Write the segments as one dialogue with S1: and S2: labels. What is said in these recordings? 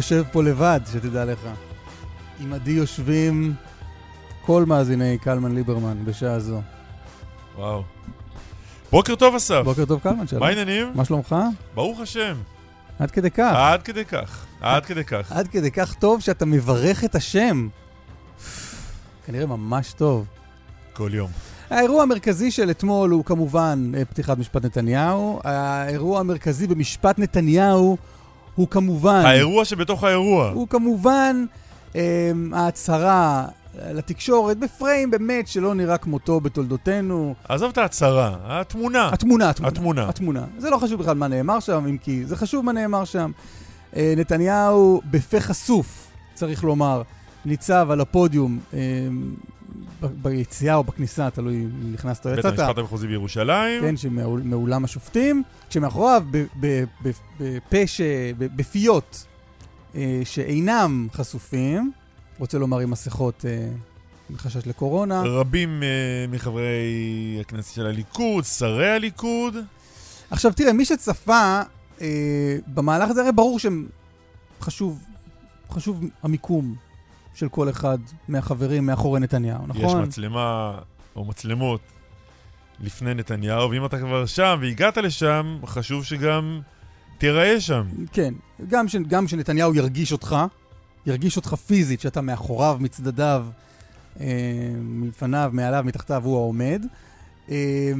S1: יושב פה לבד, שתדע לך. עם עדי יושבים כל מאזיני קלמן ליברמן בשעה זו.
S2: וואו. בוקר טוב, אסף.
S1: בוקר טוב, קלמן, שלום.
S2: מה העניינים?
S1: מה שלומך?
S2: ברוך השם.
S1: עד כדי כך.
S2: עד כדי כך. עד כדי כך.
S1: עד כדי כך טוב שאתה מברך את השם. כנראה ממש טוב.
S2: כל יום.
S1: האירוע המרכזי של אתמול הוא כמובן אה, פתיחת משפט נתניהו. האירוע המרכזי במשפט נתניהו הוא כמובן...
S2: האירוע שבתוך האירוע.
S1: הוא כמובן אה, ההצהרה לתקשורת בפריים באמת שלא נראה כמותו בתולדותינו.
S2: עזוב את ההצהרה, התמונה.
S1: התמונה, התמונה.
S2: התמונה.
S1: התמונה. זה לא חשוב בכלל מה נאמר שם, אם כי זה חשוב מה נאמר שם. אה, נתניהו בפה חשוף, צריך לומר, ניצב על הפודיום אה, ביציאה או בכניסה, תלוי אם נכנסת או יצאת.
S2: בית המשפט המחוזי בירושלים.
S1: כן, שמאולם השופטים, כשמאחוריו בפה. בפיות אה, שאינם חשופים, רוצה לומר עם מסכות מחשש לקורונה.
S2: רבים מחברי הכנסת של הליכוד, שרי הליכוד.
S1: עכשיו תראה, מי שצפה במהלך הזה, הרי ברור שחשוב חשוב המיקום של כל אחד מהחברים מאחורי נתניהו, נכון?
S2: יש מצלמה או מצלמות לפני נתניהו, ואם אתה כבר שם והגעת לשם, חשוב שגם תיראה שם.
S1: כן, גם, ש, גם שנתניהו ירגיש אותך, ירגיש אותך פיזית, שאתה מאחוריו, מצדדיו, אה, מלפניו, מעליו, מתחתיו, הוא העומד. אה,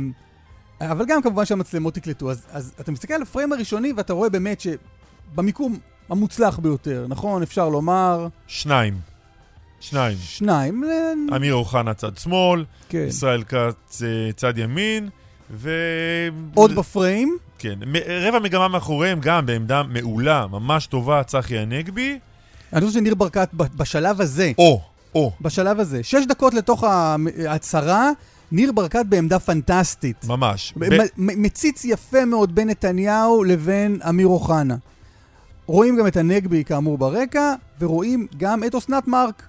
S1: אבל גם כמובן שהמצלמות יקלטו. אז, אז אתה מסתכל על הפריים הראשוני ואתה רואה באמת שבמיקום המוצלח ביותר, נכון? אפשר לומר...
S2: שניים. שניים.
S1: שניים.
S2: אמיר אוחנה צד שמאל,
S1: כן.
S2: ישראל כץ אה, צד ימין, ו...
S1: עוד בפריים?
S2: כן. רבע מגמה מאחוריהם גם בעמדה מעולה, ממש טובה, צחי הנגבי.
S1: אני חושב שניר ברקת בשלב הזה...
S2: או, או.
S1: בשלב הזה. שש דקות לתוך ההצהרה, ניר ברקת בעמדה פנטסטית.
S2: ממש.
S1: ב- ב- מציץ יפה מאוד בין נתניהו לבין אמיר אוחנה. רואים גם את הנגבי כאמור ברקע, ורואים גם את אסנת מארק.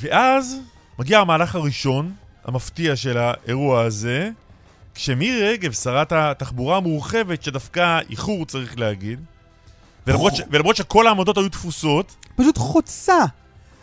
S2: ואז מגיע המהלך הראשון, המפתיע של האירוע הזה, כשמירי רגב, שרת התחבורה המורחבת, שדווקא איחור צריך להגיד, ולמרות, ש... ולמרות שכל העמדות היו תפוסות,
S1: פשוט חוצה.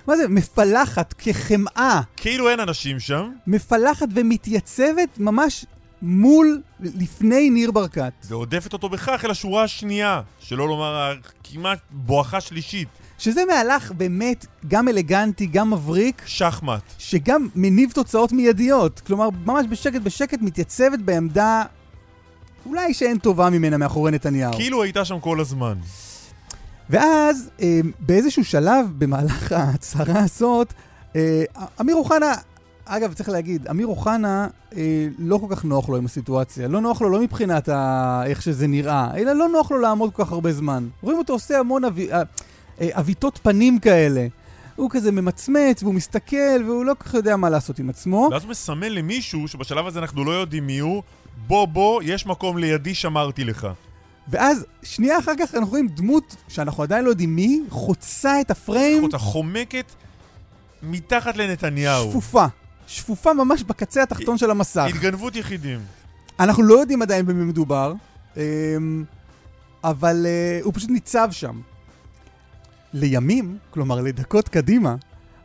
S1: מה זה? מפלחת כחמאה.
S2: כאילו אין אנשים שם.
S1: מפלחת ומתייצבת ממש מול, לפני ניר ברקת.
S2: ועודפת אותו בכך אל השורה השנייה, שלא לומר כמעט בואכה שלישית.
S1: שזה מהלך באמת גם אלגנטי, גם מבריק.
S2: שחמט.
S1: שגם מניב תוצאות מיידיות. כלומר, ממש בשקט בשקט מתייצבת בעמדה אולי שאין טובה ממנה מאחורי נתניהו.
S2: כאילו הייתה שם כל הזמן.
S1: ואז, אה, באיזשהו שלב במהלך ההצהרה הזאת, אה, אמיר אוחנה אגב, צריך להגיד, אמיר אוחנה, אה, לא כל כך נוח לו עם הסיטואציה. לא נוח לו לא מבחינת ה... איך שזה נראה, אלא לא נוח לו לעמוד כל כך הרבה זמן. רואים אותו עושה המון עוויתות אה, פנים כאלה. הוא כזה ממצמץ, והוא מסתכל, והוא לא כל כך יודע מה לעשות עם עצמו.
S2: ואז הוא מסמן למישהו, שבשלב הזה אנחנו לא יודעים מי הוא, בוא בוא, יש מקום לידי, שמרתי לך.
S1: ואז, שנייה אחר כך אנחנו רואים דמות שאנחנו עדיין לא יודעים מי, חוצה את הפריים.
S2: חוצה, חומקת מתחת לנתניהו.
S1: שפופה. שפופה ממש בקצה התחתון של המסך.
S2: התגנבות יחידים.
S1: אנחנו לא יודעים עדיין במי מדובר, אמ, אבל uh, הוא פשוט ניצב שם. לימים, כלומר לדקות קדימה,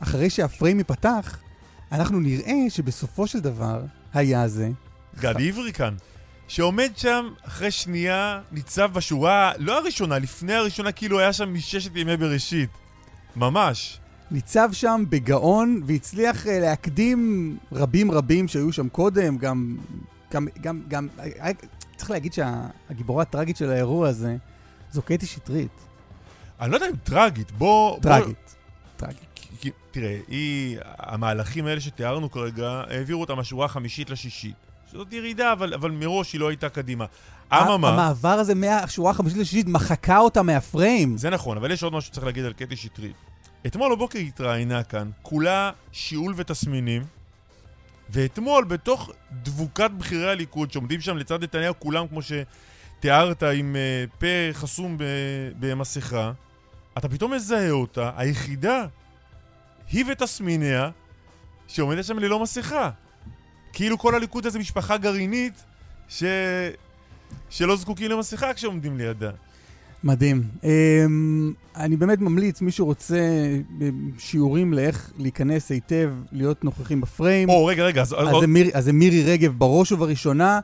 S1: אחרי שהפריים ייפתח, אנחנו נראה שבסופו של דבר היה זה...
S2: גד עברי כאן, שעומד שם אחרי שנייה, ניצב בשורה, לא הראשונה, לפני הראשונה, כאילו היה שם מששת ימי בראשית. ממש.
S1: ניצב שם בגאון והצליח uh, להקדים רבים רבים שהיו שם קודם, גם, גם, גם, גם, אה, צריך להגיד שהגיבורה הטראגית של האירוע הזה זו קטי שטרית.
S2: אני לא יודע אם טראגית, בוא...
S1: טראגית.
S2: כי, תראה, היא, המהלכים האלה שתיארנו כרגע, העבירו אותה מהשורה החמישית לשישית. זאת ירידה, אבל, אבל מראש היא לא הייתה קדימה. אממה...
S1: המעבר הזה מהשורה החמישית לשישית מחקה אותה מהפריים.
S2: זה נכון, אבל יש עוד משהו שצריך להגיד על קטי שטרית. אתמול בבוקר היא התראיינה כאן, כולה שיעול ותסמינים, ואתמול, בתוך דבוקת בכירי הליכוד, שעומדים שם לצד נתניהו, כולם, כמו שתיארת, עם uh, פה חסום במסכה, אתה פתאום מזהה אותה, היחידה, היא ותסמיניה, שעומדת שם ללא מסכה. כאילו כל הליכוד איזה משפחה גרעינית ש... שלא זקוקים למסכה כשעומדים לידה.
S1: מדהים. אמ, אני באמת ממליץ, מי שרוצה אמ, שיעורים לאיך להיכנס היטב, להיות נוכחים בפריים.
S2: או, רגע, רגע. אז,
S1: אז, זה, מיר, אז זה מירי רגב בראש ובראשונה,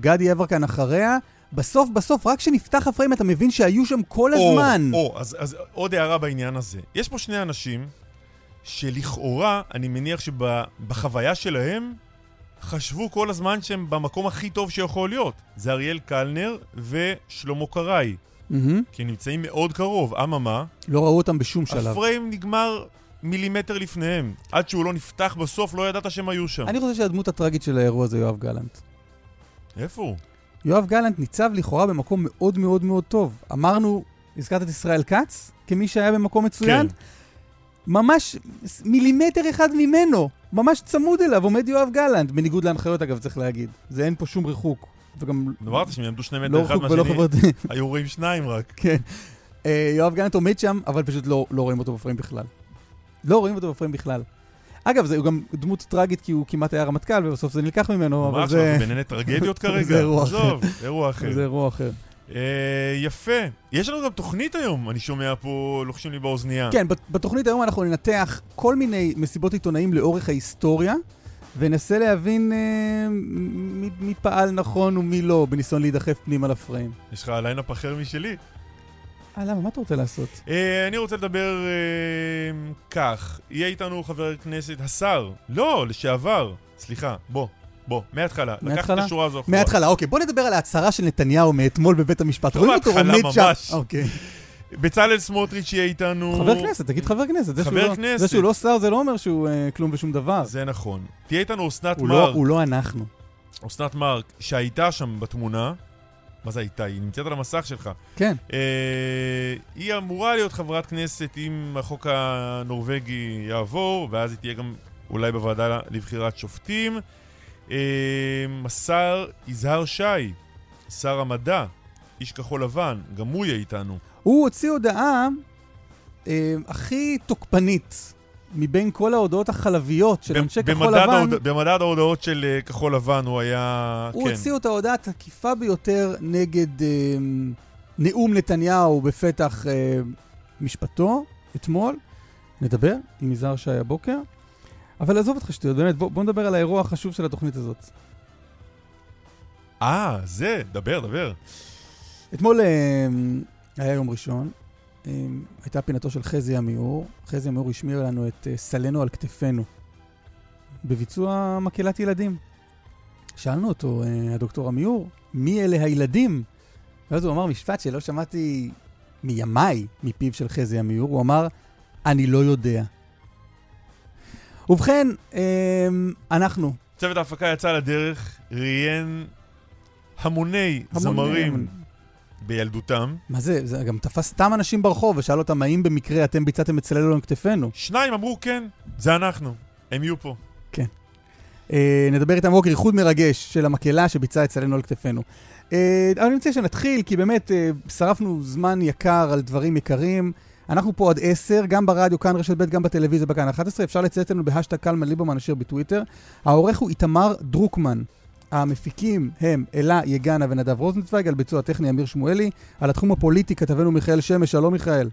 S1: גדי יברקן אחריה. בסוף, בסוף, רק כשנפתח הפריים אתה מבין שהיו שם כל הזמן.
S2: או, או אז, אז עוד הערה בעניין הזה. יש פה שני אנשים שלכאורה, אני מניח שבחוויה שלהם, חשבו כל הזמן שהם במקום הכי טוב שיכול להיות. זה אריאל קלנר ושלמה קרעי. Mm-hmm. כי הם נמצאים מאוד קרוב, אממה...
S1: לא ראו אותם בשום שלב.
S2: הפריים נגמר מילימטר לפניהם. עד שהוא לא נפתח בסוף, לא ידעת שהם היו שם.
S1: אני חושב שהדמות הטראגית של האירוע זה יואב גלנט.
S2: איפה הוא?
S1: יואב גלנט ניצב לכאורה במקום מאוד מאוד מאוד טוב. אמרנו, הזכרת את ישראל כץ כמי שהיה במקום מצוין? כן. ממש מילימטר אחד ממנו, ממש צמוד אליו, עומד יואב גלנט, בניגוד להנחיות אגב, צריך להגיד. זה אין פה שום ריחוק.
S2: וגם... אמרת שהם יעמדו שני מטר לא אחד מהשני, היו רואים שניים רק.
S1: כן. אה, יואב גלנט עומד שם, אבל פשוט לא, לא רואים אותו בפריים בכלל. לא רואים אותו בפריים בכלל. אגב, זה גם דמות טראגית כי הוא כמעט היה רמטכ"ל, ובסוף זה נלקח ממנו,
S2: אבל זה... מה עכשיו, בענייני טרגדיות כרגע?
S1: זה אירוע
S2: אחר. אירוע אחר.
S1: זה אירוע אחר.
S2: אה, יפה. יש לנו גם תוכנית היום, אני שומע פה, לוחשים לי באוזנייה.
S1: כן, בתוכנית היום אנחנו ננתח כל מיני מסיבות עיתונאים לאורך ההיסטוריה, וננסה להבין אה, מי, מי פעל נכון ומי לא, בניסיון להידחף פנימה לפריים.
S2: יש לך lineup אחר משלי.
S1: אה, למה? מה אתה רוצה לעשות?
S2: אה, אני רוצה לדבר אה, כך. יהיה איתנו חבר הכנסת, השר, לא, לשעבר, סליחה, בוא, בוא, מההתחלה. לקח את השורה הזו אחורה.
S1: מההתחלה, אוקיי. בוא נדבר על ההצהרה של נתניהו מאתמול בבית המשפט.
S2: לא מההתחלה ממש.
S1: אוקיי.
S2: בצלאל סמוטריץ' יהיה איתנו...
S1: חבר כנסת, תגיד חבר כנסת.
S2: חבר לא- כנסת.
S1: זה שהוא לא שר זה לא אומר שהוא אה, כלום ושום דבר.
S2: זה נכון. תהיה איתנו אסנת
S1: לא-
S2: מרק.
S1: הוא לא אנחנו.
S2: אסנת מרק, שהייתה שם בתמונה. מה זה הייתה? היא נמצאת על המסך שלך.
S1: כן. אה,
S2: היא אמורה להיות חברת כנסת אם החוק הנורבגי יעבור, ואז היא תהיה גם אולי בוועדה לבחירת שופטים. אמ, השר יזהר שי, שר המדע, איש כחול לבן, גם הוא יהיה איתנו.
S1: הוא הוציא הודעה אה, הכי תוקפנית מבין כל ההודעות החלביות של אנשי כחול לבן. ההוד...
S2: במדד ההודעות של uh, כחול לבן הוא היה...
S1: הוא כן. הוציא את ההודעה התקיפה ביותר נגד אה, נאום נתניהו בפתח אה, משפטו אתמול. נדבר עם יזהר שי הבוקר. אבל עזוב אותך שטויות, באמת, בוא, בוא נדבר על האירוע החשוב של התוכנית הזאת.
S2: אה, זה, דבר, דבר.
S1: אתמול אה, היה יום ראשון, אה, הייתה פינתו של חזי עמיור. חזי עמיור השמיע לנו את אה, סלנו על כתפינו, בביצוע מקהלת ילדים. שאלנו אותו, הדוקטור עמיור, מי אלה הילדים? ואז הוא אמר משפט שלא שמעתי מימיי מפיו של חזי עמיור, הוא אמר, אני לא יודע. ובכן, אמ, אנחנו.
S2: צוות ההפקה יצא לדרך, ראיין המוני, המוני זמרים בילדותם.
S1: מה זה? זה גם תפס סתם אנשים ברחוב ושאל אותם האם במקרה אתם ביצעתם את צללו על כתפינו.
S2: שניים אמרו כן, זה אנחנו, הם יהיו פה.
S1: כן. אה, נדבר איתם בוקר, איחוד מרגש של המקהלה שביצעה את צללנו על כתפינו. אה, אבל אני מציע שנתחיל, כי באמת אה, שרפנו זמן יקר על דברים יקרים. אנחנו פה עד 10, גם ברדיו, כאן רשת ב', גם בטלוויזיה, בכאן 11. אפשר לצאת לנו בהשטג קלמן ליברמן אשר בטוויטר. העורך הוא איתמר דרוקמן. המפיקים הם אלה יגנה ונדב רוזנצוויג, על ביצוע טכני אמיר שמואלי. על התחום הפוליטי כתבנו מיכאל שמש. שלום מיכאל.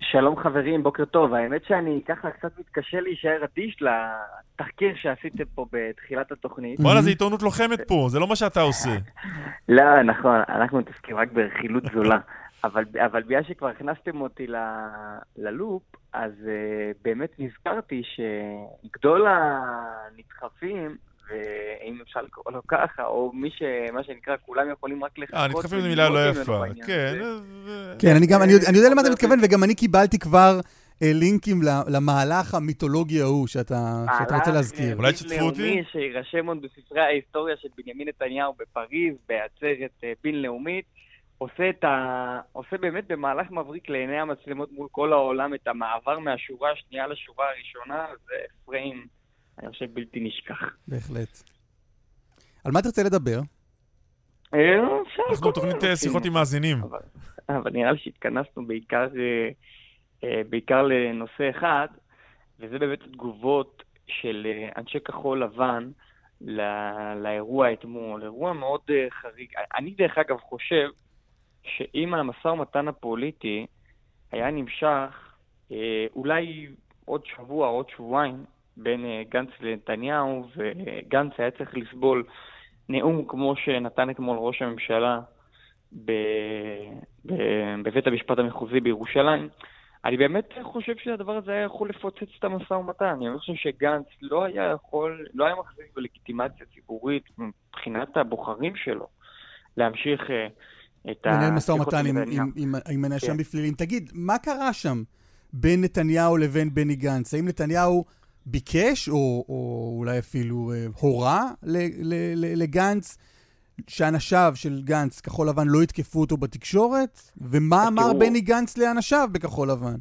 S3: שלום חברים, בוקר טוב. האמת שאני ככה קצת מתקשה להישאר אדיש לתחקיר שעשיתם פה בתחילת התוכנית.
S2: וואלה, זה עיתונות לוחמת פה, זה לא מה שאתה עושה.
S3: לא, נכון, אנחנו מתעסקים רק ברכילות זולה. אבל, אבל בגלל שכבר הכנסתם אותי ל, ללופ, אז uh, באמת נזכרתי שגדול הנדחפים, ואם אפשר לקרוא לו ככה, או מי ש... מה שנקרא, כולם יכולים רק לחכות.
S2: אה, נדחפים זו מילה לא יפה. כן.
S1: כן, אני גם, אני, יודע למה אתה מתכוון, וגם אני קיבלתי כבר לינקים למהלך המיתולוגי ההוא שאתה, שאתה רוצה להזכיר.
S2: אולי תשתפו אותי?
S3: שיירשם עוד בספרי ההיסטוריה של בנימין נתניהו בפריז, בעצרת בינלאומית. עושה, את ה... עושה באמת במהלך מבריק לעיני המצלמות מול כל העולם את המעבר מהשורה השנייה לשורה הראשונה, זה פריים, אני חושב, בלתי נשכח.
S1: בהחלט. על מה תרצה לדבר?
S2: אה, אנחנו תוכנית אה, שיחות עם מאזינים.
S3: אבל נראה לי שהתכנסנו בעיקר, אה, בעיקר לנושא אחד, וזה באמת תגובות של אנשי כחול לבן לאירוע אתמול. אירוע מאוד חריג. אני דרך אגב חושב שאם המשא ומתן הפוליטי היה נמשך אה, אולי עוד שבוע, עוד שבועיים, בין אה, גנץ לנתניהו, וגנץ היה צריך לסבול נאום כמו שנתן אתמול ראש הממשלה ב... ב... בבית המשפט המחוזי בירושלים, אני באמת חושב שהדבר הזה היה יכול לפוצץ את המשא ומתן. אני חושב שגנץ לא היה יכול, לא היה מחזיק בלגיטימציה ציבורית מבחינת הבוחרים שלו להמשיך אה,
S1: את ה... מנהל משא ומתן עם, הנאשם כן. בפלילים. תגיד, מה קרה שם בין נתניהו לבין בני גנץ? האם נתניהו ביקש, או, או אולי אפילו אה, הורה ל, ל, ל, לגנץ, שאנשיו של גנץ, כחול לבן, לא יתקפו אותו בתקשורת? ומה אמר תראו, בני גנץ לאנשיו בכחול לבן?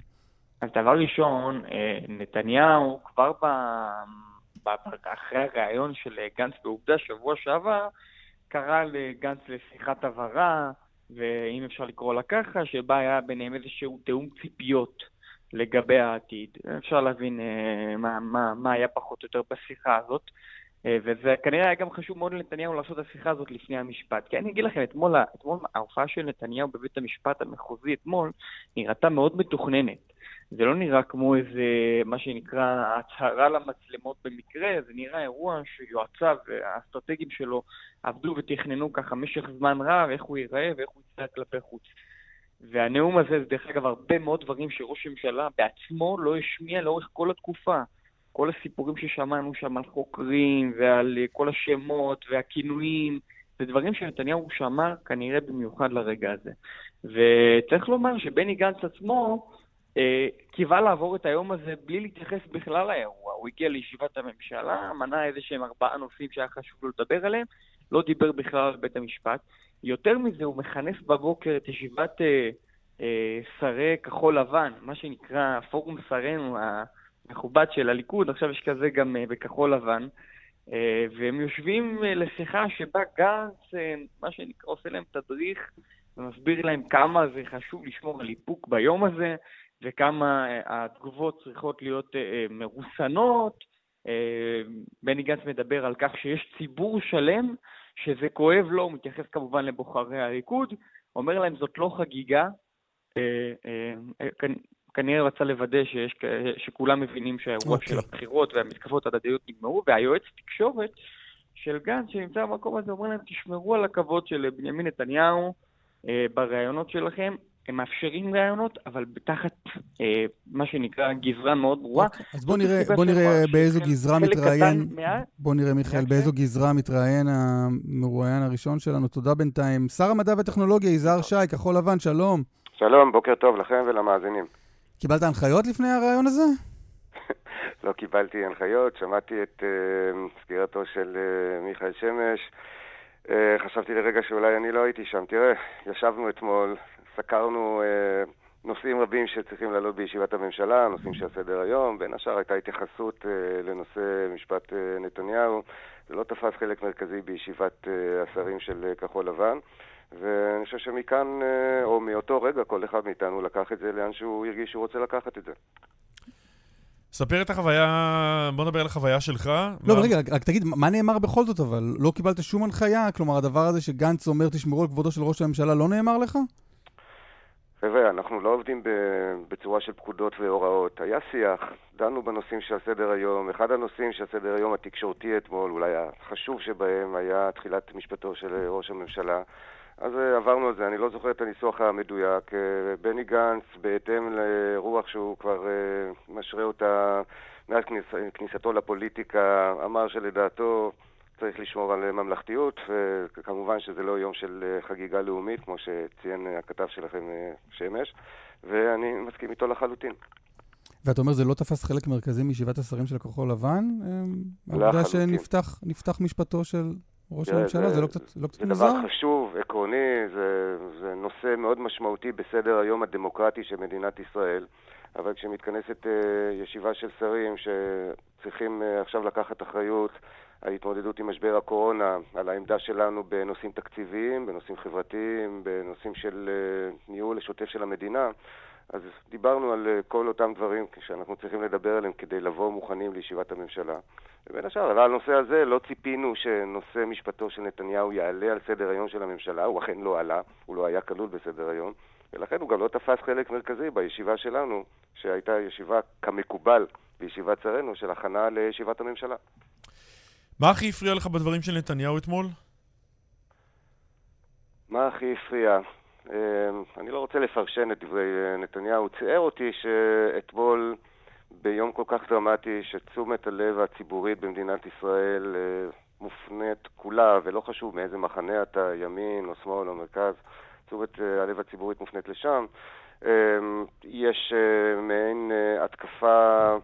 S3: אז דבר ראשון, אה, נתניהו כבר ב... אחרי הריאיון של גנץ בעובדה שבוע שעבר, קרא לגנץ לשיחת הבהרה, ואם אפשר לקרוא לה ככה, שבה היה ביניהם איזשהו תיאום ציפיות לגבי העתיד. אפשר להבין uh, מה, מה, מה היה פחות או יותר בשיחה הזאת. Uh, וזה כנראה היה גם חשוב מאוד לנתניהו לעשות את השיחה הזאת לפני המשפט. כי אני אגיד לכם, אתמול, אתמול ההופעה של נתניהו בבית המשפט המחוזי אתמול נראתה מאוד מתוכננת. זה לא נראה כמו איזה, מה שנקרא, הצהרה למצלמות במקרה, זה נראה אירוע שיועציו והאסטרטגיים שלו עבדו ותכננו ככה משך זמן רב, איך הוא ייראה ואיך הוא יצא כלפי חוץ. והנאום הזה זה דרך אגב הרבה מאוד דברים שראש הממשלה בעצמו לא השמיע לאורך כל התקופה. כל הסיפורים ששמענו שם על חוקרים ועל כל השמות והכינויים, זה דברים שנתניהו שמר כנראה במיוחד לרגע הזה. וצריך לומר שבני גנץ עצמו, אה, קיווה לעבור את היום הזה בלי להתייחס בכלל לאירוע. הוא הגיע לישיבת הממשלה, מנה איזה שהם ארבעה נושאים שהיה חשוב לו לדבר עליהם, לא דיבר בכלל על בית המשפט. יותר מזה, הוא מכנס בבוקר את ישיבת אה, אה, שרי כחול לבן, מה שנקרא פורום שרינו המכובד של הליכוד, עכשיו יש כזה גם אה, בכחול לבן, אה, והם יושבים אה, לשיחה שבה גנץ, אה, מה שנקרא, עושה להם תדריך ומסביר להם כמה זה חשוב לשמור על איפוק ביום הזה, וכמה אה, התגובות צריכות להיות אה, אה, מרוסנות. בני גנץ מדבר על כך שיש ציבור שלם שזה כואב לו, הוא מתייחס כמובן לבוחרי הליכוד, אומר להם זאת לא חגיגה, כנראה רצה לוודא שיש, שכולם מבינים שהאירוע okay. של אוקיי. הבחירות והמתקפות הדדיות נגמרו, והיועץ תקשורת של גנץ שנמצא במקום הזה אומר להם, תשמרו על הכבוד של בנימין נתניהו בראיונות שלכם, הם מאפשרים רעיונות, אבל תחת אה, מה שנקרא גזרה מאוד ברורה.
S1: אוקיי, אז בוא נראה, בוא נראה באיזו גזרה מתראיין, בוא נראה מיכאל, באיזו גזרה מתראיין המרואיין הראשון שלנו. תודה בינתיים. שר המדע והטכנולוגיה, יזהר שי, כחול לבן, שלום.
S4: שלום, בוקר טוב לכם ולמאזינים.
S1: קיבלת הנחיות לפני הרעיון הזה?
S4: לא קיבלתי הנחיות, שמעתי את uh, סגירתו של uh, מיכאל שמש. Uh, חשבתי לרגע שאולי אני לא הייתי שם. תראה, ישבנו אתמול, סקרנו אה, נושאים רבים שצריכים לעלות בישיבת הממשלה, נושאים שעל סדר היום. בין השאר הייתה התייחסות אה, לנושא משפט אה, נתניהו. זה לא תפס חלק מרכזי בישיבת אה, השרים של אה, כחול לבן. ואני חושב שמכאן, אה, או מאותו רגע, כל אחד מאיתנו לקח את זה לאן שהוא הרגיש שהוא רוצה לקחת את זה.
S2: ספר את החוויה, בוא נדבר על החוויה שלך.
S1: לא, מה... רגע, רק תגיד, מה נאמר בכל זאת אבל? לא קיבלת שום הנחיה? כלומר, הדבר הזה שגנץ אומר תשמרו על כבודו של ראש הממשלה לא נאמר לך?
S4: חבר'ה, אנחנו לא עובדים בצורה של פקודות והוראות. היה שיח, דנו בנושאים שעל סדר היום. אחד הנושאים שעל סדר היום התקשורתי אתמול, אולי החשוב שבהם, היה תחילת משפטו של ראש הממשלה. אז אה, עברנו על זה, אני לא זוכר את הניסוח המדויק. אה, בני גנץ, בהתאם לרוח שהוא כבר אה, משרה אותה מאז כניס, כניסתו לפוליטיקה, אמר שלדעתו צריך לשמור על ממלכתיות, וכמובן שזה לא יום של אה, חגיגה לאומית, כמו שציין הכתב שלכם אה, שמש, ואני מסכים איתו לחלוטין.
S1: ואתה אומר, זה לא תפס חלק מרכזי מישיבת השרים של כחול לבן?
S4: לא
S1: העובדה שנפתח משפטו של ראש הממשלה, זה לא קצת, לא קצת
S4: מוזר? זה דבר חשוב, עקרוני, זה, זה נושא מאוד משמעותי בסדר היום הדמוקרטי של מדינת ישראל. אבל כשמתכנסת uh, ישיבה של שרים שצריכים uh, עכשיו לקחת אחריות על התמודדות עם משבר הקורונה, על העמדה שלנו בנושאים תקציביים, בנושאים חברתיים, בנושאים של uh, ניהול השוטף של המדינה, אז דיברנו על uh, כל אותם דברים שאנחנו צריכים לדבר עליהם כדי לבוא מוכנים לישיבת הממשלה. ובין השאר, על הנושא הזה לא ציפינו שנושא משפטו של נתניהו יעלה על סדר היום של הממשלה, הוא אכן לא עלה, הוא לא היה כלול בסדר היום, ולכן הוא גם לא תפס חלק מרכזי בישיבה שלנו, שהייתה ישיבה כמקובל בישיבת שרינו של הכנה לישיבת הממשלה.
S2: מה הכי הפריע לך בדברים של נתניהו אתמול?
S4: מה הכי הפריע? אמ, אני לא רוצה לפרשן את דברי אה, נתניהו. ציער אותי שאתמול, ביום כל כך דרמטי, שתשומת הלב הציבורית במדינת ישראל אה, מופנית כולה, ולא חשוב מאיזה מחנה אתה, ימין או שמאל או מרכז, תשומת אה, הלב הציבורית מופנית לשם. אמ, יש מעין התקפה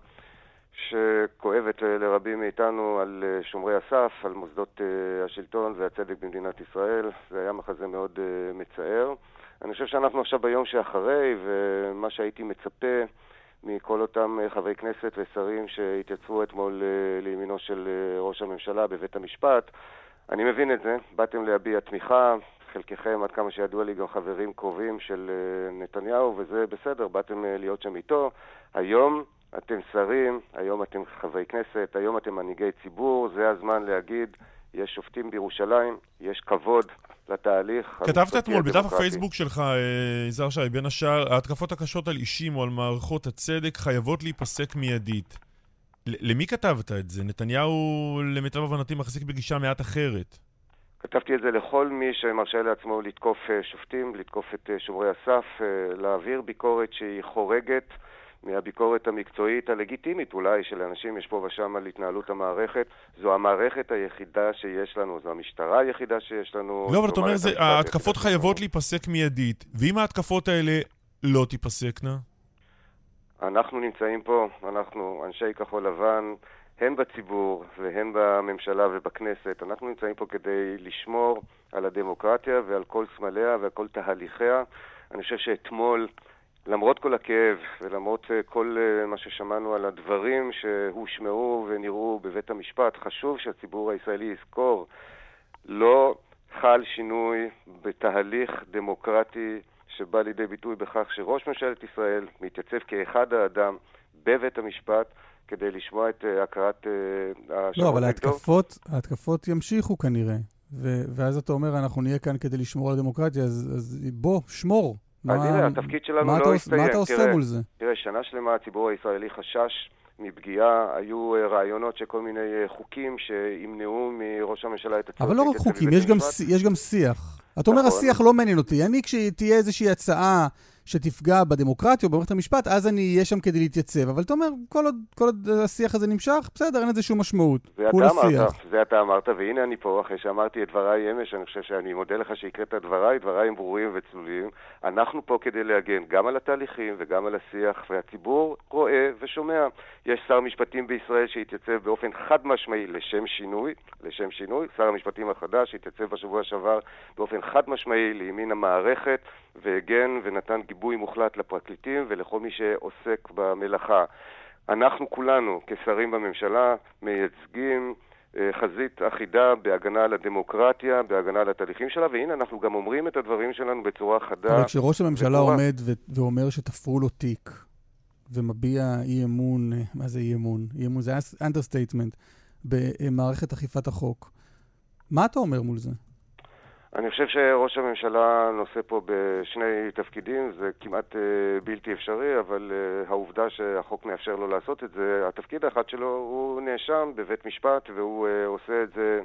S4: שכואבת לרבים מאיתנו על אה, שומרי הסף, על מוסדות אה, השלטון והצדק במדינת ישראל. זה היה מחזה מאוד אה, מצער. אני חושב שאנחנו עכשיו ביום שאחרי, ומה שהייתי מצפה מכל אותם חברי כנסת ושרים שהתייצבו אתמול לימינו של ראש הממשלה בבית המשפט, אני מבין את זה, באתם להביע תמיכה, חלקכם, עד כמה שידוע לי, גם חברים קרובים של נתניהו, וזה בסדר, באתם להיות שם איתו. היום אתם שרים, היום אתם חברי כנסת, היום אתם מנהיגי ציבור, זה הזמן להגיד, יש שופטים בירושלים, יש כבוד לתהליך.
S2: כתבת אתמול בדף הפייסבוק שלך, אה, יזהר שי, בין השאר, ההתקפות הקשות על אישים או על מערכות הצדק חייבות להיפסק מיידית. למי כתבת את זה? נתניהו, למיטב הבנתי, מחזיק בגישה מעט אחרת.
S4: כתבתי את זה לכל מי שמרשה לעצמו לתקוף אה, שופטים, לתקוף את אה, שומרי הסף, להעביר ביקורת שהיא חורגת. מהביקורת המקצועית הלגיטימית אולי של אנשים יש פה ושם על התנהלות המערכת. זו המערכת היחידה שיש לנו, זו המשטרה היחידה שיש לנו.
S2: לא, אבל אתה אומר, ההתקפות חייבות להיפסק מיידית, ואם ההתקפות האלה לא תיפסקנה?
S4: אנחנו נמצאים פה, אנחנו אנשי כחול לבן, הן בציבור והן בממשלה ובכנסת, אנחנו נמצאים פה כדי לשמור על הדמוקרטיה ועל כל סמליה ועל כל תהליכיה. אני חושב שאתמול למרות כל הכאב ולמרות אה, כל אה, מה ששמענו על הדברים שהושמעו ונראו בבית המשפט, חשוב שהציבור הישראלי יזכור, לא חל שינוי בתהליך דמוקרטי שבא לידי ביטוי בכך שראש ממשלת ישראל מתייצב כאחד האדם בבית המשפט כדי לשמוע את אה, הכרת
S1: השבוע לא, אבל ההתקפות, ההתקפות ימשיכו כנראה. ו- ואז אתה אומר, אנחנו נהיה כאן כדי לשמור על הדמוקרטיה, אז, אז בוא, שמור.
S4: אז הנה, התפקיד שלנו לא הסתיים.
S1: מה אתה עושה
S4: תראה,
S1: מול זה?
S4: תראה, שנה שלמה הציבור הישראלי חשש מפגיעה, היו אה, רעיונות של כל מיני אה, חוקים שימנעו מראש הממשלה את
S1: הצעות... אבל לא רק חוקים, יש גם, יש גם שיח. אתה אומר, נכון. השיח לא מעניין אותי. אני, כשתהיה איזושהי הצעה שתפגע בדמוקרטיה או במערכת המשפט, אז אני אהיה שם כדי להתייצב. אבל אתה אומר, כל עוד, כל עוד השיח הזה נמשך, בסדר, אין לזה שום משמעות.
S4: זה אתה אמרת, זה אתה אמרת, והנה אני פה, אחרי שאמרתי את דבריי אמש, אני חושב שאני מודה לך שהקראת את דבריי, דבריי הם ברורים וצלולים. אנחנו פה כדי להגן גם על התהליכים וגם על השיח, והציבור רואה ושומע. יש שר משפטים בישראל שהתייצב באופן חד משמעי לשם שינוי, לשם שינוי. שר המשפטים החדש התייצב בשבוע שעבר באופן חד משמעי לימין המערכת, והגן ונתן גיבוי מוחלט לפרקליטים ולכל מי שעוסק במלאכה. אנחנו כולנו, כשרים בממשלה, מייצגים אה, חזית אחידה בהגנה על הדמוקרטיה, בהגנה על התהליכים שלה, והנה אנחנו גם אומרים את הדברים שלנו בצורה חדה.
S1: אבל כשראש הממשלה וקורה... עומד ו- ואומר שתפרו לו תיק, ומביע אי אמון, אה, מה זה אי אמון? אי אמון זה understatement, במערכת אכיפת החוק. מה אתה אומר מול זה?
S4: אני חושב שראש הממשלה נושא פה בשני תפקידים, זה כמעט אה, בלתי אפשרי, אבל אה, העובדה שהחוק מאפשר לו לעשות את זה, התפקיד האחד שלו הוא נאשם בבית משפט והוא אה, עושה את זה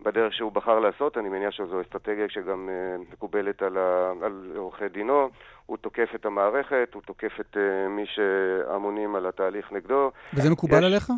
S4: בדרך שהוא בחר לעשות, אני מניח שזו אסטרטגיה שגם מקובלת על, ה, על עורכי דינו, הוא תוקף את המערכת, הוא תוקף את מי שאמונים על התהליך נגדו.
S1: וזה מקובל יש... עליך?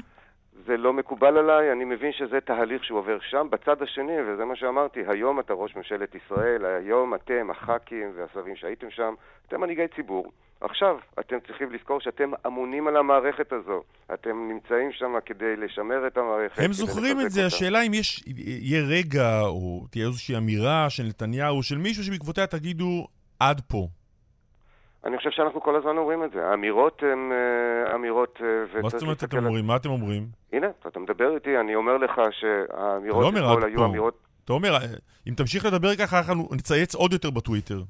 S4: זה לא מקובל עליי, אני מבין שזה תהליך שהוא עובר שם. בצד השני, וזה מה שאמרתי, היום אתה ראש ממשלת ישראל, היום אתם, הח"כים והשרים שהייתם שם, אתם מנהיגי ציבור. עכשיו, אתם צריכים לזכור שאתם אמונים על המערכת הזו. אתם נמצאים שם כדי לשמר את המערכת.
S2: הם זוכרים את זה, אותה. השאלה אם יש, יהיה רגע, או תהיה איזושהי אמירה של נתניהו, של מישהו שבעקבותיה תגידו, עד פה.
S4: אני חושב שאנחנו כל הזמן אומרים את זה. האמירות הן uh, אמירות...
S2: Uh, מה זאת אומרת אתם אומרים? מה אתם אומרים?
S4: הנה, אתה מדבר איתי, אני אומר לך שהאמירות
S2: לא אתמול היו אמירות... אתה אומר, אה, אם תמשיך לדבר ככה, אנחנו נצייץ עוד יותר בטוויטר.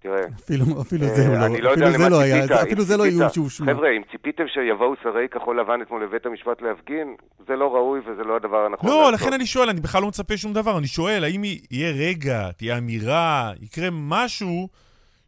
S4: תראה...
S1: אפילו, אפילו זה לא, לא אפילו זה לא היה, אפילו זה לא איום שהושמע.
S4: חבר'ה, אם ציפיתם שיבואו שרי כחול לבן אתמול לבית המשפט להפגין, זה לא ראוי וזה לא הדבר הנכון
S2: לא, לכן אני שואל, אני בכלל לא מצפה שום דבר. אני שואל, האם יהיה רגע, תהיה אמירה, יקרה משהו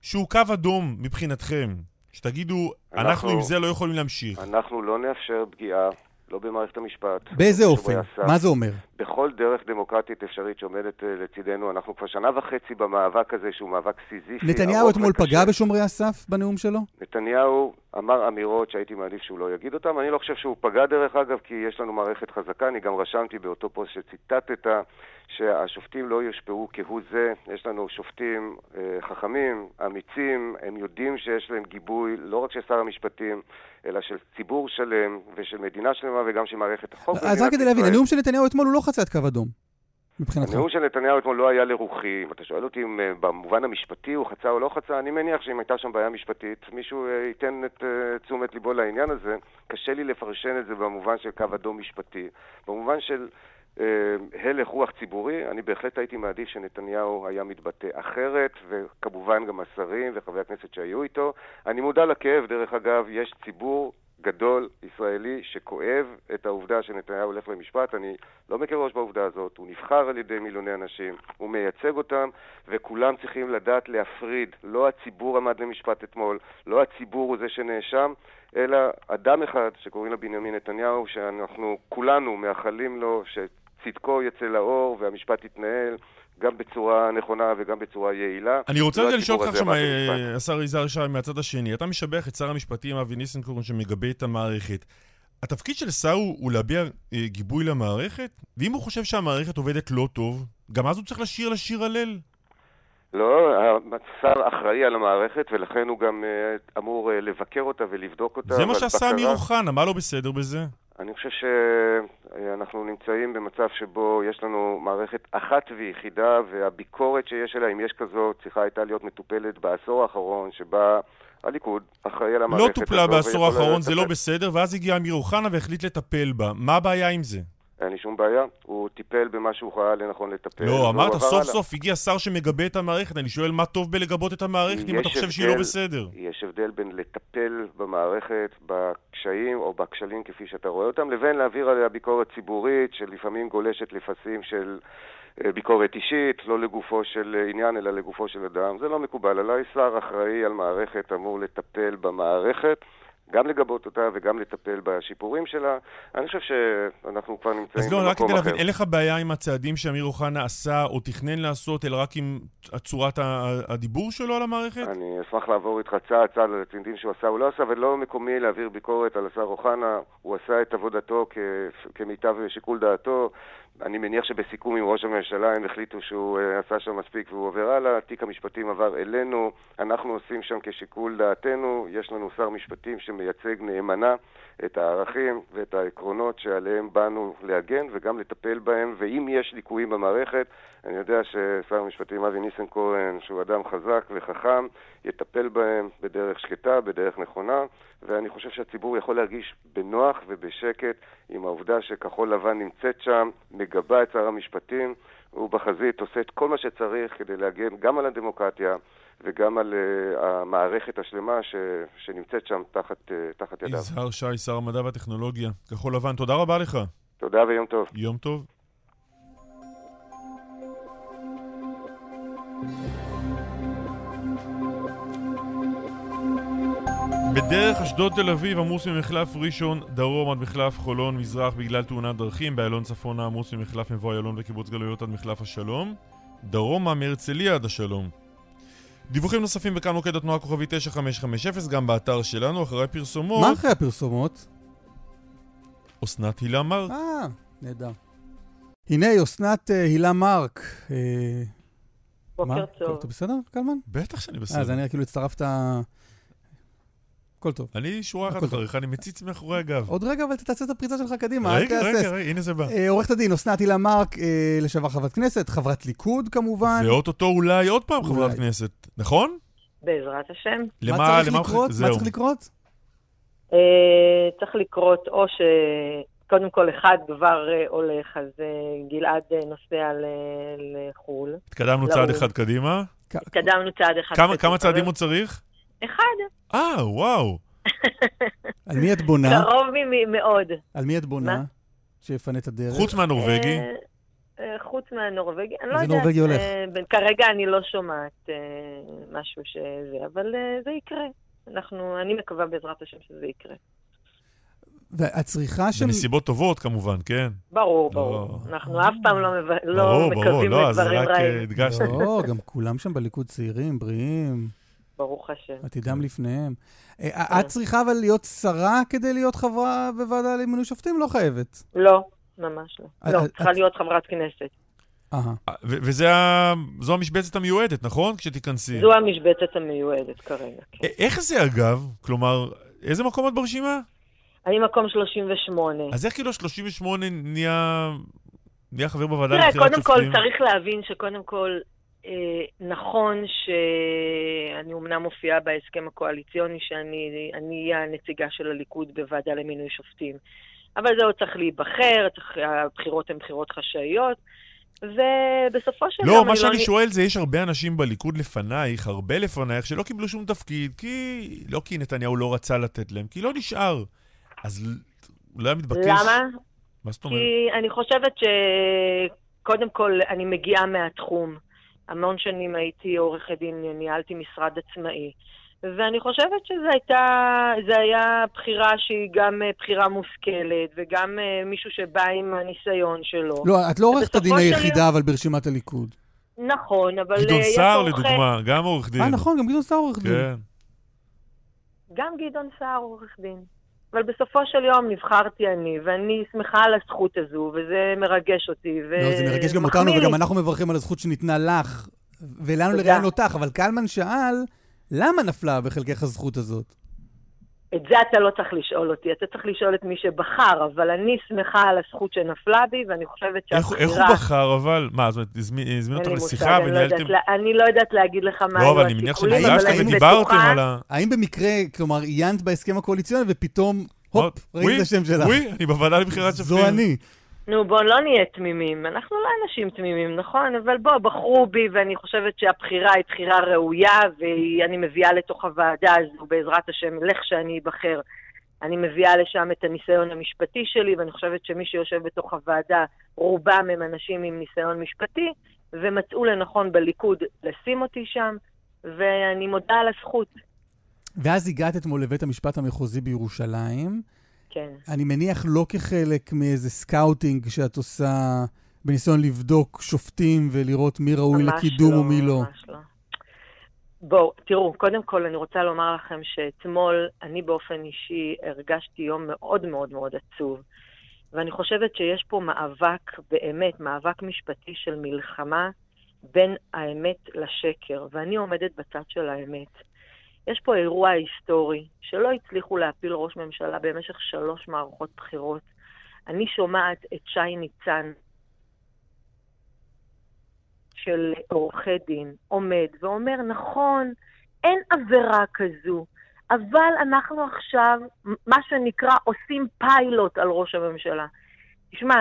S2: שהוא קו אדום מבחינתכם? שתגידו, אנחנו עם זה לא יכולים להמשיך.
S4: אנחנו לא נאפשר פגיעה לא במערכת המשפט.
S1: באיזה אופן? מה זה אומר?
S4: בכל דרך דמוקרטית אפשרית שעומדת אה, לצידנו. אנחנו כבר שנה וחצי במאבק הזה, שהוא מאבק סיזיפי.
S1: נתניהו אתמול פגע בשומרי הסף בנאום שלו?
S4: נתניהו אמר אמירות שהייתי מעדיף שהוא לא יגיד אותן. אני לא חושב שהוא פגע דרך אגב, כי יש לנו מערכת חזקה. אני גם רשמתי באותו פוסט שציטטת, שהשופטים לא יושפעו כהוא זה. יש לנו שופטים uh, חכמים, אמיצים, הם יודעים שיש להם גיבוי, לא רק של שר המשפטים, אלא של ציבור שלם ושל מדינה שלמה וגם של מערכת החוק.
S1: אז רק כדי להבין, הנאום של נתניהו אתמול הוא לא חצה את קו אדום. מבחינתך.
S4: הנאום של נתניהו אתמול לא היה לרוחי. אם אתה שואל אותי אם uh, במובן המשפטי הוא חצה או לא חצה, אני מניח שאם הייתה שם בעיה משפטית, מישהו uh, ייתן את uh, תשומת ליבו לעניין הזה. קשה לי לפרשן את זה במובן של קו אדום משפטי. במובן של הלך רוח ציבורי, אני בהחלט הייתי מעדיף שנתניהו היה מתבטא אחרת, וכמובן גם השרים וחברי הכנסת שהיו איתו. אני מודע לכאב, דרך אגב, יש ציבור גדול ישראלי שכואב את העובדה שנתניהו הולך למשפט. אני לא מקל ראש בעובדה הזאת, הוא נבחר על ידי מיליוני אנשים, הוא מייצג אותם, וכולם צריכים לדעת להפריד. לא הציבור עמד למשפט אתמול, לא הציבור הוא זה שנאשם, אלא אדם אחד שקוראים לו בנימין נתניהו, שאנחנו כולנו מאחלים לו שצדקו יצא לאור והמשפט יתנהל. גם בצורה נכונה וגם בצורה יעילה.
S2: אני רוצה לא רגע לשאול אותך עכשיו, אה, השר יזהר שי, מהצד השני. אתה משבח את שר המשפטים אבי ניסנקורן שמגבה את המערכת. התפקיד של שר הוא, הוא להביע אה, גיבוי למערכת? ואם הוא חושב שהמערכת עובדת לא טוב, גם אז הוא צריך לשיר לשיר הלל?
S4: לא, השר אחראי על המערכת ולכן הוא גם אה, אמור אה, לבקר אותה ולבדוק אותה.
S2: זה מה שעשה אמיר אוחנה, מה לא בסדר בזה?
S4: אני חושב שאנחנו נמצאים במצב שבו יש לנו מערכת אחת ויחידה, והביקורת שיש עליה, אם יש כזו, צריכה הייתה להיות מטופלת בעשור האחרון, שבה הליכוד אחראי על המערכת.
S2: לא טופלה בעשור האחרון, זה לא בסדר, ואז הגיע אמיר אוחנה והחליט לטפל בה. מה הבעיה עם זה?
S4: אין לי שום בעיה, הוא טיפל במה שהוא חיה לנכון לטפל.
S2: לא, אמרת סוף הלאה. סוף הגיע שר שמגבה את המערכת, אני שואל מה טוב בלגבות את המערכת אם אתה חושב שהיא לא בסדר.
S4: יש הבדל בין לטפל במערכת, בקשיים או בכשלים כפי שאתה רואה אותם, לבין להעביר עליה ביקורת ציבורית שלפעמים גולשת לפסים של אה, ביקורת אישית, לא לגופו של עניין אלא לגופו של אדם. זה לא מקובל עליי, שר אחראי על מערכת אמור לטפל במערכת. גם לגבות אותה וגם לטפל בשיפורים שלה. אני חושב שאנחנו כבר נמצאים במקום אחר. אז לא, רק כדי להבין,
S2: אין לך בעיה עם הצעדים שאמיר אוחנה עשה או תכנן לעשות, אלא רק עם צורת הדיבור שלו על המערכת?
S4: אני אשמח לעבור איתך צעד צעד על הצעדים שהוא עשה או לא עשה, ולא מקומי להעביר ביקורת על השר אוחנה. הוא עשה את עבודתו כמיטב שיקול דעתו. אני מניח שבסיכום עם ראש הממשלה הם החליטו שהוא uh, עשה שם מספיק והוא עובר הלאה, תיק המשפטים עבר אלינו, אנחנו עושים שם כשיקול דעתנו, יש לנו שר משפטים שמייצג נאמנה את הערכים ואת העקרונות שעליהם באנו להגן וגם לטפל בהם, ואם יש ליקויים במערכת, אני יודע ששר המשפטים אבי ניסנקורן, שהוא אדם חזק וחכם, יטפל בהם בדרך שקטה, בדרך נכונה, ואני חושב שהציבור יכול להרגיש בנוח ובשקט עם העובדה שכחול לבן נמצאת שם, מגבה את שר המשפטים, הוא בחזית עושה את כל מה שצריך כדי להגן גם על הדמוקרטיה וגם על uh, המערכת השלמה ש, שנמצאת שם תחת, uh, תחת ידיו.
S2: יזהר שי, שר המדע והטכנולוגיה, כחול לבן, תודה רבה לך.
S4: תודה ויום טוב.
S2: יום טוב. בדרך אשדוד תל אביב עמוס ממחלף ראשון דרום עד מחלף חולון מזרח בגלל תאונת דרכים. באיילון צפונה עמוס ממחלף מבוא איילון וקיבוץ גלויות עד מחלף השלום. דרומה מהרצליה עד השלום. דיווחים נוספים בכאן מוקד התנועה כוכבי 9550 גם באתר שלנו אחרי פרסומות.
S1: מה אחרי הפרסומות?
S2: אסנת הילה מרק.
S1: אה, נהדר. הנה אסנת אה, הילה מרק
S5: אה, בוקר טוב.
S1: אתה בסדר, קלמן?
S2: בטח שאני בסדר.
S1: אז אני כאילו הצטרפת הכל טוב.
S2: אני שורה אחת אחריך, אני מציץ מאחורי הגב.
S1: עוד רגע, אבל תעשה את הפריצה שלך קדימה, אל
S2: רגע,
S1: תהסס.
S2: רגע, רגע, הנה זה בא.
S1: אה, עורכת הדין אסנת הילה מארק, אה, לשעבר חברת כנסת, חברת ליכוד כמובן.
S2: ואו-טו-טו אולי עוד פעם חברת. כנסת, נכון?
S5: בעזרת השם.
S2: למה,
S1: מה צריך
S2: למה-
S1: לקרות? מה. צריך לקרות?
S5: אה, צריך לקרות או ש... קודם כל, אחד כבר אה, הולך, אז אה, גלעד אה, נוסע ל- לחו"ל.
S2: התקדמנו
S5: לא,
S2: צעד
S5: הוא-
S2: אחד קדימה.
S5: התקדמנו צעד אחד.
S2: כמה-
S5: קדימה.
S2: כמה צעדים עוד צריך?
S5: אחד.
S2: אה, וואו.
S1: על מי את בונה?
S5: קרוב מ- מאוד.
S1: על מי את בונה? שיפנה את הדרך?
S2: חוץ מהנורבגי.
S5: חוץ מהנורבגי, אני לא
S1: איזה
S5: יודעת.
S1: נורבגי הולך?
S5: כרגע אני לא שומעת משהו שזה, אבל זה יקרה. אנחנו, אני מקווה בעזרת השם שזה יקרה.
S1: ואת צריכה ש...
S2: בנסיבות טובות כמובן, כן.
S5: ברור,
S2: לא.
S5: ברור. אנחנו אף פעם לא מב- לא
S2: ברור, ברור,
S5: מקווים
S2: לא, אז
S5: לדברים
S2: רק אה,
S5: רעים.
S2: הדגשתי.
S1: לא, גם כולם שם בליכוד צעירים, בריאים,
S5: ברוך השם.
S1: עתידם לפניהם. אה, את צריכה אבל להיות שרה כדי להיות חברה בוועדה למינוי שופטים? לא חייבת.
S5: לא, ממש לא.
S1: את-
S5: לא, צריכה להיות חברת כנסת.
S1: אהה.
S2: אה, ו- וזה ה- זו המשבצת המיועדת, נכון? כשתיכנסי.
S5: זו המשבצת המיועדת כרגע, כן.
S2: איך זה אגב? כלומר, איזה מקום את ברשימה?
S5: אני מקום 38.
S2: אז איך כאילו 38 נהיה נהיה חבר בוועדה
S5: תראה,
S2: לבחירת
S5: קודם כל
S2: שופטים?
S5: צריך להבין שקודם כל, אה, נכון שאני אומנם מופיעה בהסכם הקואליציוני שאני אני אהיה הנציגה של הליכוד בוועדה למינוי שופטים, אבל זה עוד צריך להיבחר, צריך, הבחירות הן בחירות חשאיות, ובסופו של
S2: לא,
S5: יום
S2: מה
S5: אני
S2: שאני
S5: נ-
S2: שואל זה, יש הרבה אנשים בליכוד לפנייך, הרבה לפנייך, שלא קיבלו שום תפקיד, כי... לא כי נתניהו לא רצה לתת להם, כי לא נשאר. אז לא היה מתבקש...
S5: למה?
S2: מה זאת אומרת?
S5: כי אני חושבת שקודם כל אני מגיעה מהתחום. המון שנים הייתי עורכת דין, ניהלתי משרד עצמאי. ואני חושבת שזו הייתה, זה היה בחירה שהיא גם אה, בחירה מושכלת, וגם אה, מישהו שבא עם הניסיון שלו.
S1: לא, את לא עורכת הדין
S5: של
S1: היחידה, אבל ברשימת הליכוד.
S5: נכון, אבל
S2: גדעון
S5: אה,
S2: סער, לדוגמה, גם עורך דין.
S1: אה, נכון, גם גדעון סער עורך דין.
S2: כן.
S5: גם גדעון סער עורך דין. אבל בסופו של יום נבחרתי אני, ואני שמחה על הזכות הזו, וזה מרגש אותי. ו...
S1: לא, זה מרגש גם אותנו,
S5: לי.
S1: וגם אנחנו מברכים על הזכות שניתנה לך, ולנו. לראיין אותך. אבל קלמן שאל, למה נפלה בחלקך הזכות הזאת?
S5: את זה אתה לא צריך לשאול אותי, אתה צריך לשאול את מי שבחר, אבל אני שמחה על הזכות שנפלה בי, ואני חושבת
S2: איך
S5: שהבחירה...
S2: איך הוא בחר, אבל? מה, זאת אומרת, הזמין
S5: לי
S2: לשיחה
S5: לא יודעת
S2: וניהלתם...
S5: אני לא יודעת להגיד לך מה
S2: לא,
S5: היו
S2: אבל אני מניח
S5: השיקולים,
S1: שנפגשתם
S5: אבל אני
S2: ודיברתם על ה...
S1: האם במקרה, כלומר, עיינת בהסכם הקואליציוני ופתאום, הופ, ראית את השם שלך?
S2: וואי, אני בוועדה לבחירת שופטים.
S1: זו אני.
S5: נו, בוא לא נהיה תמימים. אנחנו לא אנשים תמימים, נכון? אבל בוא, בחרו בי, ואני חושבת שהבחירה היא בחירה ראויה, ואני מביאה לתוך הוועדה הזו, בעזרת השם, לך שאני אבחר. אני מביאה לשם את הניסיון המשפטי שלי, ואני חושבת שמי שיושב בתוך הוועדה, רובם הם אנשים עם ניסיון משפטי, ומצאו לנכון בליכוד לשים אותי שם, ואני מודה על הזכות.
S1: ואז הגעת אתמול לבית המשפט המחוזי בירושלים.
S5: כן.
S1: אני מניח לא כחלק מאיזה scouting שאת עושה בניסיון לבדוק שופטים ולראות מי ראוי לקידום ומי לא.
S5: ממש לא. בואו, תראו, קודם כל אני רוצה לומר לכם שאתמול אני באופן אישי הרגשתי יום מאוד מאוד מאוד עצוב. ואני חושבת שיש פה מאבק, באמת, מאבק משפטי של מלחמה בין האמת לשקר, ואני עומדת בצד של האמת. יש פה אירוע היסטורי שלא הצליחו להפיל ראש ממשלה במשך שלוש מערכות בחירות. אני שומעת את שי ניצן, של עורכי דין, עומד ואומר, נכון, אין עבירה כזו, אבל אנחנו עכשיו, מה שנקרא, עושים פיילוט על ראש הממשלה. תשמע,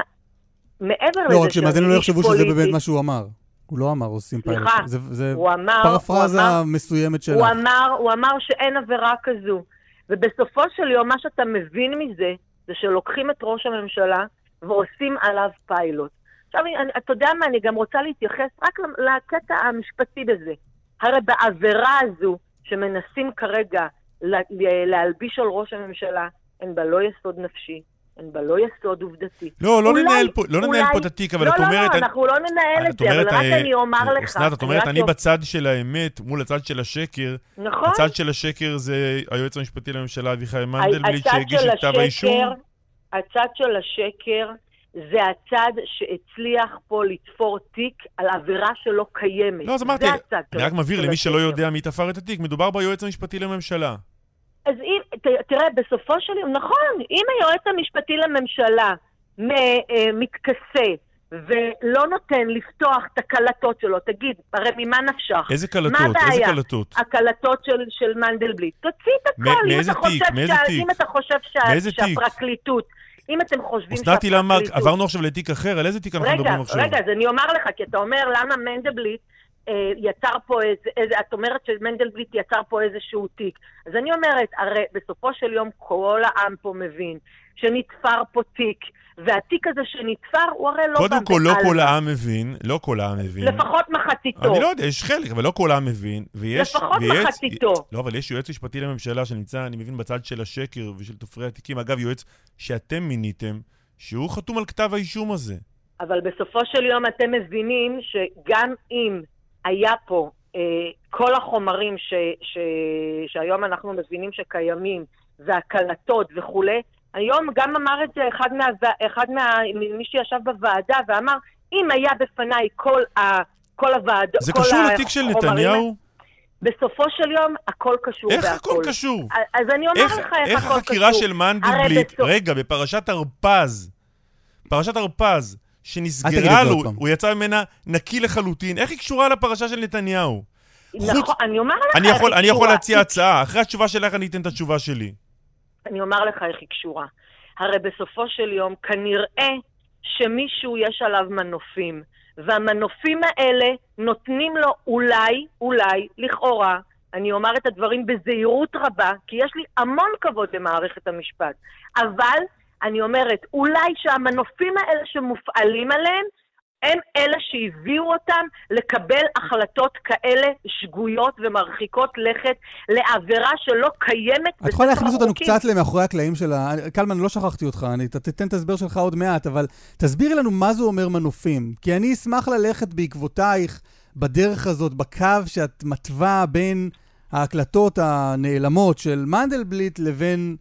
S5: מעבר לזה
S1: לא, רק שמאזינים לא
S5: שאני
S1: יחשבו שזה
S5: פוליטי,
S1: באמת מה שהוא אמר. הוא לא אמר עושים פיילוט.
S5: סליחה,
S1: זה- זה
S5: הוא אמר,
S1: פרפרזה
S5: הוא אמר,
S1: מסוימת שלך.
S5: הוא אמר, הוא אמר שאין עבירה כזו. ובסופו של יום, מה שאתה מבין מזה, זה שלוקחים את ראש הממשלה ועושים עליו פיילוט. עכשיו, אני, אתה יודע מה, אני גם רוצה להתייחס רק לקטע המשפטי בזה. הרי בעבירה הזו שמנסים כרגע לה- להלביש על ראש הממשלה, אין בה לא יסוד נפשי, אין בה לא יסוד עובדתי.
S2: לא, לא
S5: אולי-
S2: ננהל פה- לא ננהל
S5: אולי-
S2: פה את התיק, אבל
S5: לא,
S2: את
S5: לא,
S2: אומרת...
S5: לא,
S2: אני-
S5: אנחנו לא ננהל את זה, אבל רק אני אומר לך.
S2: אסנת, את אומרת, אני
S5: לא-
S2: בצד של האמת מול הצד של השקר.
S5: נכון.
S2: הצד של השקר זה היועץ המשפטי לממשלה אביחי מנדלבליט, שהגיש את כתב האישום.
S5: הצד של השקר זה הצד שהצליח פה לתפור תיק על עבירה שלא קיימת.
S2: לא, אז אמרתי, אני רק מבהיר למי שלא. יודע מי תפר את התיק, מדובר ביועץ המשפטי לממשלה.
S5: אז אם, תראה, בסופו של יום, נכון, אם היועץ המשפטי לממשלה אה, מתכסה ולא נותן לפתוח את הקלטות שלו, תגיד, הרי ממה נפשך?
S2: איזה קלטות? מה הבעיה? איזה קלטות?
S5: הקלטות של, של מנדלבליט. תוציא את הכל. מאיזה תיק? מאיזה תיק? אם אתה חושב שה, שהפרקליטות... אם אתם חושבים
S2: שהפרקליטות... אסנת אילן מרק, עברנו עכשיו לתיק אחר, על איזה תיק אנחנו מדברים עכשיו?
S5: רגע, רגע, אז אני אומר לך, כי אתה אומר למה מנדלבליט יצר פה איזה, איזה, את אומרת שמנדלבליט יצר פה איזשהו תיק. אז אני אומרת, הרי בסופו של יום כל העם פה מבין שנתפר פה תיק. והתיק הזה שנתפר, הוא הרי לא...
S2: קודם כל, לא כל העם מבין, לא כל העם מבין.
S5: לפחות מחציתו.
S2: אני לא יודע, יש חלק, אבל לא כל העם מבין.
S5: ויש, לפחות ויש, מחציתו.
S2: לא, אבל יש יועץ משפטי לממשלה שנמצא, אני מבין, בצד של השקר ושל תופרי התיקים. אגב, יועץ שאתם מיניתם, שהוא חתום על כתב האישום הזה.
S5: אבל בסופו של יום אתם מבינים שגם אם היה פה אה, כל החומרים ש, ש, שהיום אנחנו מבינים שקיימים, והקלטות וכולי, היום גם אמר את זה אחד, מה, אחד מה, מי שישב בוועדה ואמר, אם היה בפניי כל, ה, כל הוועדות,
S2: זה קשור לתיק של נתניהו?
S5: בסופו של יום, הכל קשור
S2: איך בהכל. איך הכל קשור?
S5: אז אני אומר איך, לך איך, איך הכל קשור. איך
S2: החקירה של מנדלבליט, בסוף... רגע, בפרשת הרפז, פרשת הרפז, שנסגרה לו, הוא יצא ממנה נקי לחלוטין, איך היא קשורה לפרשה של נתניהו?
S5: נכון, חוץ... אני אומר לך
S2: אני יכול, אני יכול להציע הצעה, אחרי התשובה שלך אני אתן את התשובה שלי.
S5: אני אומר לך איך היא קשורה. הרי בסופו של יום, כנראה שמישהו יש עליו מנופים, והמנופים האלה נותנים לו אולי, אולי, לכאורה, אני אומר את הדברים בזהירות רבה, כי יש לי המון כבוד למערכת המשפט, אבל אני אומרת, אולי שהמנופים האלה שמופעלים עליהם, הם אלה שהביאו אותם לקבל החלטות כאלה שגויות ומרחיקות לכת לעבירה שלא קיימת
S1: את יכולה להכניס אותנו קצת למאחורי הקלעים של ה... קלמן, לא שכחתי אותך, אני תתן את ההסבר שלך עוד מעט, אבל תסבירי לנו מה זה אומר מנופים. כי אני אשמח ללכת בעקבותייך בדרך הזאת, בקו שאת מתווה בין ההקלטות הנעלמות של מנדלבליט לבין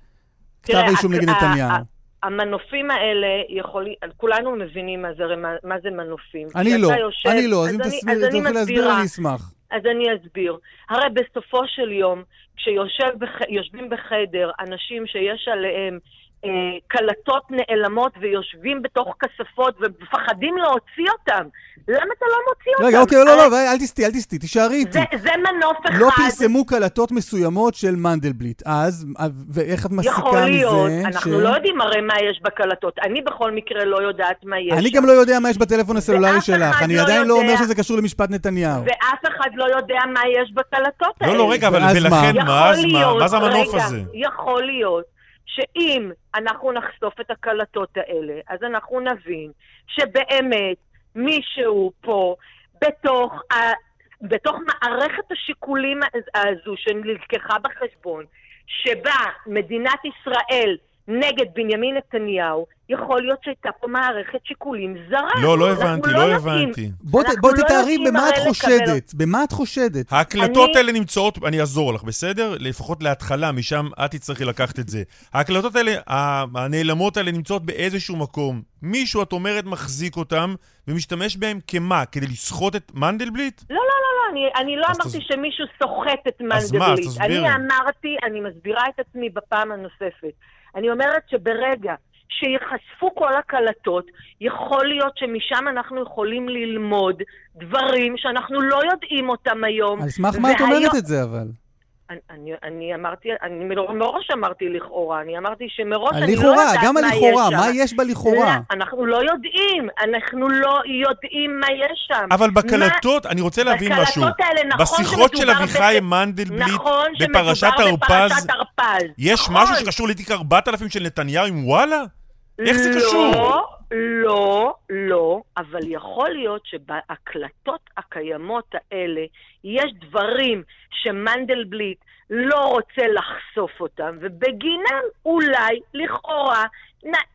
S1: כתב האישום נגד נתניהו.
S5: המנופים האלה יכולים, כולנו מבינים מה זה, מה זה מנופים.
S1: אני לא, יושב, אני לא, אז אם תוכלי להסביר אני אשמח.
S5: אז אני אסביר. הרי בסופו של יום, כשיושבים בחדר אנשים שיש עליהם קלטות נעלמות ויושבים בתוך כספות ומפחדים להוציא אותם. למה אתה לא מוציא אותם?
S1: רגע, אוקיי, לא, לא, לא, אל תסטי, אל תסטי, תישארי איתי.
S5: זה מנוף אחד.
S1: לא פרסמו קלטות מסוימות של מנדלבליט אז, ואיך את מסיקה מזה?
S5: יכול להיות, אנחנו לא יודעים הרי מה יש בקלטות. אני בכל מקרה לא יודעת מה יש.
S1: אני גם לא יודע מה יש בטלפון הסלולרי שלך. אני לא עדיין לא אומר שזה קשור למשפט נתניהו.
S5: ואף אחד לא יודע מה יש בקלטות האלה.
S2: לא, לא, רגע, אבל ולכן, מה זה המנוף הזה?
S5: יכול להיות שאם אנחנו נחשוף את הקלטות האלה, אז אנחנו נבין שבאמת מישהו פה, בתוך, ה, בתוך מערכת השיקולים הזו שנלקחה בחשבון, שבה מדינת ישראל נגד בנימין נתניהו, יכול להיות שהייתה פה מערכת שיקולים זרה.
S2: לא, לא הבנתי, לא, לא הבנתי.
S1: בוא, לא תתארי במה את חושדת. במה את חושדת?
S2: ההקלטות אני... האלה נמצאות, אני אעזור לך, בסדר? לפחות להתחלה, משם את תצטרכי לקחת את זה. ההקלטות האלה, הנעלמות האלה נמצאות באיזשהו מקום. מישהו, את אומרת, מחזיק אותם ומשתמש בהם כמה? כדי לסחוט את מנדלבליט?
S5: לא, לא, לא, לא. אני, אני לא אמרתי תס... שמישהו סוחט את מנדלבליט. אז מה, אז תסבירי. אני אמרתי, אני מסבירה את עצמי בפעם הנוספת. אני אומרת שברגע שייחשפו כל הקלטות, יכול להיות שמשם אנחנו יכולים ללמוד דברים שאנחנו לא יודעים אותם היום.
S1: על סמך מה את אומרת את זה אבל?
S5: אני, אני, אני אמרתי, אני מראש אמרתי לכאורה, אני אמרתי שמראש אני
S1: לכאורה, לא יודעת מה יש שם. גם הלכאורה, מה יש בלכאורה?
S5: לא, אנחנו לא יודעים, אנחנו לא יודעים מה יש שם.
S2: אבל בקלטות, מה, אני רוצה להבין משהו. בקלטות האלה, נכון בשיחות של אביחי מנדלבליט נכון בפרשת הרפז, יש נכון. משהו שקשור לתיק 4000 של נתניהו עם וואלה? איך זה קשור?
S5: לא, לא, לא, אבל יכול להיות שבהקלטות הקיימות האלה יש דברים שמנדלבליט לא רוצה לחשוף אותם, ובגינם אולי, לכאורה,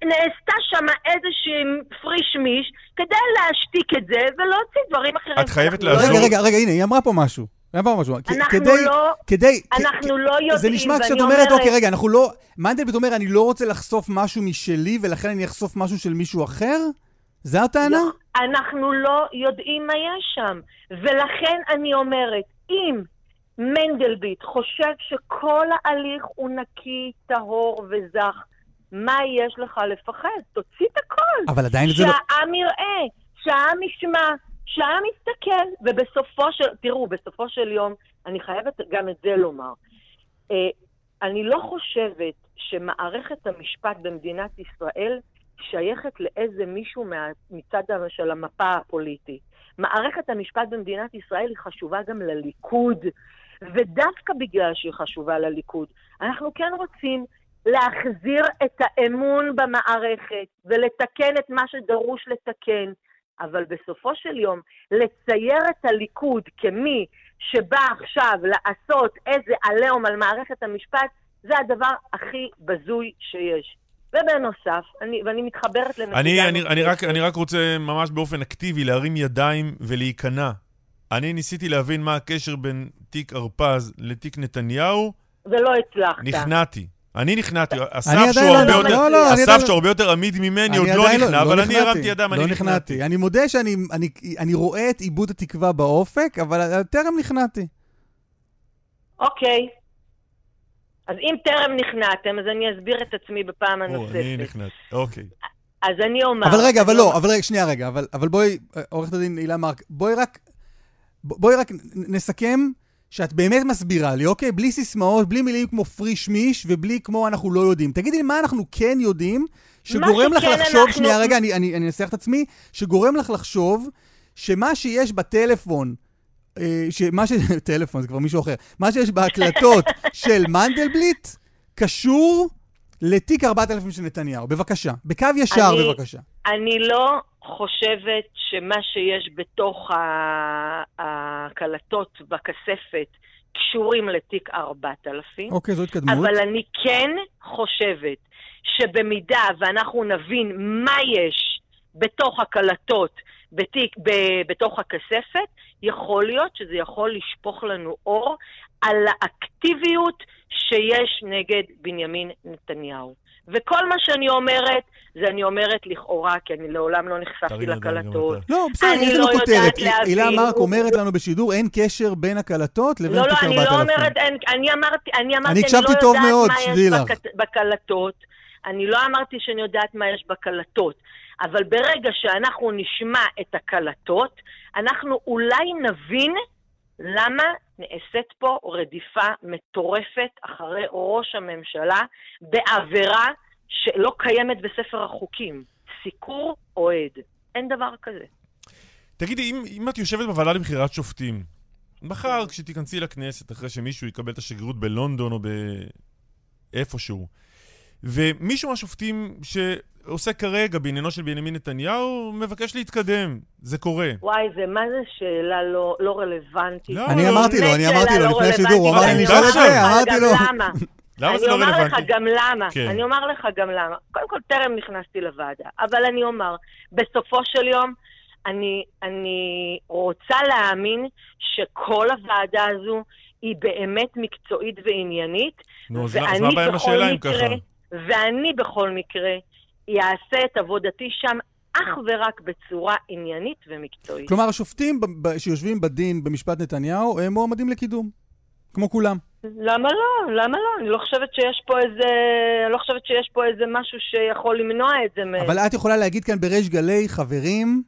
S5: נעשתה שם איזושהי פריש מיש כדי להשתיק את זה ולהוציא דברים אחרים.
S2: את חייבת לעזור.
S1: רגע, רגע, רגע, הנה, היא אמרה פה משהו.
S5: אני משהו. אנחנו כדי, לא, כדי, אנחנו כ- לא יודעים,
S1: זה נשמע כשאת אומרת, אומרת, אוקיי, רגע, אנחנו לא... מנדלבליט אומר, אני לא רוצה לחשוף משהו משלי, ולכן אני אחשוף משהו של מישהו אחר? זה הטענה?
S5: לא, אנחנו לא יודעים מה יש שם. ולכן אני אומרת, אם מנדלבליט חושב שכל ההליך הוא נקי, טהור וזך, מה יש לך לפחד? תוציא את הכל.
S1: אבל עדיין זה לא...
S5: שהעם יראה, שהעם ישמע, שהעם יסתכל, ובסופו של... תראו, בסופו של יום, אני חייבת גם את זה לומר. אה, אני לא חושבת שמערכת המשפט במדינת ישראל שייכת לאיזה מישהו מה, מצד של המפה הפוליטית. מערכת המשפט במדינת ישראל היא חשובה גם לליכוד, ודווקא בגלל שהיא חשובה לליכוד, אנחנו כן רוצים להחזיר את האמון במערכת ולתקן את מה שדרוש לתקן, אבל בסופו של יום, לצייר את הליכוד כמי שבא עכשיו לעשות איזה עליהום על מערכת המשפט, זה הדבר הכי בזוי שיש. ובנוסף, אני, ואני מתחברת לנקודה...
S2: אני, אני, אני, רק, אני רק רוצה ממש באופן אקטיבי להרים ידיים ולהיכנע. אני ניסיתי להבין מה הקשר בין תיק הרפז לתיק נתניהו.
S5: ולא הצלחת.
S2: נכנעתי. אני נכנעתי, אסף שהוא לא הרבה יותר, לא, לא, אסף שהוא הרבה יותר עמיד ממני עוד לא נכנע, אבל אני הרמתי ידיים, אני נכנעתי.
S1: אני מודה שאני רואה את עיבוד התקווה באופק, אבל טרם נכנעתי.
S5: אוקיי. אז אם טרם נכנעתם, אז אני אסביר את עצמי בפעם הנוספת.
S2: אני נכנעתי, אוקיי.
S5: אז אני אומר...
S1: אבל רגע, אבל לא, אבל רגע, שנייה רגע, אבל בואי, עורכת הדין הילה מרק, בואי רק, בואי רק נסכם שאת באמת מסבירה לי, אוקיי? בלי סיסמאות, בלי מילים כמו פריש מיש, ובלי כמו אנחנו לא יודעים. תגידי לי מה אנחנו כן יודעים, שגורם לך לחשוב, אנחנו... שנייה, רגע, אני, אני, אני אנסח את עצמי, שגורם לך לחשוב שמה שיש בטלפון, אה, שמה ש... טלפון, זה כבר מישהו אחר. מה שיש בהקלטות של מנדלבליט, קשור לתיק 4000 של נתניהו. בבקשה. בקו ישר, אני, בבקשה.
S5: אני לא חושבת שמה שיש בתוך ההקלטות בכספת קשורים לתיק 4000.
S1: אוקיי, זו התקדמות.
S5: אבל אני כן חושבת שבמידה ואנחנו נבין מה יש בתוך הקלטות בתיק, ב, בתוך הכספת, יכול להיות שזה יכול לשפוך לנו אור על האקטיביות שיש נגד בנימין נתניהו. וכל מה שאני אומרת, זה אני אומרת לכאורה, כי אני לעולם לא נחשפתי לקלטות.
S1: לא, בסדר, יש לנו לא כותרת. הילה מרק אומרת לנו בשידור, אין קשר בין הקלטות לבין תיק 4000.
S5: לא, לא, אני לא אומרת, אני אמרתי, אני אמרתי, אני לא יודעת מה יש בקלטות. אני לא אמרתי שאני יודעת מה יש בקלטות. אבל ברגע שאנחנו נשמע את הקלטות, אנחנו אולי נבין למה נעשית פה רדיפה מטורפת אחרי ראש הממשלה בעבירה שלא קיימת בספר החוקים. סיקור אוהד. אין דבר כזה.
S2: תגידי, אם, אם את יושבת בוועדה לבחירת שופטים, מחר כשתיכנסי לכנסת, אחרי שמישהו יקבל את השגרירות בלונדון או באיפשהו, ומישהו מהשופטים שעושה כרגע בעניינו של בנימין נתניהו, מבקש להתקדם. זה קורה.
S5: וואי, זה מה זה שאלה לא, לא רלוונטית?
S1: לא, אני לא, אמרתי לו, אני אמרתי לו לא לפני השידור, הוא אמר לי לשאול את זה, אמרתי לו.
S5: למה? למה זה לא רלוונטי? אני אומר לך גם למה. כן. אני אומר לך גם למה. קודם כל, טרם נכנסתי לוועדה, אבל אני אומר, בסופו של יום, אני, אני רוצה להאמין שכל הוועדה הזו היא באמת מקצועית ועניינית.
S2: נו, אז מה הבעיה עם השאלה אם ככה?
S5: ואני בכל מקרה אעשה את עבודתי שם אך ורק בצורה עניינית ומקצועית.
S1: כלומר, השופטים שיושבים בדין במשפט נתניהו הם מועמדים לקידום, כמו כולם.
S5: למה לא? למה לא? אני לא חושבת שיש פה איזה... אני לא חושבת שיש פה איזה משהו שיכול למנוע את זה
S1: מהם. אבל את יכולה להגיד כאן בריש גלי, חברים,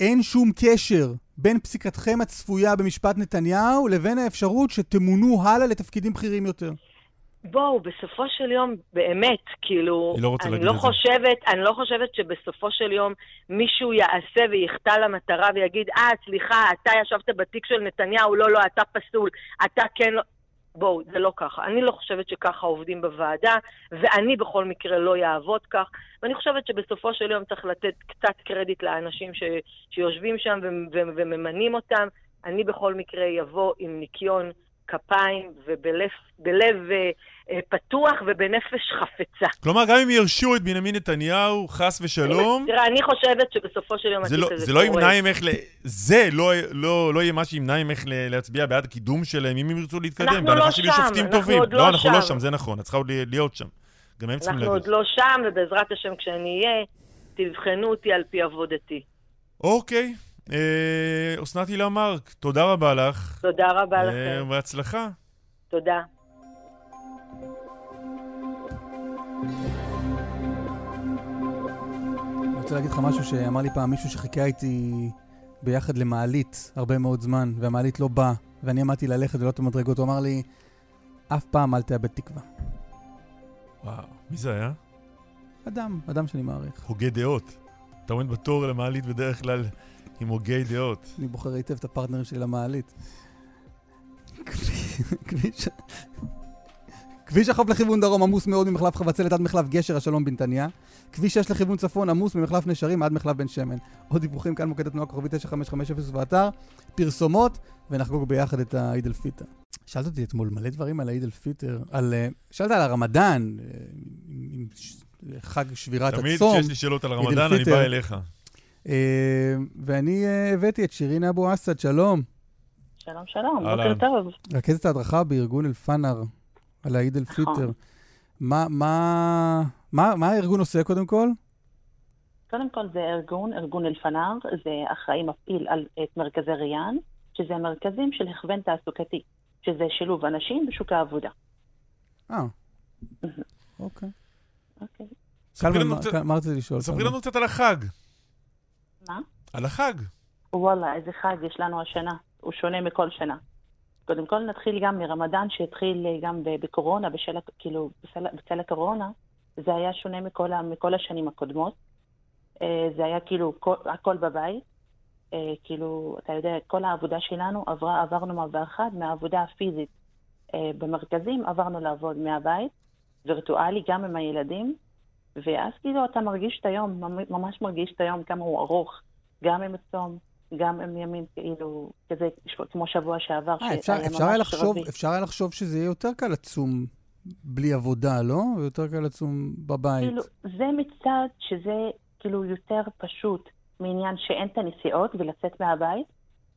S1: אין שום קשר בין פסיקתכם הצפויה במשפט נתניהו לבין האפשרות שתמונו הלאה לתפקידים בכירים יותר.
S5: בואו, בסופו של יום, באמת, כאילו,
S2: לא
S5: אני לא חושבת, אני לא חושבת שבסופו של יום מישהו יעשה ויחטא למטרה ויגיד, אה, סליחה, אתה ישבת בתיק של נתניהו, לא, לא, אתה פסול, אתה כן לא... בואו, זה לא ככה. אני לא חושבת שככה עובדים בוועדה, ואני בכל מקרה לא יעבוד כך. ואני חושבת שבסופו של יום צריך לתת קצת קרדיט לאנשים ש, שיושבים שם וממנים אותם. אני בכל מקרה יבוא עם ניקיון כפיים ובלב אה, אה, פתוח ובנפש חפצה.
S2: כלומר, גם אם ירשו את בנימין נתניהו, חס ושלום...
S5: תראה, אני חושבת שבסופו של יום התיק
S2: לא, זה לא ימנע ממך, ל... זה לא, לא, לא יהיה מה שימנע ממך להצביע בעד הקידום שלהם, אם הם ירצו להתקדם.
S5: אנחנו לא שם, אנחנו טובים. עוד לא,
S2: לא אנחנו לא שם, זה נכון, את צריכה עוד להיות שם. גם הם צריכים
S5: להגיד. אנחנו עוד לא שם, ובעזרת השם, כשאני אהיה, תבחנו אותי על פי עבודתי.
S2: אוקיי. אסנת הילה מרק, תודה רבה לך.
S5: תודה רבה לכם.
S2: בהצלחה.
S5: תודה.
S1: רוצה להגיד לך משהו שאמר לי פעם מישהו שחיכה איתי ביחד למעלית הרבה מאוד זמן, והמעלית לא באה, ואני עמדתי ללכת ולא את המדרגות, הוא אמר לי, אף פעם אל תאבד תקווה.
S2: וואו, מי זה היה?
S1: אדם, אדם שאני מעריך.
S2: הוגה דעות. אתה עומד בתור למעלית בדרך כלל עם הוגי דעות.
S1: אני בוחר היטב את הפרטנר שלי למעלית. כביש... כביש החוף לכיוון דרום עמוס מאוד ממחלף חבצלת עד מחלף גשר השלום בנתניה. כביש 6 לכיוון צפון עמוס ממחלף נשרים עד מחלף בן שמן. עוד דיווחים כאן מוקד התנועה כוכבית 9550 באתר, פרסומות, ונחגוג ביחד את העיד אל-פיטר. שאלת אותי אתמול מלא דברים על העיד אל-פיטר, על... אה, שאלת על הרמדאן, אה, עם חג שבירת הצום.
S2: תמיד כשיש לי שאלות על הרמדאן, אני בא אליך.
S1: אה, ואני הבאתי את שירינה אבו אסד, שלום.
S6: שלום, שלום, בוקר טוב.
S1: רכזת ההדרכה בארגון אל-פאנר. על העיד אל-פיטר. נכון. מה, מה, מה, מה הארגון עושה קודם כל?
S6: קודם כל זה ארגון, ארגון אל-פנאר, זה אחראי מפעיל על את מרכזי ריאן, שזה מרכזים של הכוון תעסוקתי, שזה שילוב אנשים בשוק העבודה.
S1: אה, אוקיי. אוקיי. מה רציתי לשאול?
S2: ספרי לנו קצת על החג.
S6: מה?
S2: על החג.
S6: וואלה, איזה חג יש לנו השנה. הוא שונה מכל שנה. קודם כל נתחיל גם מרמדאן שהתחיל אה, גם בקורונה, בשל, כאילו, בצל, בצל הקורונה, זה היה שונה מכל, מכל השנים הקודמות. אה, זה היה כאילו כל, הכל בבית. אה, כאילו, אתה יודע, כל העבודה שלנו עברה, עברנו מעבר אחד מהעבודה הפיזית במרכזים, עברנו לעבוד מהבית, וירטואלי, גם עם הילדים. ואז כאילו אתה מרגיש את היום, ממש מרגיש את היום כמה הוא ארוך, גם עם הצום, גם הם ימים כאילו, כזה כמו שבוע שעבר,
S1: 아, אה, אפשר, אפשר, היה לחשוב, אפשר היה לחשוב שזה יהיה יותר קל לצום בלי עבודה, לא? ויותר קל לצום בבית.
S6: כאילו, זה מצד שזה כאילו יותר פשוט מעניין שאין את הנסיעות ולצאת מהבית,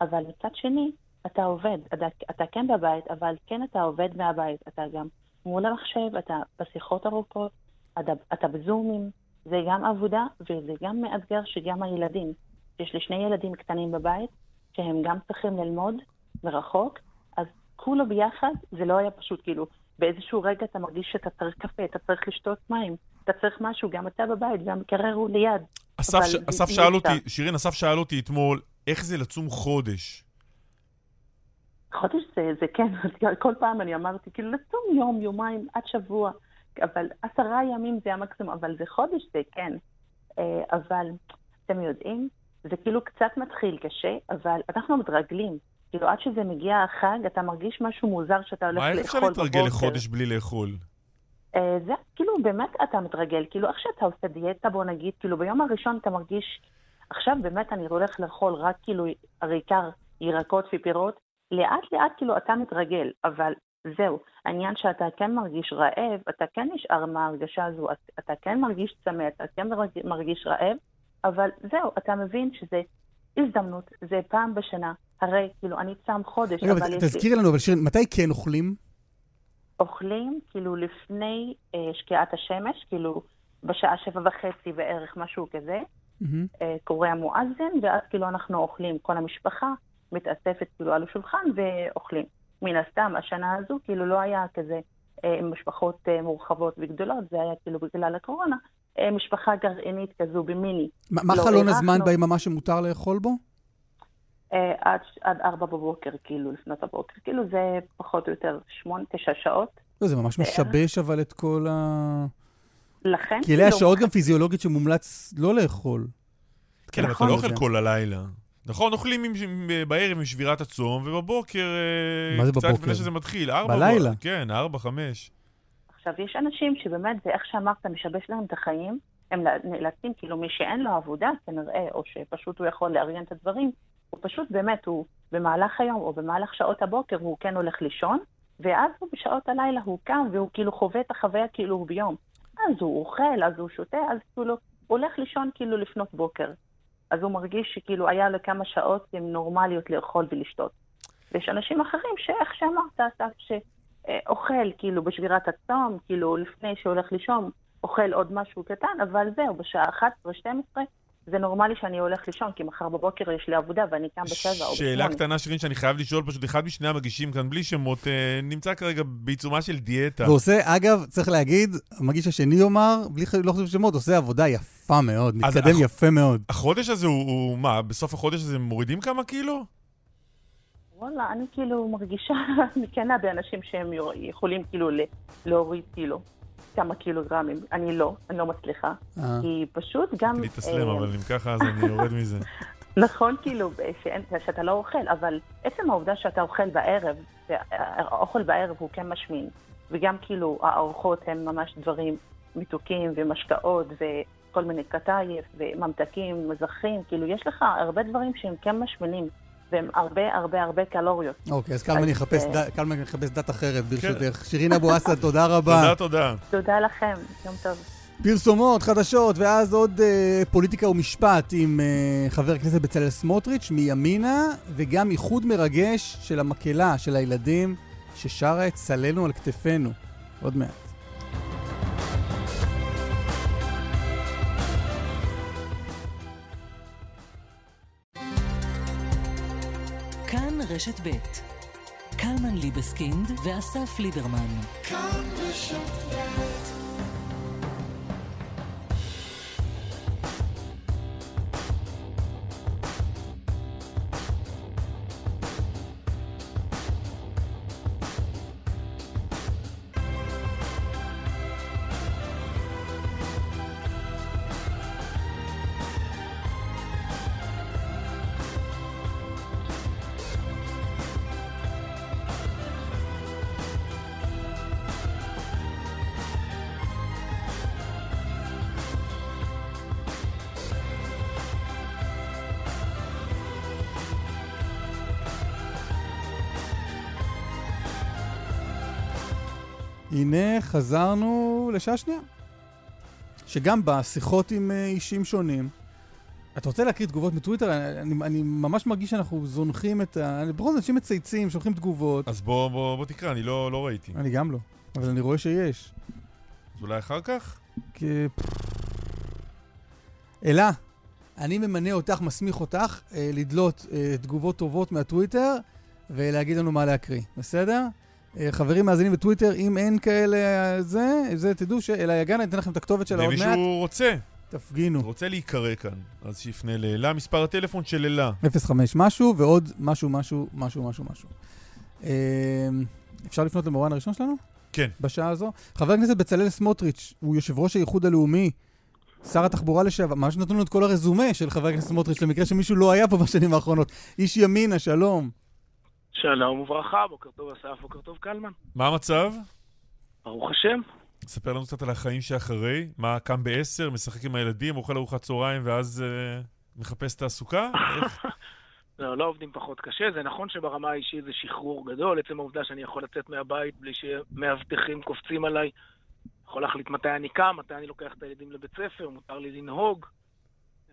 S6: אבל מצד שני, אתה עובד, אתה, אתה כן בבית, אבל כן אתה עובד מהבית, אתה גם מול המחשב, אתה בשיחות ארוכות, אתה, אתה בזומים, זה גם עבודה וזה גם מאתגר שגם הילדים. יש לי שני ילדים קטנים בבית, שהם גם צריכים ללמוד מרחוק, אז כולו ביחד, זה לא היה פשוט, כאילו, באיזשהו רגע אתה מרגיש שאתה צריך קפה, אתה צריך לשתות מים, אתה צריך משהו, גם אתה בבית, והמקרר הוא ליד.
S2: אסף, ש... אסף שאל אותי, שירין, אסף שאל אותי אתמול, איך זה לצום חודש?
S6: חודש זה, זה כן, כל פעם אני אמרתי, כאילו, לצום יום, יומיים, עד שבוע, אבל עשרה ימים זה המקסימום, אבל זה חודש זה כן. אה, אבל אתם יודעים, זה כאילו קצת מתחיל קשה, אבל אנחנו מתרגלים. כאילו, עד שזה מגיע החג, אתה מרגיש משהו מוזר שאתה הולך לאכול
S2: בבוקר. מה, איך אפשר להתרגל לחודש בלי לאכול?
S6: Uh, זה כאילו, באמת אתה מתרגל. כאילו, איך שאתה עושה דיאטה, בוא נגיד, כאילו, ביום הראשון אתה מרגיש, עכשיו באמת אני הולך לאכול רק כאילו, עיקר ירקות ופירות. לאט לאט כאילו אתה מתרגל, אבל זהו, העניין שאתה כן מרגיש רעב, אתה כן נשאר מההרגשה הזו, אתה כן מרגיש צמא, אתה כן מרגיש רעב, אבל זהו, אתה מבין שזה הזדמנות, זה פעם בשנה. הרי, כאילו, אני צם חודש,
S1: רגע, אבל... תזכירי לנו, אבל שירין, מתי כן אוכלים?
S6: אוכלים, כאילו, לפני אה, שקיעת השמש, כאילו, בשעה שבע וחצי בערך, משהו כזה. Mm-hmm. אה, קורא המואזין, ואז כאילו אנחנו אוכלים, כל המשפחה מתאספת כאילו על השולחן ואוכלים. מן הסתם, השנה הזו כאילו לא היה כזה אה, משפחות אה, מורחבות וגדולות, זה היה כאילו בגלל הקורונה, משפחה גרעינית כזו במיני.
S1: מה לא חלון הזמן ביממה שמותר לאכול בו?
S6: אה, עד, עד ארבע בבוקר, כאילו, לפנות הבוקר. כאילו, זה פחות או יותר שמונה, תשע שעות.
S1: לא, זה ממש משבש אבל את כל ה...
S6: לכן,
S1: כי אלה כאילו... השעות גם פיזיולוגית שמומלץ לא לאכול.
S2: כן, אבל אתה לא אוכל כל הלילה. נכון, אוכלים עם, בערב עם שבירת הצום, ובבוקר... אה,
S1: מה זה בבוקר?
S2: קצת לפני שזה מתחיל. ארבע,
S1: בלילה.
S2: כן, ארבע, חמש.
S6: עכשיו, יש אנשים שבאמת, זה איך שאמרת, משבש להם את החיים, הם נאלצים, כאילו מי שאין לו עבודה כנראה, או שפשוט הוא יכול לארגן את הדברים, הוא פשוט באמת, הוא במהלך היום או במהלך שעות הבוקר הוא כן הולך לישון, ואז הוא בשעות הלילה הוא קם והוא כאילו חווה את החוויה כאילו הוא ביום. אז הוא אוכל, אז הוא שותה, אז כאילו הוא הולך לישון כאילו לפנות בוקר. אז הוא מרגיש שכאילו היה לו כמה שעות עם נורמליות לאכול ולשתות. ויש אנשים אחרים שאיך שאמרת, ש... אה, אוכל כאילו בשבירת הצום, כאילו לפני שהולך לישון, אוכל עוד משהו קטן, אבל זהו, בשעה 11-12 זה נורמלי שאני הולך לישון, כי מחר בבוקר יש לי עבודה ואני קם בשבע או בשמונה.
S2: שאלה קטנה, שירין, שאני חייב לשאול, פשוט אחד משני המגישים כאן, בלי שמות, אה, נמצא כרגע בעיצומה של דיאטה.
S1: ועושה, אגב, צריך להגיד, המגיש השני יאמר, בלי לא חושב שמות, עושה עבודה יפה מאוד, מתקדם הח... יפה מאוד.
S2: החודש הזה הוא, הוא, מה, בסוף החודש הזה מורידים כמה קילו?
S6: וואלה, אני כאילו מרגישה מכנה באנשים שהם יכולים כאילו להוריד קילו. כמה קילוגרמים. אני לא, אני לא מצליחה. אה. כי פשוט גם...
S2: תסלם, אה, אבל אם ככה אז אני יורד מזה.
S6: נכון, כאילו, שאין, שאתה לא אוכל, אבל עצם העובדה שאתה אוכל בערב, האוכל בערב הוא כן משמין, וגם כאילו הארוחות הן ממש דברים מתוקים ומשקאות וכל מיני קטייף וממתקים, מזרחים, כאילו יש לך הרבה דברים שהם כן משמינים. והם הרבה הרבה הרבה קלוריות.
S1: אוקיי, אז קלמן יחפש דת אחרת, ברשותך. שירין אבו אסד, תודה רבה.
S2: תודה, תודה.
S6: תודה לכם, יום טוב.
S1: פרסומות, חדשות, ואז עוד אה, פוליטיקה ומשפט עם אה, חבר הכנסת בצלאל סמוטריץ' מימינה, וגם איחוד מרגש של המקהלה של הילדים ששרה את צללנו על כתפינו. עוד מעט.
S7: רשת ב' קלמן ליבסקינד ואסף ליברמן. כאן רשת
S1: הנה חזרנו לשעה שנייה. שגם בשיחות עם אה, אישים שונים, אתה רוצה להקריא תגובות מטוויטר? אני, אני ממש מרגיש שאנחנו זונחים את ה... בכל זאת אנשים מצייצים, שולחים תגובות.
S2: אז בוא, בוא, בוא תקרא, אני לא, לא ראיתי.
S1: אני גם לא, אבל אני רואה שיש.
S2: אז אולי אחר כך?
S1: כ... אלה, אני ממנה אותך, מסמיך אותך, אה, לדלות אה, תגובות טובות מהטוויטר ולהגיד לנו מה להקריא, בסדר? אה, חברים מאזינים בטוויטר, אם אין כאלה, זה, זה תדעו שאלה יגן, אני אתן לכם את הכתובת שלה עוד מעט.
S2: ומישהו רוצה.
S1: תפגינו.
S2: רוצה להיקרא כאן, אז שיפנה לאלה, מספר הטלפון של אלה.
S1: 05 משהו ועוד משהו, משהו, משהו, משהו, משהו. אה, אפשר לפנות למורן הראשון שלנו?
S2: כן.
S1: בשעה הזו? חבר הכנסת בצלאל סמוטריץ', הוא יושב ראש האיחוד הלאומי, שר התחבורה לשעבר, ממש נתנו לנו את כל הרזומה של חבר הכנסת סמוטריץ', למקרה שמישהו לא היה פה בשנים האחרונות. איש ימינה, שלום.
S8: שלום וברכה, בוקר טוב אסף, בוקר טוב קלמן.
S2: מה המצב?
S8: ברוך השם.
S2: ספר לנו קצת על החיים שאחרי. מה, קם בעשר, משחק עם הילדים, אוכל ארוחת צהריים ואז אה, מחפש תעסוקה?
S8: לא, לא עובדים פחות קשה. זה נכון שברמה האישית זה שחרור גדול. עצם העובדה שאני יכול לצאת מהבית בלי שמאבטחים קופצים עליי. יכול להחליט מתי אני קם, מתי אני לוקח את הילדים לבית ספר, מותר לי לנהוג.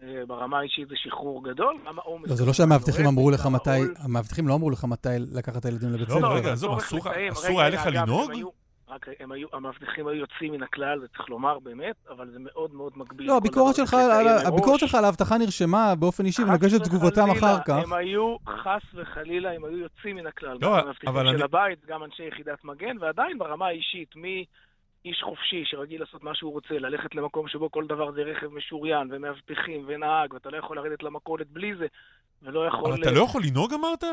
S8: אה, ברמה האישית זה שחרור גדול, גם העומס...
S1: לא, זה לא שהמאבטחים אמרו לך מתי, המאבטחים לא אמרו לך מתי לקחת את הילדים לבית ספר.
S2: לא, רגע, עזוב, אסור היה לך לנהוג?
S8: רק הם היו, המאבטחים היו יוצאים מן הכלל, זה צריך לומר באמת, אבל זה מאוד מאוד מגביל.
S1: לא, הביקורת שלך, הביקורת שלך על האבטחה נרשמה באופן אישי ונגשת תגובתם אחר כך.
S8: הם היו, חס וחלילה, הם היו יוצאים מן הכלל. לא, גם המאבטחים של הבית, גם אנשי יחידת מגן, ועדיין ברמה האישית, מי... איש חופשי שרגיל לעשות מה שהוא רוצה, ללכת למקום שבו כל דבר זה רכב משוריין ומאבטחים ונהג, ואתה לא יכול לרדת למכולת בלי זה, ולא יכול...
S2: אבל אתה לא יכול לנהוג אמרת?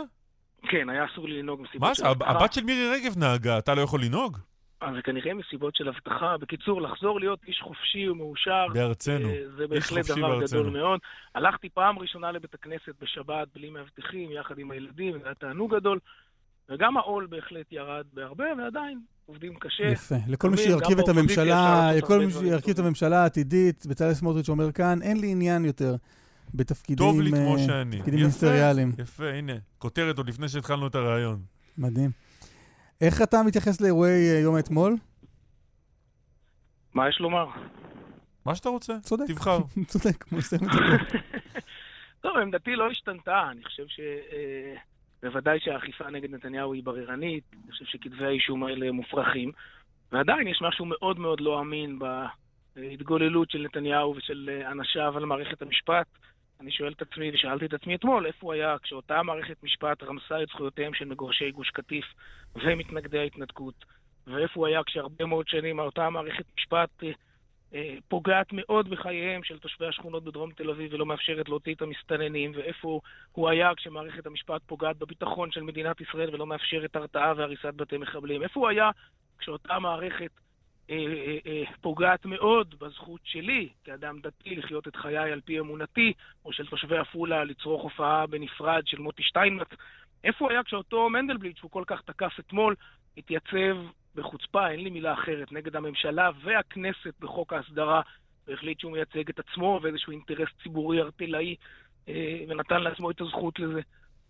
S8: כן, היה אסור לי לנהוג מסיבות
S2: של אבטחה. מה? הבת של מירי רגב נהגה, אתה לא יכול לנהוג?
S8: אז זה כנראה מסיבות של אבטחה. בקיצור, לחזור להיות איש חופשי ומאושר,
S2: בארצנו.
S8: אה, זה בהחלט דבר בארצנו. גדול מאוד. הלכתי פעם ראשונה לבית הכנסת בשבת בלי מאבטחים, יחד עם הילדים, זה היה תענוג גדול. וגם העול בהחלט ירד בהרבה, ועדיין עובדים קשה.
S1: יפה. לכל מי שירכיב את הממשלה, לכל מי שירכיב את הממשלה העתידית, בצלאל סמוטריץ' אומר כאן, אין לי עניין יותר בתפקידים
S2: טוב לי כמו אה, שאני.
S1: תפקידים מיניסטריאליים.
S2: יפה, הנה. כותרת עוד לפני שהתחלנו את הרעיון.
S1: מדהים. איך אתה מתייחס לאירועי אה, יום האתמול?
S8: מה יש לומר?
S2: מה שאתה רוצה.
S1: צודק.
S2: תבחר.
S1: צודק, נסיים את זה.
S8: טוב, עמדתי לא השתנתה. אני חושב ש... אה, בוודאי שהאכיפה נגד נתניהו היא בררנית, אני חושב שכתבי האישום האלה מופרכים, ועדיין יש משהו מאוד מאוד לא אמין התגוללות של נתניהו ושל אנשיו על מערכת המשפט. אני שואל את עצמי, ושאלתי את עצמי אתמול, איפה הוא היה כשאותה מערכת משפט רמסה את זכויותיהם של מגורשי גוש קטיף ומתנגדי ההתנתקות, ואיפה הוא היה כשהרבה מאוד שנים אותה מערכת משפט פוגעת מאוד בחייהם של תושבי השכונות בדרום תל אביב ולא מאפשרת להוציא את המסתננים, ואיפה הוא היה כשמערכת המשפט פוגעת בביטחון של מדינת ישראל ולא מאפשרת הרתעה והריסת בתי מחבלים. איפה הוא היה כשאותה מערכת אה, אה, אה, פוגעת מאוד בזכות שלי, כאדם דתי, לחיות את חיי על פי אמונתי, או של תושבי עפולה לצרוך הופעה בנפרד של מוטי שטיינמץ. איפה הוא היה כשאותו מנדלבליט, שהוא כל כך תקף אתמול, התייצב בחוצפה, אין לי מילה אחרת, נגד הממשלה והכנסת בחוק ההסדרה, והחליט שהוא מייצג את עצמו ואיזשהו אינטרס ציבורי ארטילאי, ונתן לעצמו את הזכות לזה.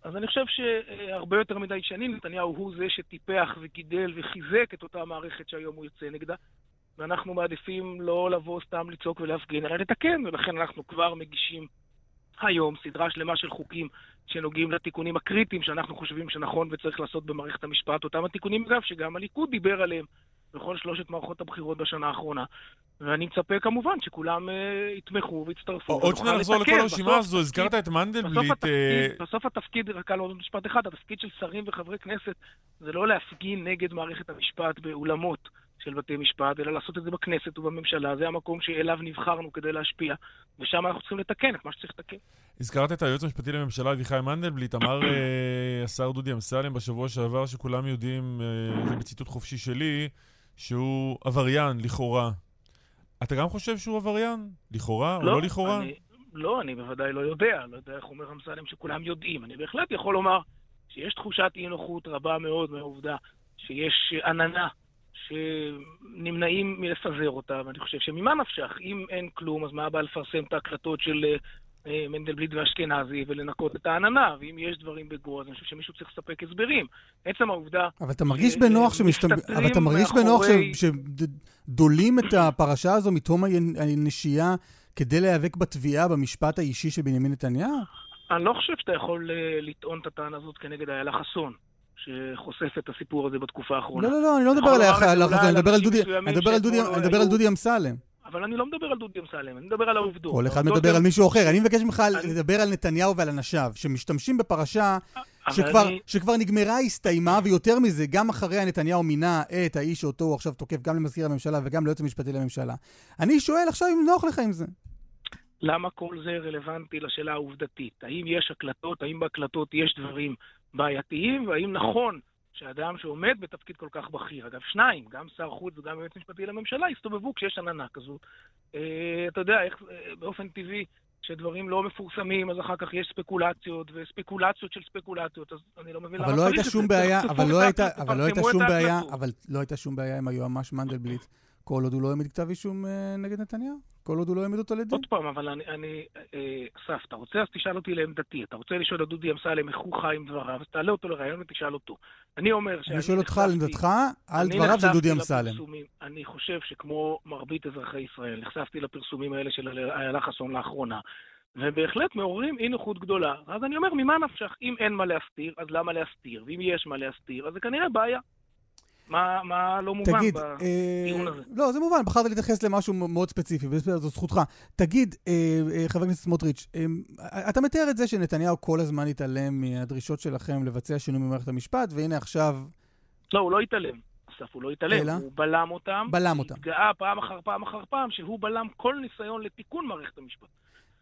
S8: אז אני חושב שהרבה יותר מדי שנים נתניהו הוא זה שטיפח וגידל וחיזק את אותה מערכת שהיום הוא יוצא נגדה. ואנחנו מעדיפים לא לבוא סתם לצעוק ולהפגין, אלא לתקן, ולכן אנחנו כבר מגישים היום סדרה שלמה של חוקים שנוגעים לתיקונים הקריטיים שאנחנו חושבים שנכון וצריך לעשות במערכת המשפט. אותם התיקונים, אגב, שגם הליכוד דיבר עליהם בכל שלושת מערכות הבחירות בשנה האחרונה. ואני מצפה כמובן שכולם uh, יתמכו ויצטרפו.
S2: עוד שניה נחזור לכל הרשימה הזו, הזכרת את מנדלבליט. בסוף
S8: התפקיד, uh... בסוף התפקיד, רק על עוד משפט אחד, התפקיד של שרים וחברי כנסת זה לא להפגין נגד מערכת המשפט באולמות של בתי משפט, אלא לעשות את זה בכנסת ובממשלה. זה המקום שאליו נבחרנו כדי להשפיע, ושם אנחנו צריכים לתקן את מה שצריך לתקן.
S2: הזכרת את היועץ המשפטי לממשלה אביחי מנדלבליט, אמר uh, השר דודי אמסלם בשבוע שעבר, שכולם יודעים, uh, זה בציטוט חופשי שלי, שהוא עבריין, לכאורה. אתה גם חושב שהוא עבריין? לכאורה לא, או לא לכאורה?
S8: אני, לא, אני בוודאי לא יודע. לא יודע איך אומר אמסלם שכולם יודעים. אני בהחלט יכול לומר שיש תחושת אי נוחות רבה מאוד מהעובדה שיש עננה שנמנעים מלפזר אותה, ואני חושב שממה נפשך? אם אין כלום, אז מה הבא לפרסם את ההקלטות של אה, מנדלבליט ואשכנזי ולנקות את העננה, ואם יש דברים בגו, אז אני חושב שמישהו צריך לספק הסברים. עצם העובדה...
S1: אבל אתה מרגיש בנוח שמשת... אבל אתה מרגיש בנוח. שדולים את הפרשה הזו מתום הנשייה כדי להיאבק בתביעה במשפט האישי של בנימין נתניהו?
S8: אני לא חושב שאתה יכול אה, לטעון את הטענה הזאת כנגד איילה חסון. שחושף את הסיפור הזה בתקופה האחרונה.
S1: לא, לא, לא, אני לא מדבר על חסון, אני מדבר על דודי אמסלם.
S8: אבל אני לא מדבר על דודי אמסלם, אני מדבר על העובדות.
S1: כל אחד מדבר על מישהו אחר. אני מבקש ממך לדבר על נתניהו ועל אנשיו, שמשתמשים בפרשה שכבר נגמרה, הסתיימה, ויותר מזה, גם אחריה נתניהו מינה את האיש שאותו הוא עכשיו תוקף גם למזכיר הממשלה וגם ליועץ המשפטי לממשלה. אני שואל עכשיו אם נוח לך עם זה.
S8: למה כל זה רלוונטי לשאלה העובדתית? האם יש הקלטות, האם בהקלטות יש דברים בעייתיים, והאם נכון שאדם שעומד בתפקיד כל כך בכיר, אגב, שניים, גם שר חוץ וגם יועץ משפטי לממשלה, הסתובבו כשיש עננה כזאת. אה, אתה יודע, איך אה, באופן טבעי, כשדברים לא מפורסמים, אז אחר כך יש ספקולציות, וספקולציות של ספקולציות, אז אני לא מבין למה
S1: לא צריך זה. בעיה, אבל לא אבל לא הייתה שום בעיה, אבל לא הייתה שום בעיה עם היועמ"ש מנדלבליט, כל עוד הוא לא העמיד כתב אישום אה, נגד נתניהו. כל עוד הוא לא העמיד אותו לדין.
S8: עוד פעם, אבל אני, אני אה, אסף, אתה רוצה אז תשאל אותי לעמדתי. אתה רוצה לשאול את דודי אמסלם איך הוא חי עם דבריו, אז תעלה אותו לרעיון ותשאל אותו. אני אומר שאני
S1: אני שואל אותך על עמדתך, על דבריו של דודי אמסלם.
S8: אני חושב שכמו מרבית אזרחי ישראל, נחשפתי לפרסומים האלה של איילה חסון לאחרונה, ובהחלט מעוררים אי נוחות גדולה. אז אני אומר, ממה נפשך? אם אין מה להסתיר, אז למה להסתיר? ואם יש מה להסתיר, אז זה כנראה בעיה. מה, מה לא מובן תגיד, בטיעון אה, הזה?
S1: לא, זה מובן, בחרת להתייחס למשהו מאוד ספציפי, בסדר, זו זכותך. תגיד, אה, אה, חבר הכנסת סמוטריץ', אה, אתה מתאר את זה שנתניהו כל הזמן התעלם מהדרישות שלכם לבצע שינוי במערכת המשפט, והנה עכשיו...
S8: לא, הוא לא התעלם. אסף, הוא לא התעלם, אלא? הוא בלם אותם.
S1: בלם אותם.
S8: התגאה פעם אחר פעם אחר פעם שהוא בלם כל ניסיון לתיקון מערכת המשפט.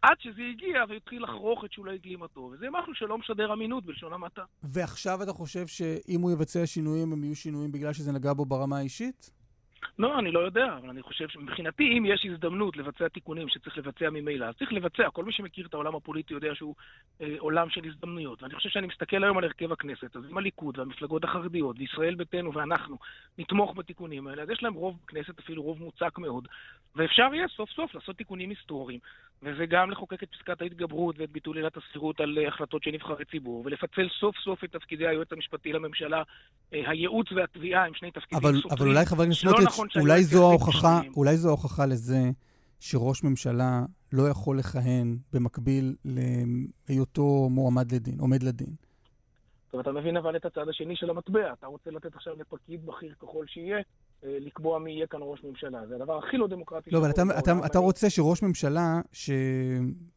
S8: עד שזה הגיע והתחיל לחרוך את שולי גלימתו, וזה משהו שלא משדר אמינות בלשון המעטה.
S1: ועכשיו אתה חושב שאם הוא יבצע שינויים, הם יהיו שינויים בגלל שזה נגע בו ברמה האישית?
S8: לא, אני לא יודע, אבל אני חושב שמבחינתי, אם יש הזדמנות לבצע תיקונים שצריך לבצע ממילא, אז צריך לבצע. כל מי שמכיר את העולם הפוליטי יודע שהוא אה, עולם של הזדמנויות. ואני חושב שאני מסתכל היום על הרכב הכנסת, אז אם הליכוד והמפלגות החרדיות, וישראל ביתנו ואנחנו, נתמוך בתיקונים האלה, אז יש להם רוב בכנסת, אפילו רוב מוצק מאוד, ואפשר יהיה סוף סוף לעשות תיקונים היסטוריים, וזה גם לחוקק את פסקת ההתגברות ואת ביטול עילת הסבירות על אה, החלטות של נבחרי ציבור, ולפצל סוף סוף את תפקידי היועץ המשפטי לממשלה, אה, הייעוץ והתביעה הם שני תפקידים
S1: אבל, סותרים. אבל אולי חבר הכנסת סמוטריץ', נכון אולי זו ההוכחה, אולי זו ההוכחה לזה שראש ממשלה לא יכול לכהן במקביל להיותו מועמד לדין, עומד לדין.
S8: טוב, אתה מבין אבל את הצד השני של המטבע. אתה רוצה לתת עכשיו לפקיד בכיר ככל שיהיה, לקבוע מי יהיה כאן ראש ממשלה. זה הדבר הכי לא דמוקרטי.
S1: לא, אבל אתה, אתה, אתה רוצה שראש ממשלה,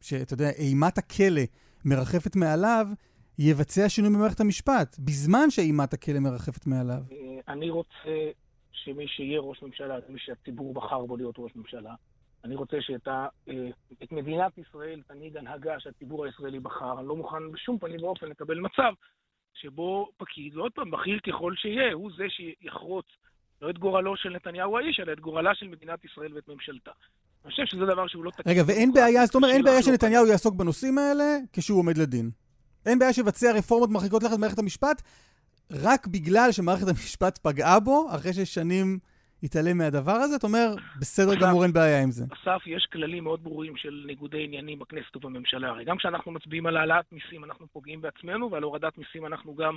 S1: שאתה יודע, אימת הכלא מרחפת מעליו, יבצע שינוי במערכת המשפט, בזמן שאימת הכלא מרחפת מעליו.
S8: אה, אני רוצה שמי שיהיה ראש ממשלה, מי שהציבור בחר בו להיות ראש ממשלה, אני רוצה שאת ה, אה, את מדינת ישראל תנהיג הנהגה שהציבור הישראלי בחר. אני לא מוכן בשום פנים ואופן לקבל מצב שבו פקיד, ועוד פעם, בכיר ככל שיהיה, הוא זה שיחרוץ לא את גורלו של נתניהו האיש, אלא את גורלה של מדינת ישראל ואת ממשלתה. אני חושב שזה דבר שהוא לא תקין.
S1: רגע, ואין בעיה, זאת אומרת, אין בעיה שנתניהו יעסוק בנושאים האלה כשהוא עומד לדין. אין בעיה שיבצע רפורמות מרחיקות לכת במערכת המשפט, רק בגלל שמערכת המשפט פגעה בו, אחרי ששנים התעלם מהדבר הזה? אתה אומר, בסדר גמור, אין בעיה עם זה.
S8: אסף, יש כללים מאוד ברורים של ניגודי עניינים בכנסת ובממשלה. הרי גם כשאנחנו מצביעים על העלאת מיסים, אנחנו פוגעים בעצמנו, ועל הורדת מיסים אנחנו גם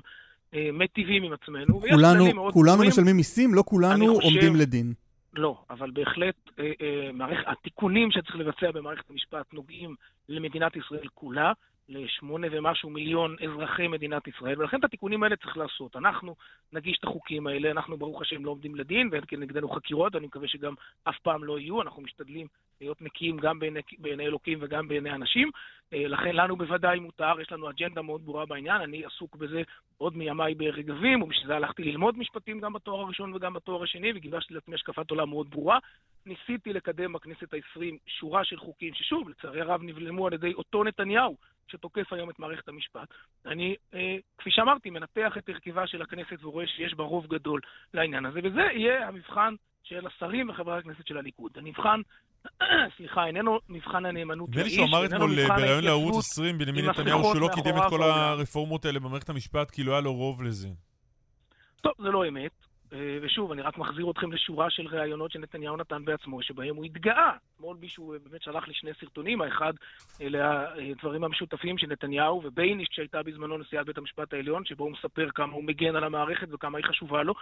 S8: אה, מטיבים עם עצמנו.
S1: כולנו, כולנו משלמים מיסים, לא כולנו חושב, עומדים לדין.
S8: לא, אבל בהחלט אה, אה, מערכ... התיקונים שצריך לבצע במערכת המשפט נוגעים למדינת ישראל כולה. לשמונה ומשהו מיליון אזרחי מדינת ישראל, ולכן את התיקונים האלה צריך לעשות. אנחנו נגיש את החוקים האלה, אנחנו ברוך השם לא עומדים לדין, ואין כנגדנו חקירות, ואני מקווה שגם אף פעם לא יהיו, אנחנו משתדלים להיות נקיים גם בעיני, בעיני אלוקים וגם בעיני אנשים. אה, לכן לנו בוודאי מותר, יש לנו אג'נדה מאוד ברורה בעניין, אני עסוק בזה עוד מימיי ברגבים, ובשביל זה הלכתי ללמוד משפטים גם בתואר הראשון וגם בתואר השני, וגיבשתי לעצמי השקפת עולם מאוד ברורה. ניסיתי לקדם בכנסת העשרים שורה של חוקים, ששוב, לצערי הרב נבלמו על ידי אותו נתניהו, שתוקף היום את מערכת המשפט. אני, אה, כפי שאמרתי, מנתח את הרכבה של הכנסת ורואה שיש בה רוב גדול לעניין הזה, וזה יהיה המבחן של השרים וחברי הכנסת של הליכוד. המבחן, סליחה, איננו מבחן הנאמנות
S2: לאיש, איננו מבחן ההתיישבות. נדמה לי שהוא אמר אתמול בריאיון לערוץ 20, בנימין נתניהו, שהוא לא קידם את כל הרפורמות האלה במערכת המשפט, כי לא היה לו רוב לזה.
S8: טוב, זה לא אמת. אה, ושוב, אני רק מחזיר אתכם לשורה של ראיונות שנתניהו נתן בעצמו, שבהם הוא התגאה. אתמול מישהו אה, באמת שלח לי שני סרטונים, האחד אלה הדברים המשותפים של נתניהו ובייניש, שהייתה בזמנו נשיאת בית המשפט העליון, שבו הוא מספר כמה הוא מגן על המערכת וכמה היא חשובה לו,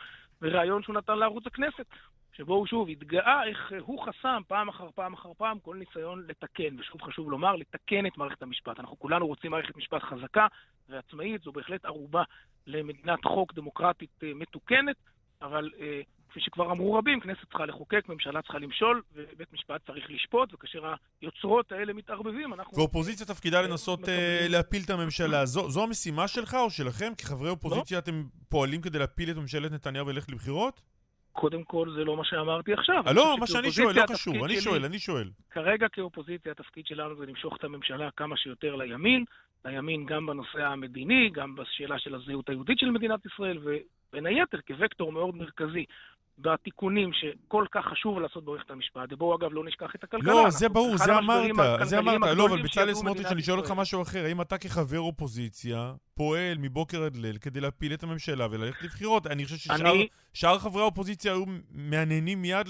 S8: וראיון שהוא נתן לערוץ הכנסת, שבו הוא שוב התגאה איך הוא חסם פעם אחר פעם אחר פעם כל ניסיון לתקן, ושוב חשוב לומר, לתקן את מערכת המשפט. אנחנו כולנו רוצים מערכת משפט חזקה ועצמאית, זו בהחלט ערובה למדינת חוק דמוקרטית אה, מתוקנת. אבל אה, כפי שכבר אמרו רבים, כנסת צריכה לחוקק, ממשלה צריכה למשול, ובית משפט צריך לשפוט, וכאשר היוצרות האלה מתערבבים, אנחנו...
S2: ואופוזיציה תפקידה אה, לנסות מקבלים... אה, להפיל את הממשלה. זו, זו המשימה שלך או שלכם? כחברי אופוזיציה לא. אתם פועלים כדי להפיל את ממשלת נתניהו וללכת לבחירות?
S8: קודם כל, זה לא מה שאמרתי עכשיו.
S2: לא, מה שאני שואל, לא קשור. אני שואל, אני שואל.
S8: כרגע כאופוזיציה, התפקיד שלנו זה למשוך את הממשלה כמה שיותר לימין, לימין גם בנושא המדיני, גם בשאלה של הזהות היהודית של מדינת ישראל, בין היתר כווקטור מאוד מרכזי בתיקונים שכל כך חשוב לעשות במערכת המשפט. ובואו אגב לא נשכח את הכלכלה.
S2: לא, זה ברור, זה אמרת, זה אמרת. לא, אבל בצלאל סמוטריץ', אני שואל אותך משהו אחר. האם אתה כחבר אופוזיציה פועל מבוקר עד ליל כדי להפיל את הממשלה וללכת לבחירות? אני חושב ששאר חברי האופוזיציה היו מהנהנים מיד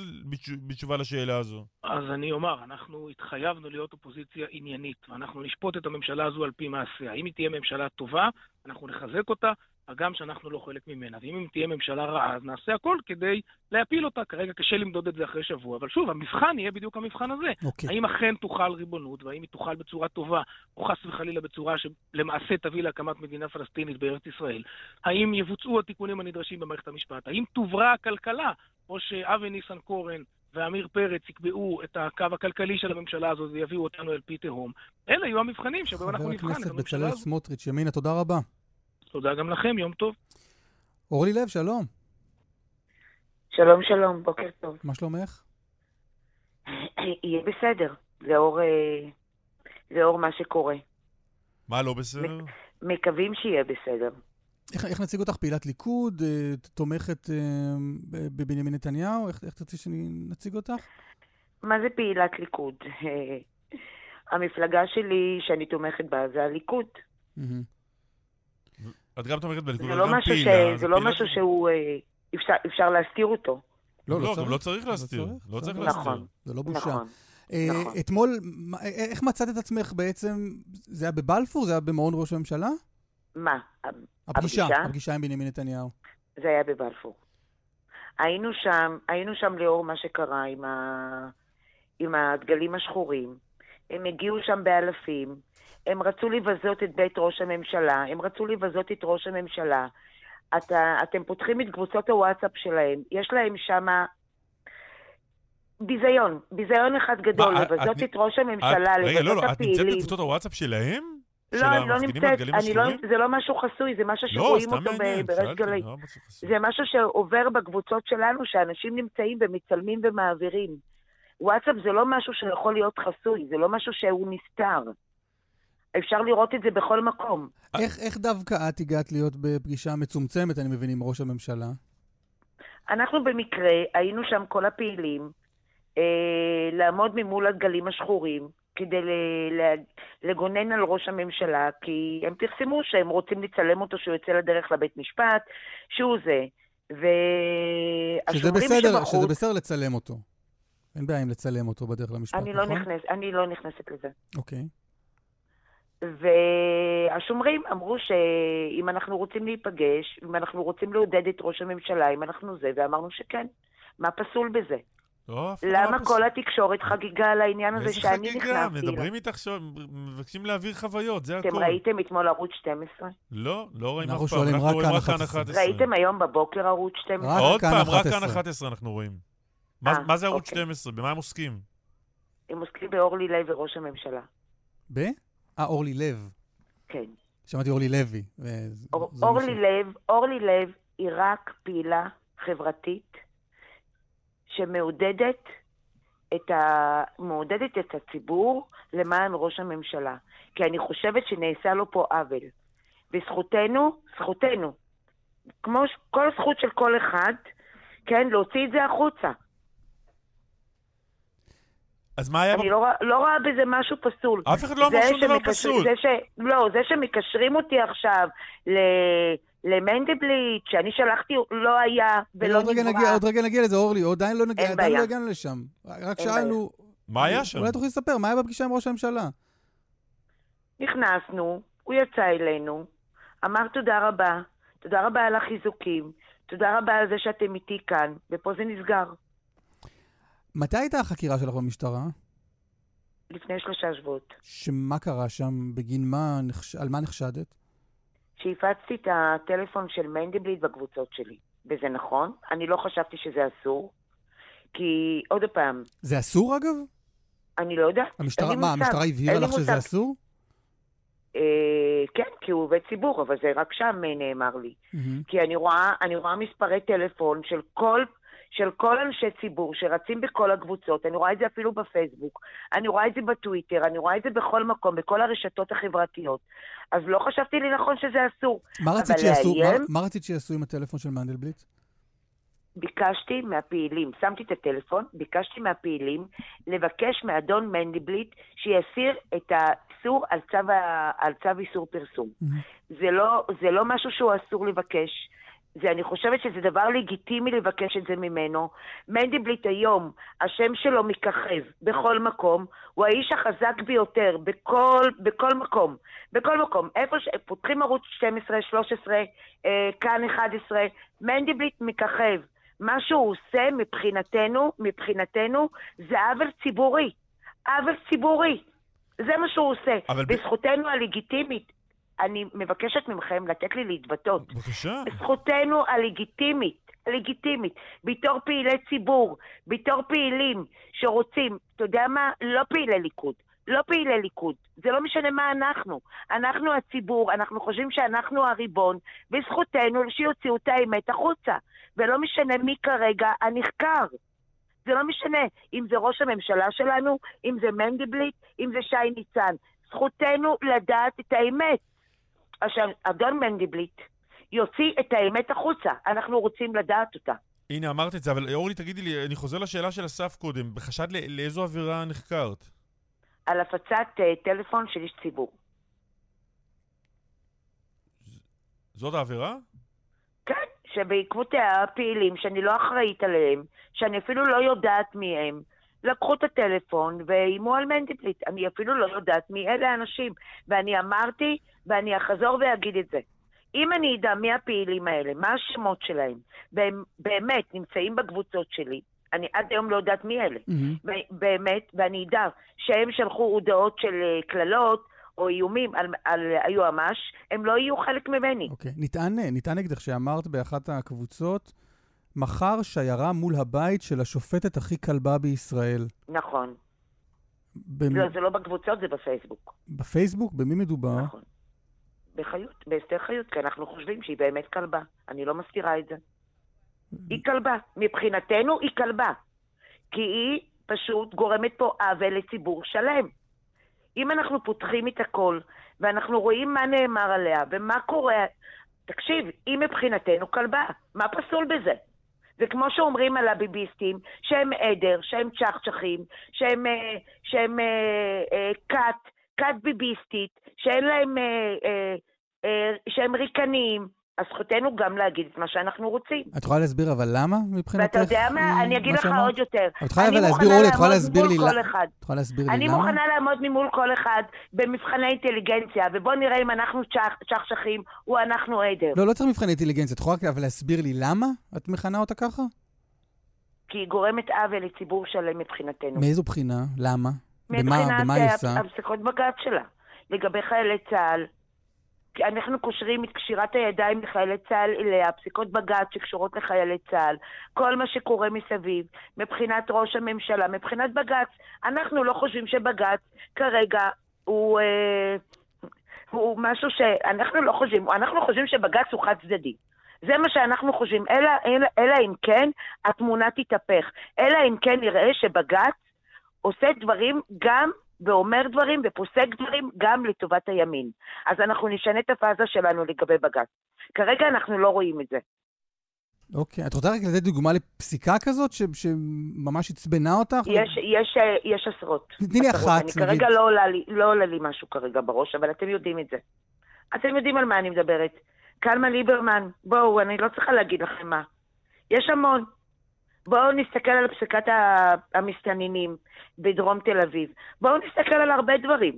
S2: בתשובה לשאלה הזו.
S8: אז אני אומר, אנחנו התחייבנו להיות אופוזיציה עניינית, ואנחנו נשפוט את הממשלה הזו על פי מעשיה. אם היא תהיה ממשלה טובה, אנחנו נחזק אותה, הגם שאנחנו לא חלק ממנה. ואם תהיה ממשלה רעה, אז נעשה הכל כדי להפיל אותה. כרגע קשה למדוד את זה אחרי שבוע, אבל שוב, המבחן יהיה בדיוק המבחן הזה. Okay. אוקיי. האם אכן תוכל ריבונות, והאם היא תוכל בצורה טובה, או חס וחלילה בצורה שלמעשה תביא להקמת מדינה פלסטינית בארץ ישראל? האם יבוצעו התיקונים הנדרשים במערכת המשפט? האם תוברא הכלכלה, או שאבי ניסנקורן ועמיר פרץ יקבעו את הקו הכלכלי של הממשלה הזאת ויביאו אותנו אל פי תהום. אלה יהיו המבחנים שבהם אנחנו נבחן את הממשלה הזאת. חבר הכנסת בצלאל סמוטריץ',
S1: ימינה, תודה רבה.
S8: תודה גם לכם, יום טוב.
S1: אורלי לב, שלום.
S9: שלום, שלום, בוקר טוב.
S1: מה שלומך?
S9: יהיה בסדר, לאור, אה, לאור מה שקורה.
S2: מה לא בסדר?
S9: מקווים שיהיה בסדר.
S1: איך, איך נציג אותך? פעילת ליכוד? אה, תומכת אה, בבנימין נתניהו? איך, איך תרצי שנציג אותך?
S9: מה זה פעילת ליכוד? המפלגה שלי שאני תומכת בה זה הליכוד. Mm-hmm.
S2: את גם תומכת בליכוד, אבל גם פעילה.
S9: זה לא משהו שהוא, אה, אפשר להסתיר אותו.
S2: לא, לא, גם לא צריך להסתיר. לא צריך להסתיר. נכון.
S1: זה לא בושה. נכון. אה, נכון. אתמול, אה, איך מצאת את עצמך בעצם, זה היה בבלפור? זה היה במעון ראש הממשלה?
S9: מה?
S1: הפגישה, הפגישה עם בנימין נתניהו.
S9: זה היה בבלפור. היינו שם, היינו שם לאור מה שקרה עם, ה... עם הדגלים השחורים. הם הגיעו שם באלפים. הם רצו לבזות את בית ראש הממשלה, הם רצו לבזות את ראש הממשלה. אתה, אתם פותחים את קבוצות הוואטסאפ שלהם, יש להם שמה ביזיון, ביזיון אחד גדול,
S2: מה,
S9: לבזות
S2: את-
S9: את ראש הממשלה,
S2: את- רגע, לא,
S9: לבזות
S2: לא,
S9: את
S2: את נמצאת
S9: הפעילים.
S2: בקבוצות הוואטסאפ שלהם?
S9: לא, אני לא נמצאת, אני לא? זה לא משהו חסוי, זה משהו
S2: לא,
S9: שרואים אותו בריש גלי.
S2: לא.
S9: זה משהו שעובר בקבוצות שלנו, שאנשים נמצאים ומצלמים ומעבירים. וואטסאפ זה לא משהו שיכול להיות חסוי, זה לא משהו שהוא נסתר. אפשר לראות את זה בכל מקום.
S1: איך, איך דווקא את הגעת להיות בפגישה מצומצמת, אני מבין, עם ראש הממשלה?
S9: אנחנו במקרה היינו שם כל הפעילים, אה, לעמוד ממול הדגלים השחורים, כדי ל- ל- לגונן על ראש הממשלה, כי הם פרסמו שהם רוצים לצלם אותו שהוא יוצא לדרך לבית משפט, שהוא זה.
S1: שזה בסדר,
S9: שבחוץ,
S1: שזה בסדר לצלם אותו. אין בעיה עם לצלם אותו בדרך למשפט,
S9: אני לא,
S1: נכון?
S9: נכנס, אני לא נכנסת לזה.
S1: אוקיי.
S9: והשומרים אמרו שאם אנחנו רוצים להיפגש, אם אנחנו רוצים לעודד את ראש הממשלה, אם אנחנו זה, ואמרנו שכן. מה פסול בזה?
S2: לא, לא
S9: למה
S2: פסול.
S9: כל התקשורת חגיגה על העניין הזה
S2: איזה
S9: שאני
S2: חגיגה,
S9: נכנסתי?
S2: מדברים איתך שם, מבקשים להעביר חוויות, זה
S9: אתם
S2: הכול.
S9: ראיתם אתמול ערוץ 12?
S2: לא, לא ראינו אף פעם, אנחנו רואים
S1: כאן
S2: רק כאן
S1: 11.
S2: 11.
S9: ראיתם היום בבוקר ערוץ 12?
S1: רק
S2: עוד
S1: כאן
S2: פעם, רק
S1: 11.
S2: כאן 11 אנחנו רואים. מה
S9: אה,
S2: מה זה ערוץ
S9: אוקיי.
S2: 12? במה הם עוסקים?
S9: הם עוסקים באורלי לוי וראש הממשלה.
S1: ב? אה, אורלי לב.
S9: כן.
S1: שמעתי אורלי לוי.
S9: אור- אורלי. לב, אורלי לב היא רק פעילה חברתית שמעודדת את, ה... מעודדת את הציבור למען ראש הממשלה. כי אני חושבת שנעשה לו פה עוול. וזכותנו, זכותנו, כמו כל זכות של כל אחד, כן, להוציא את זה החוצה.
S2: אז מה היה...
S9: אני לא, רואה- לא רואה בזה משהו פסול.
S2: אף אחד לא אמר שום דבר פסול.
S9: זה ש... לא, זה שמקשרים אותי עכשיו ל... למנדלבליט, שאני שלחתי, לא היה ולא
S1: עוד רגע נגיע,
S9: נברא.
S1: עוד רגע נגיע לזה, אורלי, עוד עדיין לא נגיע, עדיין לא. הגענו לשם. רק שאלנו...
S2: מה היה שם?
S1: אולי תוכלי לספר, מה היה בפגישה עם ראש הממשלה?
S9: נכנסנו, הוא יצא אלינו, אמר תודה רבה, תודה רבה על החיזוקים, תודה רבה על זה שאתם איתי כאן, ופה זה נסגר.
S1: מתי הייתה החקירה שלך במשטרה?
S9: לפני שלושה שבועות.
S1: שמה קרה שם? בגין מה? נחש... על מה נחשדת?
S9: שהפצתי את הטלפון של מנדלבליט בקבוצות שלי. וזה נכון, אני לא חשבתי שזה אסור, כי עוד פעם,
S1: זה אסור אגב?
S9: אני לא יודעת,
S1: המשטרה, מה,
S9: מושג,
S1: המשטרה הבהירה לך שזה
S9: מושג.
S1: אסור?
S9: אה, כן, כי הוא עובד ציבור, אבל זה רק שם אה, נאמר לי.
S1: מהמם.
S9: כי אני רואה, אני רואה מספרי טלפון של כל, של כל אנשי ציבור שרצים בכל הקבוצות, אני רואה את זה אפילו בפייסבוק, אני רואה את זה בטוויטר, אני רואה את זה בכל מקום, בכל הרשתות החברתיות. אז לא חשבתי לי נכון שזה אסור.
S1: מה רצית שיעשו- מה-
S9: לאיים?
S1: מה רצית שיעשו עם הטלפון של מנדלבליט?
S9: ביקשתי מהפעילים, שמתי את הטלפון, ביקשתי מהפעילים לבקש מאדון מנדלבליט שיסיר את האיסור על צו, ה- על צו איסור פרסום.
S1: מהמם.
S9: זה לא, זה לא משהו שהוא אסור לבקש. זה, אני חושבת שזה דבר לגיטימי לבקש את זה ממנו. מנדלבליט היום, השם שלו מככב בכל מקום, הוא האיש החזק ביותר בכל, בכל מקום. בכל מקום. איפה ש... פותחים ערוץ 12, 13, אה, כאן 11, מנדלבליט מככב. מה שהוא עושה מבחינתנו, מבחינתנו, זה עוול ציבורי. עוול ציבורי. זה מה שהוא עושה.
S2: אבל ב-
S9: בזכותנו הלגיטימית. אני מבקשת מכם לתת לי להתבטאות.
S2: בבקשה.
S9: זכותנו הלגיטימית, הלגיטימית, בתור פעילי ציבור, בתור פעילים שרוצים, אתה יודע מה? לא פעילי ליכוד. לא פעילי ליכוד, זה לא משנה מה אנחנו. אנחנו הציבור, אנחנו חושבים שאנחנו הריבון, וזכותנו שיוציאו את האמת החוצה. ולא משנה מי כרגע הנחקר. זה לא משנה אם זה ראש הממשלה שלנו, אם זה מנדלבליט, אם זה שי ניצן. זכותנו לדעת את האמת. עכשיו, אדון מנדלבליט יוציא את האמת החוצה, אנחנו רוצים לדעת אותה.
S2: הנה, אמרת את זה, אבל אורלי, תגידי לי, אני חוזר לשאלה של אסף קודם. בחשד ל- לאיזו עבירה נחקרת?
S9: על הפצת אה, טלפון של איש ציבור.
S2: זאת העבירה?
S9: כן, שבעקבותיה הפעילים, שאני לא אחראית עליהם, שאני אפילו לא יודעת מי הם, לקחו את הטלפון ואיימו על מנדלבליט. אני אפילו לא יודעת מי אלה האנשים. ואני אמרתי, ואני אחזור ואגיד את זה. אם אני אדע מי הפעילים האלה, מה השמות שלהם, והם באמת נמצאים בקבוצות שלי, אני עד היום לא יודעת מי אלה. ו- באמת, ואני אדע שהם שלחו הודעות של אה, קללות, או איומים על, על היועמ"ש, הם לא יהיו חלק ממני.
S1: אוקיי. נטען, נטען נגדך שאמרת באחת הקבוצות, מחר שיירה מול הבית של השופטת הכי כלבה בישראל.
S9: נכון.
S1: במ...
S9: לא, זה לא בקבוצות, זה בפייסבוק.
S1: בפייסבוק? במי מדובר?
S9: נכון. בחיות, באסתר חיות, כי אנחנו חושבים שהיא באמת כלבה. אני לא מסתירה את זה. היא כלבה. מבחינתנו היא כלבה. כי היא פשוט גורמת פה עוול לציבור שלם. אם אנחנו פותחים את הכל, ואנחנו רואים מה נאמר עליה, ומה קורה... תקשיב, היא מבחינתנו כלבה. מה פסול בזה? וכמו שאומרים על הביביסטים, שהם עדר, שהם צ'חצ'חים, שהם, אה, שהם אה, אה, כת, כת ביביסטית, שאין להם, שהם ריקניים, אז זכותנו גם להגיד את מה שאנחנו רוצים.
S1: את יכולה להסביר אבל למה מבחינתך?
S9: ואתה יודע מה? אני אגיד לך? עוד יותר.
S1: את יכולה
S9: אני
S1: להסביר, אורלי, את יכולה להסביר לי למה? את יכולה להסביר לי
S9: אני
S1: למה?
S9: מוכנה לעמוד ממול כל אחד במבחני אינטליגנציה, ובוא נראה אם אנחנו צ'ח- צ'חצ'חים או אנחנו עדר.
S1: לא, לא צריך מבחני אינטליגנציה. את יכולה אבל להסביר לי למה את מכנה אותה ככה?
S9: כי היא גורמת עוול לציבור שלם מבחינתנו.
S1: מאיזו בחינה? למה? במה,
S9: מבחינת
S1: היא
S9: אה,
S1: עושה?
S9: הפסקות בג"ץ שלה. לגבי חיילי צה"ל, אנחנו קושרים את קשירת הידיים לחיילי צה"ל אליה, פסיקות בג"ץ שקשורות לחיילי צה"ל, כל מה שקורה מסביב, מבחינת ראש הממשלה, מבחינת בג"ץ. אנחנו לא חושבים שבג"ץ כרגע הוא, אה, הוא משהו שאנחנו לא חושבים, אנחנו חושבים שבג"ץ הוא חד צדדי. זה מה שאנחנו חושבים, אלא, אלא, אלא אם כן התמונה תתהפך. אלא אם כן נראה שבג"ץ עושה דברים גם, ואומר דברים ופוסק דברים גם לטובת הימין. אז אנחנו נשנה את הפאזה שלנו לגבי בג"ץ. כרגע אנחנו לא רואים את זה.
S1: אוקיי. את רוצה רק לתת דוגמה לפסיקה כזאת ש- שממש עצבנה אותך?
S9: יש, יש, אה, יש עשרות.
S1: תני לי. אחת,
S9: אני
S1: נגיד.
S9: כרגע לא עולה, לי, לא עולה לי משהו כרגע בראש, אבל אתם יודעים את זה. אתם יודעים על מה אני מדברת. קלמן ליברמן, בואו, אני לא צריכה להגיד לכם מה. יש המון. בואו נסתכל על פסיקת ה- המסתננים בדרום תל אביב. בואו נסתכל על הרבה דברים.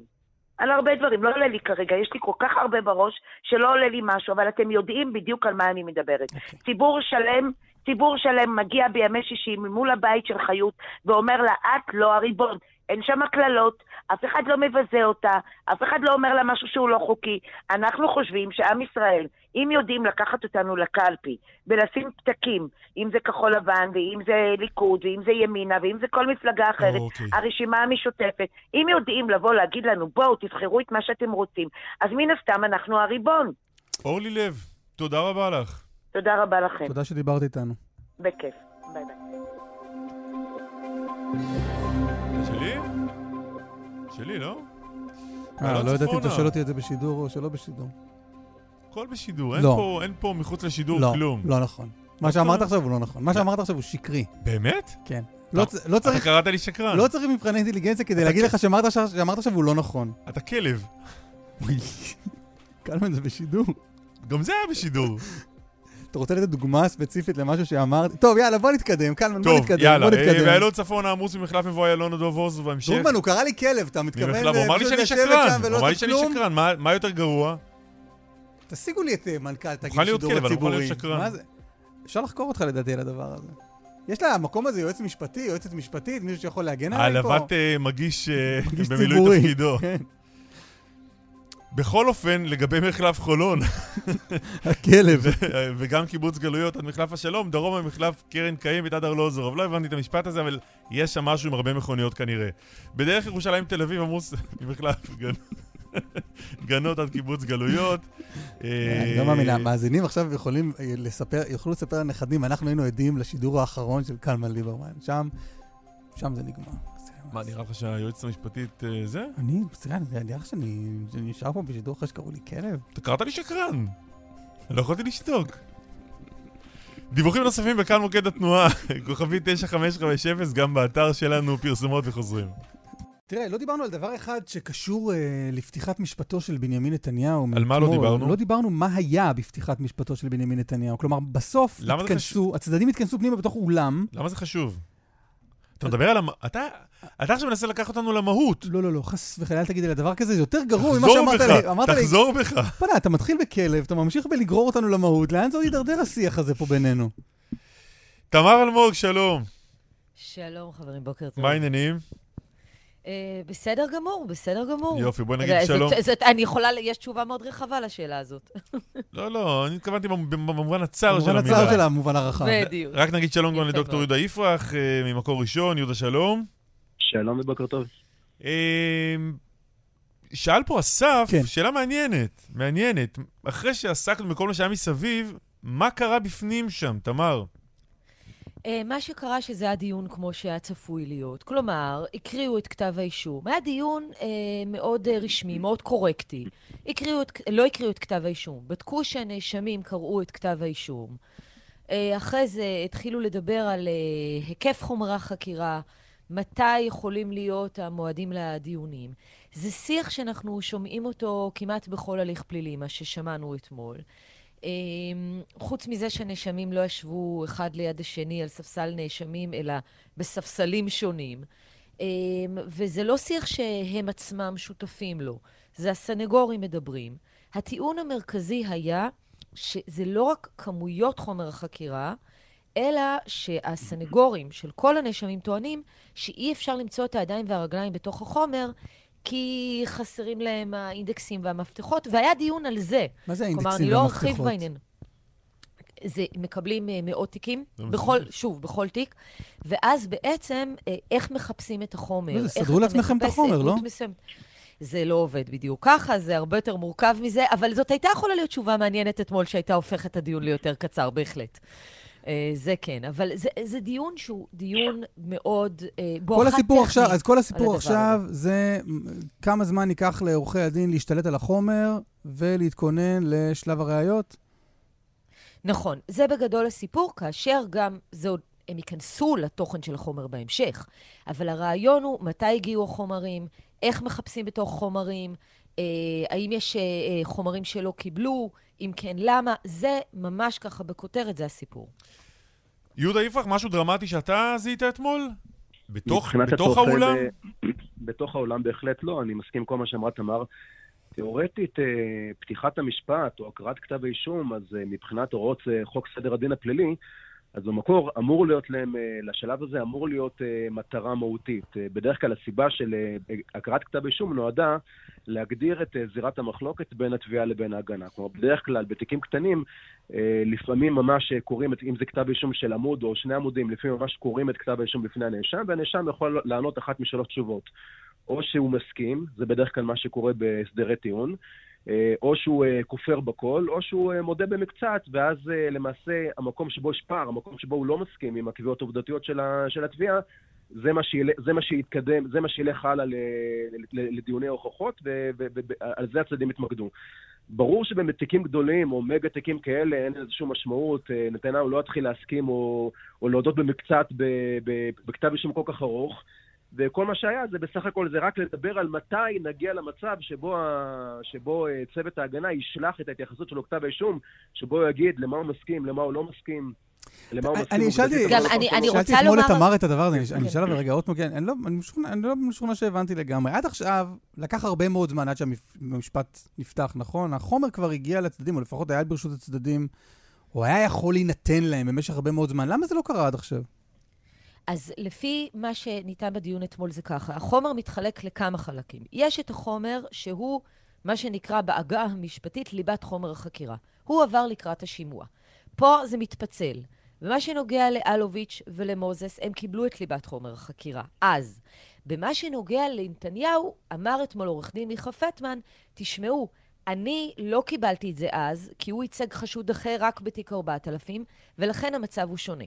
S9: על הרבה דברים. לא עולה לי כרגע, יש לי כל כך הרבה בראש שלא עולה לי משהו, אבל אתם יודעים בדיוק על מה אני מדברת.
S1: אוקיי.
S9: ציבור שלם, ציבור שלם מגיע בימי שישי ממול הבית של חיות ואומר לה, את לא הריבון. אין שם קללות, אף אחד לא מבזה אותה, אף אחד לא אומר לה משהו שהוא לא חוקי. אנחנו חושבים שעם ישראל, אם יודעים לקחת אותנו לקלפי ולשים פתקים, אם זה כחול לבן, ואם זה ליכוד, ואם זה ימינה, ואם זה כל מפלגה אחרת,
S2: אוקיי.
S9: הרשימה המשותפת, אם יודעים לבוא להגיד לנו, בואו, תבחרו את מה שאתם רוצים, אז מן הסתם אנחנו הריבון.
S2: אורלי לב, תודה רבה לך.
S9: תודה רבה לכם.
S1: תודה שדיברת איתנו.
S9: בכיף. ביי ביי.
S2: זה שלי? שלי, לא?
S1: אה, לא ידעתי אם אתה. שואל אותי את זה בשידור או שלא בשידור.
S2: הכל בשידור, אין
S1: לא.
S2: פה- אין פה מחוץ לשידור
S1: לא,
S2: כלום.
S1: לא נכון. מה
S2: לא
S1: שאמרת. עכשיו הוא לא נכון. מה שאמרת עכשיו הוא שקרי.
S2: באמת?
S1: כן. לא לא
S2: אתה
S1: צריך...
S2: קראת לי שקרן.
S1: לא צריך מבחני אינטליגנציה כדי להגיד לך שאמרת עכשיו הוא לא נכון.
S2: אתה כלב.
S1: קלמן זה בשידור.
S2: גם זה היה בשידור.
S1: אתה רוצה לתת דוגמה ספציפית למשהו שאמרתי? טוב, יאללה, בוא נתקדם. קלמן, בוא
S2: טוב,
S1: נתקדם.
S2: יאללה.
S1: בוא
S2: אה,
S1: נתקדם.
S2: באיילון צפון העמוס ממחלף מבוא איילון עד דוב עוז, ובהמשך...
S1: דרוקמן, הוא קרא לי כלב, אתה מתכוון
S2: הוא אמר לי שאני שקרן. הוא אמר לי שאני? שקרן, מה- יותר גרוע?
S1: תשיגו לי את אה, מנכ"ל תאגיד
S2: להיות
S1: הציבורי. אפשר לחקור אותך לדעתי על הדבר הזה. יש למקום הזה יועץ משפטי, יועצת משפטית, מישהו שיכול להגן עליי פה?
S2: העלבת אה, מגיש אה, במילוי. תפקידו. בכל אופן, לגבי מחלף חולון,
S1: הכלב.
S2: וגם קיבוץ גלויות עד מחלף השלום, דרום ממחלף קרן קיימת עד ארלוזורוב. לא הבנתי את המשפט הזה, אבל יש שם משהו עם הרבה מכוניות כנראה. בדרך ירושלים תל אביב עמוס ממחלף גנ- גנות עד קיבוץ גלויות.
S1: אני
S2: אה,
S1: לא מאמין, המאזינים עכשיו יכולים אה, לספר, יוכלו לספר לנכדים, אנחנו היינו עדים לשידור האחרון של קלמן ליברמן. שם, שם זה נגמר.
S2: מה, נראה לך שהיועצת המשפטית אה, זה?
S1: אני, סליחה, נראה לך שאני נשאר פה בשידור אחרי שקראו לי כלב?
S2: אתה קראת לי שקרן. אני לא יכולתי לשתוק. דיווחים נוספים בכאן מוקד התנועה, כוכבי 9550, גם באתר שלנו, פרסומות וחוזרים.
S1: תראה, לא דיברנו על דבר אחד שקשור אה, לפתיחת משפטו של בנימין נתניהו.
S2: על מה לא. דיברנו?
S1: לא דיברנו מה היה בפתיחת משפטו של בנימין נתניהו. כלומר, בסוף התכנסו, הצדדים התכנסו פנימה בתוך אולם.
S2: למה זה חשוב? אתה מדבר על המ... אתה, אתה עכשיו מנסה לקחת אותנו למהות.
S1: לא, לא, לא, חס וחלילה, אל תגיד לי הדבר כזה, זה יותר גרוע ממה
S2: תחזור
S1: שאמרת לי.
S2: בך,
S1: אמרת לי,
S2: תחזור בך.
S1: בוא'נה, אתה מתחיל בכלב, אתה ממשיך בלגרור אותנו למהות, לאן זה עוד יידרדר השיח הזה פה בינינו?
S2: תמר אלמוג, שלום.
S10: שלום חברים, בוקר טוב.
S2: מה העניינים?
S10: אה, בסדר גמור, בסדר גמור.
S2: יופי, בואי נגיד שלום.
S10: אני יכולה, יש תשובה מאוד רחבה לשאלה הזאת.
S2: לא, לא, אני התכוונתי במובן הצר של
S1: המילה. במובן הצר של המובן הרחב.
S10: בדיוק.
S2: רק נגיד שלום גם לדוקטור יהודה יפרח, אה, ממקור ראשון. יהודה, שלום.
S11: שלום ובוקר טוב.
S2: אה, שאל פה אסף, כן. שאלה מעניינת, מעניינת. אחרי שעסקנו בכל מה שהיה מסביב, מה קרה בפנים שם, תמר?
S10: Uh, מה שקרה שזה הדיון כמו שהיה צפוי להיות. כלומר, הקריאו את כתב האישום. היה דיון uh, מאוד uh, רשמי, מאוד קורקטי. הקריאו את, לא הקריאו את כתב האישום, בדקו שהנאשמים קראו את כתב האישום. Uh, אחרי זה התחילו לדבר על uh, היקף חומרי החקירה, מתי יכולים להיות המועדים לדיונים. זה שיח שאנחנו שומעים אותו כמעט בכל הליך פלילי, מה ששמענו אתמול. אמ, חוץ מזה שנאשמים לא ישבו אחד ליד השני על ספסל נאשמים, אלא בספסלים שונים. אמ, וזה לא שיח שהם עצמם שותפים לו, זה הסנגורים מדברים. הטיעון המרכזי היה שזה לא רק כמויות חומר החקירה, אלא שהסנגורים של כל הנאשמים טוענים שאי אפשר למצוא את הידיים והרגליים בתוך החומר, כי חסרים להם האינדקסים והמפתחות, והיה דיון על זה.
S1: מה זה האינדקסים
S10: והמפתחות? כלומר, אני לא ארחיב בעניין. זה, מקבלים uh, מאות תיקים, בכל, שוב, בכל תיק, ואז בעצם, uh, איך מחפשים את החומר.
S1: סדרו לעצמכם את החומר, לא?
S10: מסוים. זה לא עובד בדיוק ככה, זה הרבה יותר מורכב מזה, אבל זאת הייתה יכולה להיות תשובה מעניינת אתמול, שהייתה הופכת את הדיון ליותר קצר, בהחלט. אה, זה כן, אבל זה, זה דיון שהוא דיון מאוד אה, בואכה טכני.
S1: עכשיו, אז כל הסיפור עכשיו הזה. זה כמה זמן ייקח לעורכי הדין להשתלט על החומר ולהתכונן לשלב הראיות?
S10: נכון, זה בגדול הסיפור, כאשר גם זה עוד, הם ייכנסו לתוכן של החומר בהמשך. אבל הרעיון הוא מתי הגיעו החומרים, איך מחפשים בתוך חומרים, האם יש אה, אה חומרים שלא קיבלו, אם כן, למה? זה ממש ככה בכותרת, זה הסיפור.
S2: יהודה יפרח, משהו דרמטי שאתה זיהית אתמול? בתוך, בתוך האולם? ב...
S11: בתוך האולם בהחלט לא, אני מסכים כל מה שאמרה תמר. תאורטית, אה, פתיחת המשפט או הקראת כתב האישום, אז אה, מבחינת הוראות אה, חוק סדר הדין הפלילי, אז במקור אמור להיות להם, לשלב הזה אמור להיות מטרה מהותית. בדרך כלל הסיבה של הקראת כתב אישום נועדה להגדיר את זירת המחלוקת בין התביעה לבין ההגנה. כלומר, בדרך כלל בתיקים קטנים, לפעמים ממש קוראים, אם זה כתב אישום של עמוד או שני עמודים, לפעמים ממש קוראים את כתב האישום לפני הנאשם, והנאשם יכול לענות אחת משלוש תשובות. או שהוא מסכים, זה בדרך כלל מה שקורה בהסדרי טיעון, אה, או שהוא אה, כופר בכל, או שהוא אה, מודה במקצת, ואז למעשה המקום שבו יש פער, המקום שבו הוא לא מסכים עם הקביעות העובדתיות של, התביעה, זה מה, שיל, זה מה שיתקדם, זה מה שילך הלאה לדיוני הוכחות, ועל זה הצדדים יתמקדו. ברור שבתיקים גדולים, או מגה תיקים כאלה, אין איזושהי משמעות. נתניהו לא יתחיל להסכים או, או להודות במקצת בכתב אישום כל כך ארוך. וכל מה שהיה זה בסך הכל זה רק לדבר על מתי נגיע למצב שבו, ה... שבו אה, צוות ההגנה ישלח את ההתייחסות שלו כתב האישום, שבו הוא יגיד למה הוא מסכים, למה הוא לא מסכים.
S1: אני שאלתי,
S10: גם אני, אני רוצה לומר...
S1: שאלתי אתמול את תמר את הדבר הזה, אני אשאל רגע עוד פעם, אני לא משוכנע שהבנתי לגמרי. עד עכשיו, לקח הרבה מאוד זמן עד שהמשפט נפתח, נכון? החומר כבר הגיע לצדדים, או לפחות היה ברשות הצדדים, או היה יכול להינתן להם במשך הרבה מאוד זמן. למה זה לא קרה עד עכשיו?
S10: אז לפי מה שניתן בדיון אתמול זה ככה, החומר מתחלק לכמה חלקים. יש את החומר שהוא מה שנקרא בעגה המשפטית ליבת חומר החקירה. הוא עבר לקראת השימוע. פה זה מתפצל. במה שנוגע לאלוביץ' ולמוזס, הם קיבלו את ליבת חומר החקירה. אז, במה שנוגע לנתניהו, אמר אתמול עורך דין מיכה פטמן, תשמעו, אני לא קיבלתי את זה אז, כי הוא ייצג חשוד אחר רק בתיק 4000, ולכן המצב הוא שונה.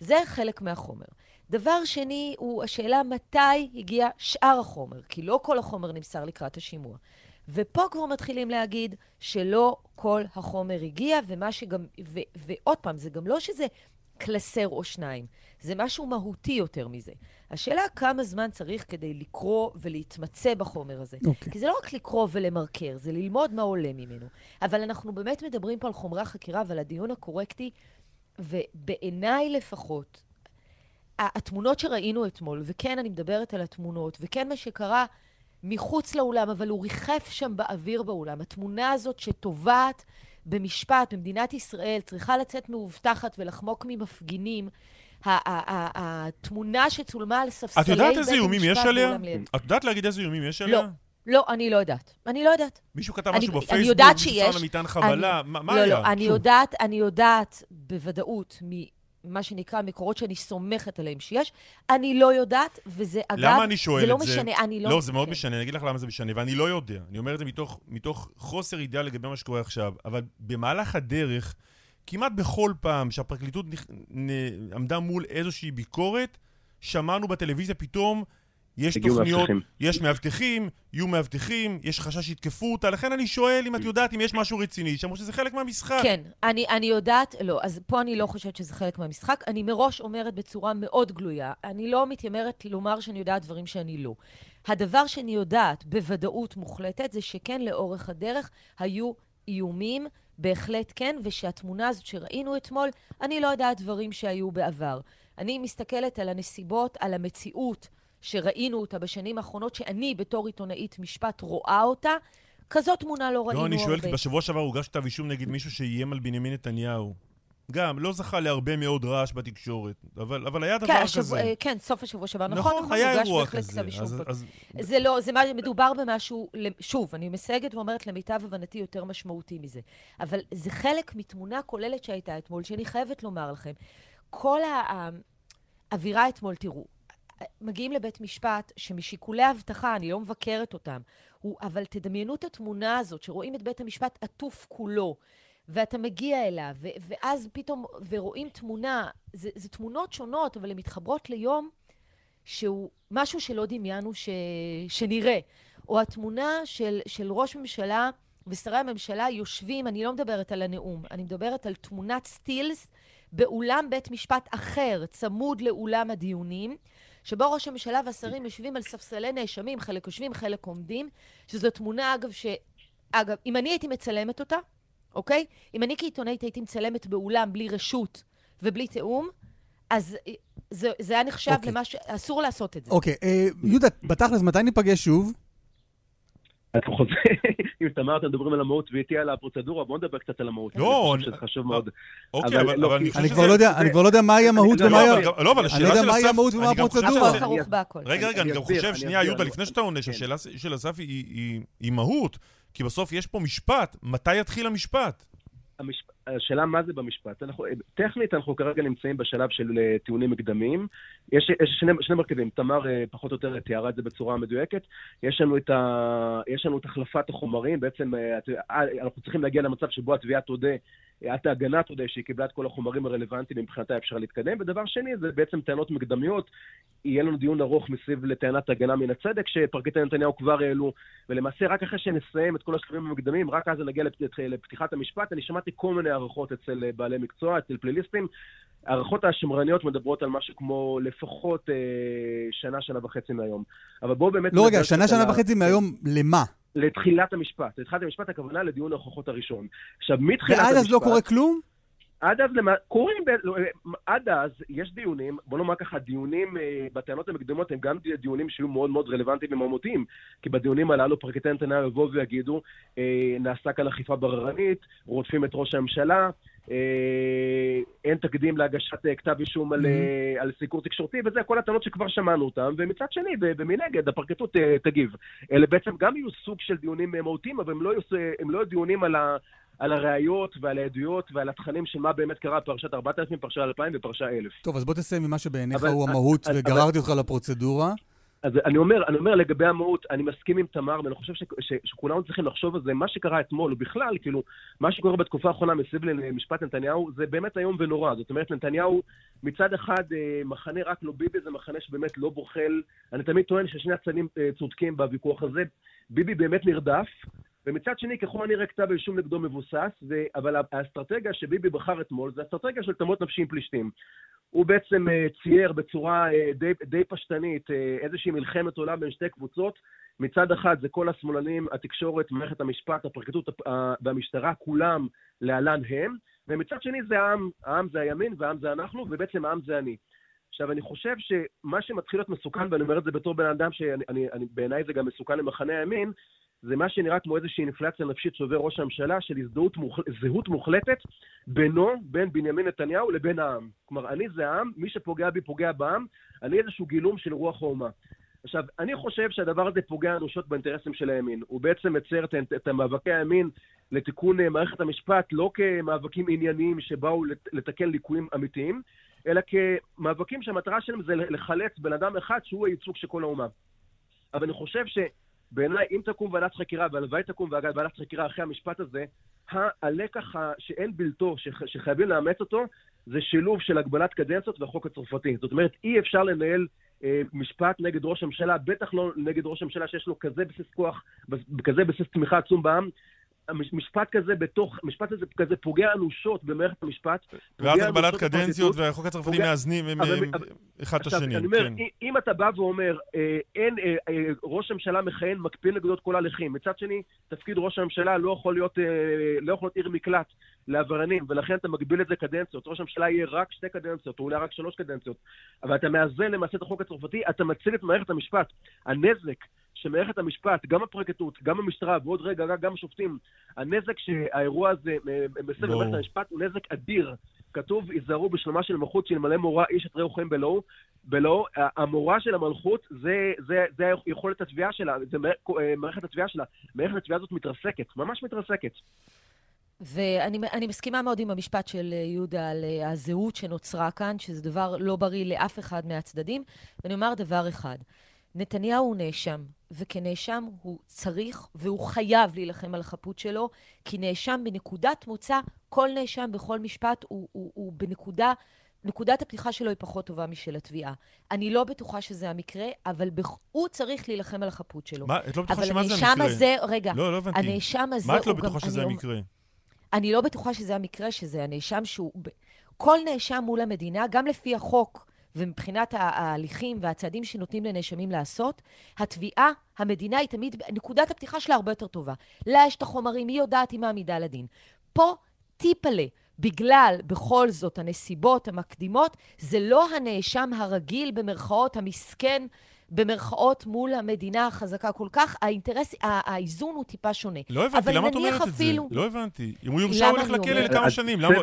S10: זה חלק מהחומר. דבר שני הוא השאלה מתי הגיע שאר החומר, כי לא כל החומר נמסר לקראת השימוע. ופה כבר מתחילים להגיד שלא כל החומר הגיע, ומה שגם, ו, ועוד פעם, זה גם לא שזה קלסר או שניים, זה משהו מהותי יותר מזה. השאלה כמה זמן צריך כדי לקרוא ולהתמצא בחומר הזה. Okay. אוקיי. כי זה לא רק לקרוא ולמרקר, זה ללמוד מה עולה ממנו. אבל אנחנו באמת מדברים פה על חומרי החקירה ועל הדיון הקורקטי, ובעיניי לפחות, התמונות שראינו אתמול, וכן, אני מדברת על התמונות, וכן מה שקרה מחוץ לאולם, אבל הוא ריחף שם באוויר באולם. התמונה הזאת שטובעת במשפט במדינת ישראל צריכה לצאת מאובטחת ולחמוק ממפגינים. התמונה שצולמה על ספסלי בית המשפט...
S2: את יודעת איזה איומים יש עליה? את יודעת להגיד איזה איומים יש עליה?
S10: לא. לא, אני לא יודעת. אני לא יודעת.
S2: מישהו כתב משהו בפייסבוק,
S10: אני יודעת שיש.
S2: מישהו שם למטען חבלה,
S10: אני,
S2: מה, מה
S10: לא,
S2: היה?
S10: לא, אני יודעת, אני יודעת בוודאות ממה שנקרא מקורות שאני סומכת עליהם שיש. אני לא יודעת, וזה אגב,
S2: למה אני שואל
S10: זה לא
S2: את זה?
S10: משנה, אני לא...
S2: לא, זה מאוד משנה, אני אגיד לך למה זה משנה, ואני לא יודע. אני אומר את זה מתוך, מתוך חוסר ידיעה לגבי מה שקורה עכשיו, אבל במהלך הדרך, כמעט בכל פעם שהפרקליטות נכ... נ... עמדה מול איזושהי ביקורת, שמענו בטלוויזיה פתאום יש תוכניות, מאבטחים. יש מאבטחים, יהיו מאבטחים, יש חשש שיתקפו אותה, לכן אני שואל אם את יודעת אם יש משהו רציני, שאמרו שזה חלק מהמשחק.
S10: כן, אני, אני יודעת, לא, אז פה אני לא חושבת שזה חלק מהמשחק. אני מראש אומרת בצורה מאוד גלויה, אני לא מתיימרת לומר שאני יודעת דברים שאני לא. הדבר שאני יודעת בוודאות מוחלטת זה שכן, לאורך הדרך היו איומים, בהחלט כן, ושהתמונה הזאת שראינו אתמול, אני לא יודעת דברים שהיו בעבר. אני מסתכלת על הנסיבות, על המציאות. שראינו אותה בשנים האחרונות, שאני בתור עיתונאית משפט רואה אותה, כזאת תמונה לא ראינו
S2: הרבה. לא, אני שואל,
S10: כי
S2: בשבוע שעבר הוגש כתב אישום נגד מישהו שאיים על בנימין נתניהו. גם, לא זכה להרבה מאוד רעש בתקשורת, אבל, אבל היה דבר כן,
S10: השבוע,
S2: כזה.
S10: כן, סוף השבוע שעבר. נכון,
S2: נכון,
S10: נכון,
S2: היה אירוע
S10: כזה.
S2: אז, אז...
S10: זה לא, זה מדובר במשהו, שוב, אני מסייגת ואומרת למיטב הבנתי יותר משמעותי מזה. אבל זה חלק מתמונה כוללת שהייתה אתמול, שאני חייבת לומר לכם. כל האווירה אתמול, תראו, מגיעים לבית משפט שמשיקולי אבטחה, אני לא מבקרת אותם, הוא, אבל תדמיינו את התמונה הזאת, שרואים את בית המשפט עטוף כולו, ואתה מגיע אליו, ו- ואז פתאום, ורואים תמונה, זה, זה תמונות שונות, אבל הן מתחברות ליום שהוא משהו שלא דמיינו ש- שנראה. או התמונה של, של ראש ממשלה ושרי הממשלה יושבים, אני לא מדברת על הנאום, אני מדברת על תמונת סטילס באולם בית משפט אחר, צמוד לאולם הדיונים, שבו ראש הממשלה והשרים יושבים על ספסלי נאשמים, חלק יושבים, חלק עומדים, שזו תמונה, אגב, ש... אגב, אם אני הייתי מצלמת אותה, אוקיי? אם אני כעיתונאית הייתי מצלמת באולם בלי רשות ובלי תיאום, אז זה, זה היה נחשב אוקיי. למה ש... אסור לעשות את זה.
S1: אוקיי, אה, יהודה, בתכלס, מתי ניפגש שוב?
S11: אתה חוזר, אם תמר, אתם מדברים על המהות ואיתי על הפרוצדורה, בואו נדבר קצת על המהות.
S2: לא,
S11: אני חושב שזה חשוב מאוד.
S2: אוקיי, אבל
S11: לא,
S2: אני חושב
S1: שזה... אני כבר לא יודע מהי המהות ומהי...
S2: לא, אבל השאלה של אסף... אני לא יודע
S1: מהי המהות ומה הפרוצדורה.
S2: רגע, רגע, אני גם חושב, שנייה, יהודה, לפני שאתה עונה, שהשאלה של אסף היא מהות, כי בסוף יש פה משפט, מתי יתחיל המשפט?
S11: המשפ... השאלה מה זה במשפט. אנחנו, טכנית אנחנו כרגע נמצאים בשלב של uh, טיעונים מקדמיים. יש, יש שני, שני מרכיבים, תמר פחות או יותר תיארה את זה בצורה מדויקת. יש לנו את, ה, יש לנו את החלפת החומרים, בעצם אנחנו צריכים להגיע למצב שבו התביעה תודה, את ההגנה תודה שהיא קיבלה את כל החומרים הרלוונטיים, מבחינתה אפשר להתקדם. ודבר שני, זה בעצם טענות מקדמיות. יהיה לנו דיון ארוך מסביב לטענת הגנה מן הצדק, שפרקליטי נתניהו כבר העלו, ולמעשה רק אחרי שנסיים את כל השלבים המקדמים, רק אז נגיע לפתיחת המשפט. אני שמעתי כל מיני הערכות אצל אה, בעלי מקצוע, אצל פליליסטים. הערכות השמרניות מדברות על משהו כמו לפחות אה, שנה, שנה וחצי מהיום. אבל בואו באמת...
S1: לא, רגע, שנה, שנה וחצי מהיום, למה?
S11: לתחילת המשפט. לתחילת המשפט הכוונה לדיון ההוכחות הראשון. עכשיו, מתחילת
S1: המשפט... ועד אז לא קורה כלום?
S11: עד אז, למה, קורים, לא, עד אז יש דיונים, בוא נאמר ככה, דיונים אה, בטענות המקדמות הם גם דיונים שיהיו מאוד מאוד רלוונטיים ומהותיים, כי בדיונים הללו פרקליטי נתניהו יבואו ויגידו, אה, נעשה כאן אכיפה בררנית, רודפים את ראש הממשלה, אה, אין תקדים להגשת אה, כתב אישום על, mm-hmm. על סיקור תקשורתי, וזה כל הטענות שכבר שמענו אותן, ומצד שני, ומנגד, הפרקליטות תגיב. אלה בעצם גם יהיו סוג של דיונים מהותיים, אבל הם לא, יהיו, הם לא יהיו דיונים על ה... על הראיות ועל העדויות ועל התכנים של מה באמת קרה בפרשת 4000, פרשה 2000 ופרשה 1000.
S1: טוב, אז בוא תסיים ממה שבעיניך הוא המהות, וגררתי אותך לפרוצדורה.
S11: אז אני אומר, אני אומר לגבי המהות, אני מסכים עם תמר, ואני חושב ש, ש, שכולנו צריכים לחשוב על זה. מה שקרה אתמול, ובכלל, כאילו, מה שקורה בתקופה האחרונה מסביב למשפט נתניהו, זה באמת איום ונורא. זאת אומרת, נתניהו, מצד אחד, אה, מחנה רק לא ביבי, זה מחנה שבאמת לא בוחל. אני תמיד טוען ששני הצדדים אה, צודקים בוויכוח הזה. ביבי באמת נרדף, ומצד שני, ככל הנראה כתב האישום נגדו מבוסס, ו... אבל האסטרטגיה שביבי בחר אתמול זה אסטרטגיה של תמות נפשיים פלישתים. הוא בעצם uh, צייר בצורה uh, די, די פשטנית uh, איזושהי מלחמת עולם בין שתי קבוצות. מצד אחד זה כל השמאלנים, התקשורת, מערכת המשפט, הפרקליטות והמשטרה, כולם להלן הם, ומצד שני זה העם, העם זה הימין והעם זה אנחנו, ובעצם העם זה אני. עכשיו, אני חושב שמה שמתחיל להיות מסוכן, ואני אומר את זה בתור בן אדם שבעיניי זה גם מסוכן למחנה הימין, זה מה שנראה כמו איזושהי אינפלציה נפשית שעובר ראש הממשלה של הזדהות מוחל... זהות מוחלטת בינו, בין בנימין נתניהו לבין העם. כלומר, אני זה העם, מי שפוגע בי פוגע בעם, אני איזשהו גילום של רוח האומה. עכשיו, אני חושב שהדבר הזה פוגע אנושות באינטרסים של הימין. הוא בעצם מצייר את, את המאבקי הימין לתיקון אה, מערכת המשפט לא כמאבקים ענייניים שבאו לתקן ליקויים אמיתיים, אלא כמאבקים שהמטרה שלהם זה לחלץ בן אדם אחד שהוא הייצוג של כל האומה. אבל אני חושב שבעיניי, אם תקום ועדת חקירה, והלוואי תקום ועדת חקירה אחרי המשפט הזה, הלקח שאין בלתו, שחייבים לאמץ אותו, זה שילוב של הגבלת קדנציות והחוק הצרפתי. זאת אומרת, אי אפשר לנהל אה, משפט נגד ראש הממשלה, בטח לא נגד ראש הממשלה שיש לו כזה בסיס כוח, כזה בסיס תמיכה עצום בעם, משפט כזה בתוך, משפט הזה כזה פוגע אנושות במערכת המשפט.
S2: ואז הגבלת קדנציות והחוק הצרפתי מאזנים אחד את השני.
S11: אני אומר, כן. אם אתה בא ואומר, אה, אין, אה, אה, ראש הממשלה מכהן, מקפיא נגדות כל ההליכים. מצד שני, תפקיד ראש הממשלה לא יכול להיות, לא יכול להיות עיר מקלט לעבריינים, ולכן אתה מגביל את זה קדנציות. ראש הממשלה יהיה רק שתי קדנציות, או אולי רק שלוש קדנציות. אבל אתה מאזן למעשה את החוק הצרפתי, אתה מציל את מערכת המשפט. הנזק שמערכת המשפט, גם הפרקליטות, גם המשטרה, ועוד רגע גם השופטים, הנזק שהאירוע הזה מסב במערכת המשפט הוא נזק אדיר. כתוב, היזהרו בשלומה של מלכות שאלמלא מורה איש את רעהו חיים בלא. בלא, המורה של המלכות זה, זה, זה יכולת התביעה שלה, זה מערכת התביעה שלה. מערכת התביעה הזאת מתרסקת, ממש מתרסקת.
S10: ואני מסכימה מאוד עם המשפט של יהודה על הזהות שנוצרה כאן, שזה דבר לא בריא לאף אחד מהצדדים. ואני אומר דבר אחד, נתניהו הוא נאשם, וכנאשם הוא צריך והוא חייב להילחם על החפות שלו, כי נאשם בנקודת מוצא, כל נאשם בכל משפט הוא, הוא, הוא בנקודה, נקודת הפתיחה שלו היא פחות טובה משל התביעה. אני לא בטוחה שזה המקרה, אבל בכ... הוא צריך להילחם על החפות שלו.
S2: מה, את לא בטוחה שמה זה המקרה?
S10: הזה, רגע,
S2: לא, לא הבנתי.
S10: הנאשם הזה
S2: מה את לא בטוחה שזה
S10: אני,
S2: המקרה?
S10: אני לא בטוחה שזה המקרה, שזה הנאשם שהוא... כל נאשם מול המדינה, גם לפי החוק, ומבחינת ההליכים והצעדים שנותנים לנאשמים לעשות, התביעה, המדינה היא תמיד, נקודת הפתיחה שלה הרבה יותר טובה. לה יש את החומרים, היא יודעת, היא מעמידה לדין. פה טיפלה, בגלל בכל זאת הנסיבות המקדימות, זה לא הנאשם הרגיל, במרכאות, המסכן, במרכאות מול המדינה החזקה כל כך, האינטרס, האיזון הוא טיפה שונה.
S2: לא הבנתי, למה את אומרת אפילו... את זה? לא הבנתי. אם הוא יורשע, הוא הולך לכלא לכמה שנים. למה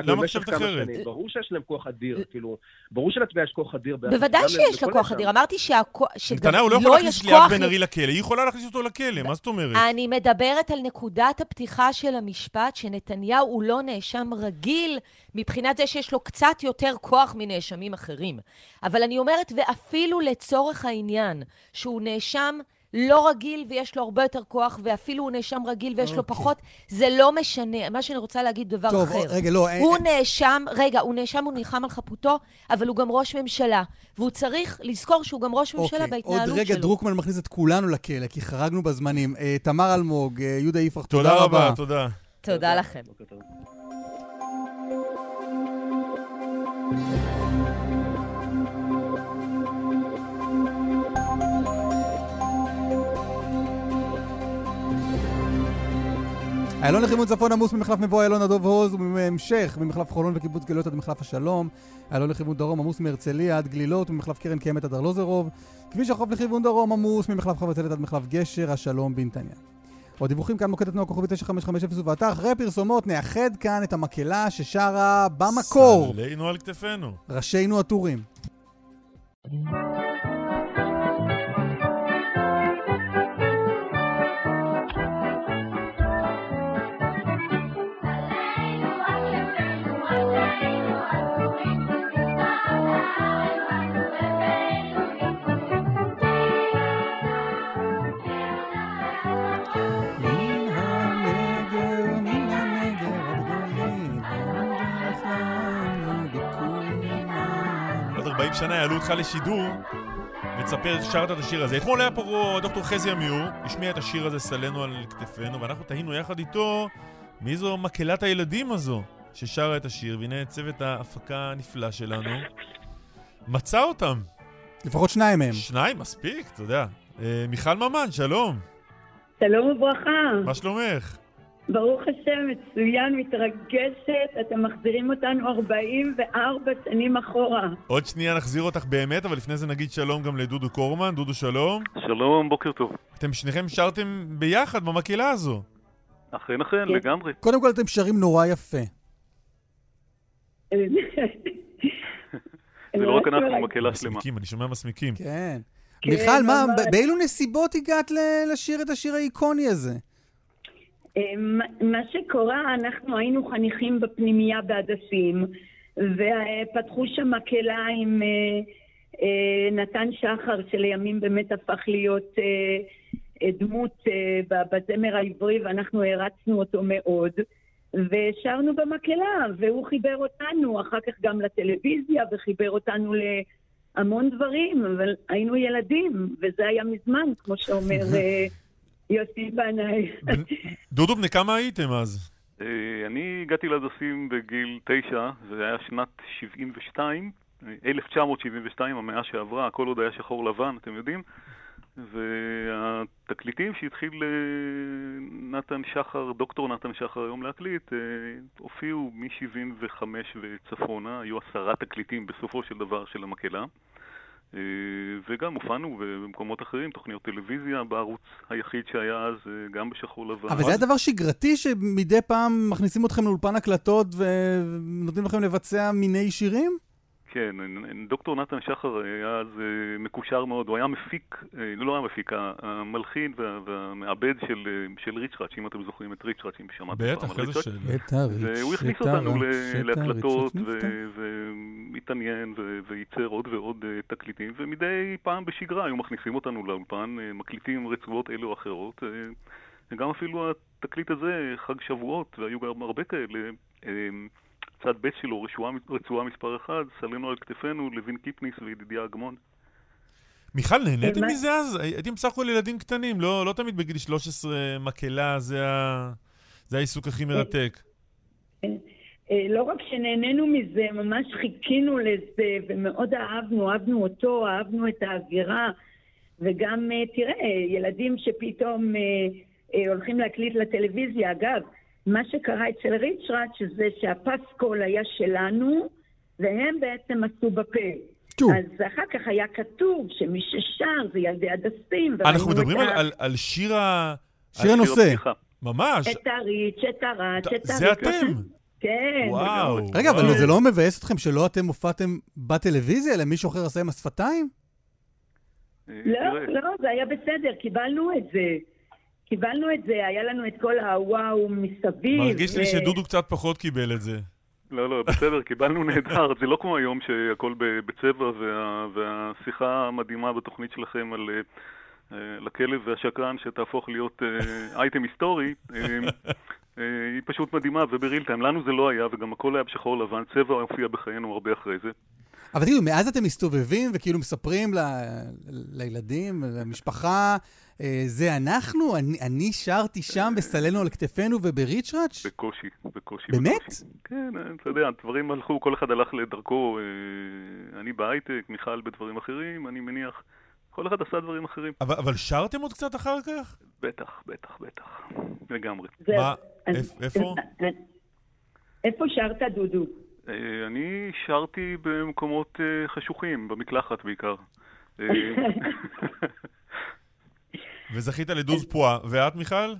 S2: את חושבת אחרת?
S11: ברור שיש להם כוח אדיר, כאילו, ברור שלתביעה יש כוח אדיר.
S10: בוודאי שיש לה כוח אדיר. אמרתי שגם
S2: נתניהו לא יכול להכניס ליאת בן ארי לכלא, היא יכולה להכניס אותו לכלא, מה זאת אומרת?
S10: אני מדברת על נקודת הפתיחה של המשפט, שנתניהו הוא לא נאשם רגיל מבחינת זה שיש לו קצת יותר כוח מנאשמים אחרים. אבל אני אומרת, ואפילו לצורך העניין, שהוא נאשם לא רגיל ויש לו הרבה יותר כוח, ואפילו הוא נאשם רגיל ויש okay. לו אוקיי. פחות, זה לא משנה. מה שאני רוצה להגיד דבר
S1: טוב,
S10: אחר.
S1: טוב, רגע, לא...
S10: הוא אין... נאשם, רגע, הוא נאשם, הוא נלחם על חפותו, אבל הוא גם ראש ממשלה. והוא צריך לזכור שהוא גם ראש ממשלה okay. בהתנהלות
S1: שלו. עוד רגע, שלו. דרוקמן מכניס את כולנו לכלא, כי חרגנו בזמנים. Uh, תמר אלמוג, uh, יהודה יפרח,
S2: תודה, תודה רבה. תודה
S10: רבה, תודה. תודה לכם.
S1: איילון לכיוון צפון עמוס ממחלף מבוא איילון עד דוב הוז ובהמשך ממחלף חולון וקיבוץ גלילות עד מחלף השלום. איילון לכיוון דרום עמוס מהרצליה עד גלילות וממחלף קרן קיימת עד ארלוזרוב. כביש החוף לכיוון דרום עמוס ממחלף חבצלת עד מחלף גשר השלום בנתניה. עוד דיווחים כאן מוקד התנועה כוכבי 9550 ובאתר אחרי פרסומות נאחד כאן את המקהלה ששרה במקור.
S2: סלינו על כתפינו.
S1: ראשינו הטורים.
S2: שנה יעלו אותך לשידור ותספר, שרת את השיר הזה. אתמול היה פה דוקטור חזי עמיר, השמיע את השיר הזה, סלנו על כתפינו, ואנחנו תהינו יחד איתו מי זו מקהלת הילדים הזו ששרה את השיר, והנה צוות ההפקה הנפלא שלנו מצא אותם.
S1: לפחות שניים מהם.
S2: שניים, מספיק, אתה יודע. אה, מיכל ממן, שלום.
S12: שלום וברכה.
S2: מה שלומך?
S12: ברוך השם, מצוין, מתרגשת. אתם מחזירים אותנו 44 שנים אחורה.
S2: עוד שנייה נחזיר אותך באמת, אבל לפני זה נגיד שלום גם לדודו קורמן. דודו, שלום.
S13: שלום, בוקר טוב.
S2: אתם שניכם שרתם ביחד במקהלה הזו.
S13: אכן, אכן, לגמרי.
S1: קודם כל אתם שרים נורא יפה.
S13: זה לא רק אנחנו, מקהלה שלמה.
S2: מסמיקים, אני שומע מסמיקים.
S1: כן.
S12: כן,
S1: מיכל, מה. באילו נסיבות הגעת ל- לשיר את השיר האיקוני הזה?
S12: אה, מה- שקורה, אנחנו היינו חניכים בפנימייה בהדסים, ופתחו שם מקהלה עם אה, אה, נתן שחר, שלימים באמת הפך להיות אה, דמות בזמר העברי, ואנחנו הערצנו אותו מאוד. ושרנו במקהלה, והוא חיבר אותנו, אחר כך גם לטלוויזיה, וחיבר אותנו להמון דברים, אבל היינו ילדים, וזה היה מזמן, כמו שאומר יוסי בנאי.
S2: דודו, בני כמה הייתם אז?
S13: אה, אני הגעתי להדסים בגיל תשע, זה היה שנת 72, אה, 1972, המאה שעברה, הכל עוד היה שחור לבן, אתם יודעים? והתקליטים שהתחיל אה, נתן שחר, דוקטור נתן שחר היום להקליט, אה, הופיעו מ-75 וצפונה, היו עשרה תקליטים בסופו של דבר של המקהלה. אה, וגם הופענו במקומות אחרים, תוכניות טלוויזיה בערוץ היחיד שהיה אז, אה, גם בשחור לבן.
S1: אבל זה היה דבר שגרתי שמדי פעם מכניסים אתכם לאולפן הקלטות ונותנים לכם לבצע מיני שירים?
S13: כן, דוקטור נתן שחר היה אז אה, מקושר מאוד, הוא היה מפיק, אה, לא היה מפיק, המלחין וה- והמעבד של, אה, של ריצ'ראץ', אם אתם זוכרים את ריצ'ראץ', אם שמעתם
S2: בטח,
S13: פעם על
S2: איזה
S13: ריצ'ראץ'.
S2: שאלה.
S13: והוא הכניס אותנו להקלטות והתעניין ו- וייצר עוד ועוד תקליטים, ומדי פעם בשגרה היו מכניסים אותנו לאולפן, מקליטים רצועות אלו או אחרות, וגם אפילו התקליט הזה, חג שבועות, והיו גם הרבה כאלה. צד ב' שלו, רצועה, רצועה מספר 1, סלינו על כתפינו, לוין קיפניס וידידיה אגמון.
S2: מיכל, נהניתם
S12: מה-
S2: מזה אז? הייתם בסך הכל ילדים קטנים, לא, לא תמיד בגיל 13 מקהלה, זה, ה... זה העיסוק הכי מרתק.
S12: אה, לא רק שנהנינו מזה, ממש חיכינו לזה, ומאוד אהבנו, אהבנו אותו, אהבנו את האווירה, וגם, אה, תראה, ילדים שפתאום אה, אה, הולכים להקליט לטלוויזיה. אגב, מה שקרה אצל ריצ'ראץ' זה שהפסקול היה שלנו, והם בעצם עשו בפה.
S1: טוב.
S12: אז אחר כך היה כתוב שמי ששר זה ילדי הדסים.
S2: אנחנו מדברים על, על, על שיר ה...
S1: שיר הנושא.
S2: ממש.
S12: את הריץ', את הרץ', את
S2: זה
S12: הריץ'.
S2: אתם.
S12: כן.
S2: וואו.
S1: רגע, אבל
S2: וואו.
S1: זה לא מבאס אתכם שלא אתם הופעתם בטלוויזיה, אלא מישהו אחר עשה עם השפתיים?
S12: לא, לא, זה היה בסדר, קיבלנו את זה. קיבלנו את זה, היה לנו את כל הוואו מסביב.
S2: מרגיש לי
S12: ו-
S2: שדודו קצת פחות קיבל את זה.
S13: לא, לא, בסדר, קיבלנו נהדר. זה לא כמו היום שהכל בצבע, וה, והשיחה המדהימה בתוכנית שלכם על אה, לכלב והשקרן שתהפוך להיות אה, אייטם היסטורי, אה, היא פשוט מדהימה ובריל טיים. לנו זה לא היה, וגם הכל היה בשחור לבן. צבע הופיע בחיינו הרבה אחרי זה.
S1: אבל תגידו, מאז אתם מסתובבים וכאילו מספרים ל... לילדים, למשפחה, זה אנחנו? אני, אני שרתי שם בסלנו על כתפינו ובריצ'ראץ'?
S13: בקושי, בקושי.
S1: באמת?
S13: בקושי. כן, אה, אתה יודע, דברים הלכו, כל אחד הלך לדרכו. אה, אני בהייטק, מיכל בדברים אחרים, אני מניח. כל אחד עשה דברים אחרים.
S2: אבל, אבל שרתם עוד קצת אחר כך?
S13: בטח, בטח, בטח. לגמרי.
S12: זה-
S2: מה?
S12: אז-
S2: איפ- איפה?
S12: איפה שרת, דודו?
S13: אה, אני שרתי במקומות אה, חשוכים, במקלחת בעיקר.
S2: וזכית לדוז פועה. ואת, מיכל?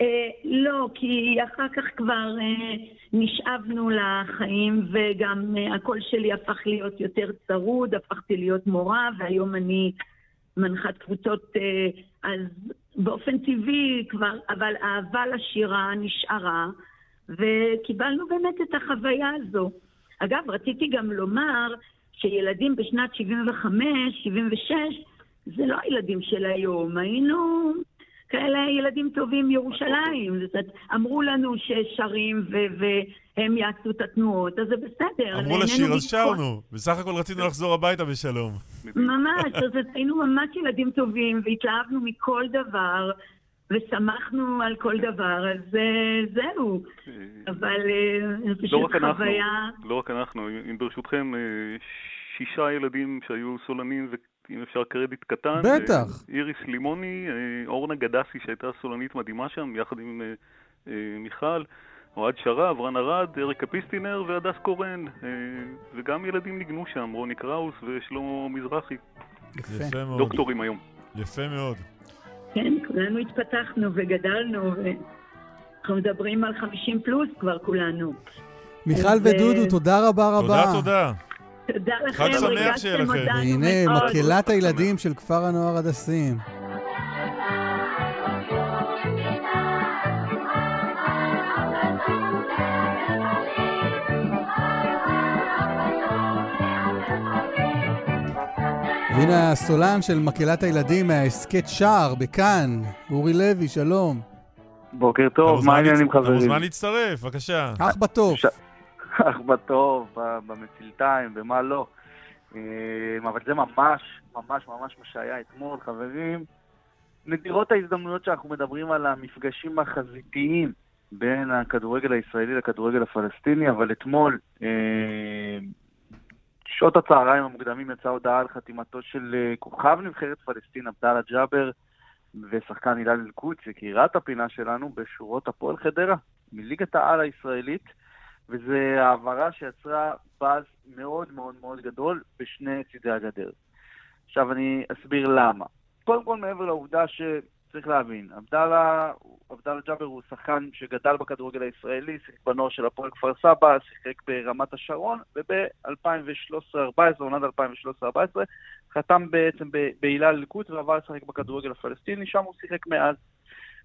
S12: אה, לא, כי אחר כך כבר אה, נשאבנו לחיים, וגם אה, הקול שלי הפך להיות יותר צרוד, הפכתי להיות מורה, והיום אני מנחת קבוצות, אז באופן טבעי כבר, אבל אהבה לשירה נשארה, וקיבלנו באמת את החוויה הזו. אגב, רציתי גם לומר שילדים בשנת 75, 76, זה לא הילדים של היום, היינו כאלה ילדים טובים מירושלים. זאת אומרת, אמרו לנו ששרים ו- והם יעשו את התנועות, אז זה בסדר.
S2: אמרו לשיר, אז שרנו. בסך הכל רצינו לחזור הביתה בשלום.
S12: ממש, אז היינו ממש ילדים טובים, והתלהבנו מכל דבר, ושמחנו על כל דבר, אז אה, זהו. אבל אה, זה
S13: לא
S12: פשוט חוויה...
S13: לא רק אנחנו, אם ברשותכם, אה, שישה ילדים שהיו סולנים, ואם אפשר קרדיט קטן.
S1: בטח.
S13: אה, איריס לימוני, אה, אורנה גדסי שהייתה סולנית מדהימה שם, יחד עם אה, מיכל, אוהד שרב, רן ארד, אריקה פיסטינר והדס קורן, וגם ילדים ניגנו שם, רוני קראוס ושלמה מזרחי.
S2: יפה מאוד.
S13: דוקטורים היום.
S2: יפה מאוד.
S12: כן, כולנו התפתחנו וגדלנו, ואנחנו מדברים על 50 פלוס כבר כולנו.
S1: מיכל ודודו, תודה רבה רבה.
S2: תודה, תודה.
S12: תודה לכם,
S2: חג שמח שיהיה לכם.
S1: והנה, מקהלת הילדים של כפר הנוער הדסים. והנה הסולן של מקהלת הילדים מההסכת שער בכאן, אורי לוי, שלום.
S14: בוקר טוב, מה העניינים חברים?
S2: אתה מוזמן להצטרף, בבקשה.
S1: אח בטוב.
S14: אח בטוב, במצילתיים, במה לא. אבל זה ממש, ממש, ממש מה שהיה אתמול, חברים. נדירות ההזדמנויות שאנחנו מדברים על המפגשים החזיתיים בין הכדורגל הישראלי לכדורגל הפלסטיני, אבל אתמול, שעות הצהריים המוקדמים יצאה הודעה על חתימתו של כוכב נבחרת פלסטין, עבדאללה ג'אבר, ושחקן הילל אל-קודס, יקירת הפינה שלנו, בשורות הפועל חדרה, מליגת העל הישראלית, וזו העברה שיצרה באז מאוד מאוד מאוד גדול בשני צידי הגדר. עכשיו אני אסביר למה. קודם כל, מעבר לעובדה שצריך להבין, עבדאללה, עבדאללה ג'אבר הוא שחקן שגדל בכדורגל הישראלי, שיחק בנוער של הפועל כפר סבא, שיחק ברמת השרון, וב-2013-2014, עונת 2013-2014, חתם בעצם בהילל אל-קודס ועבר לשחק בכדורגל הפלסטיני, שם הוא שיחק מאז.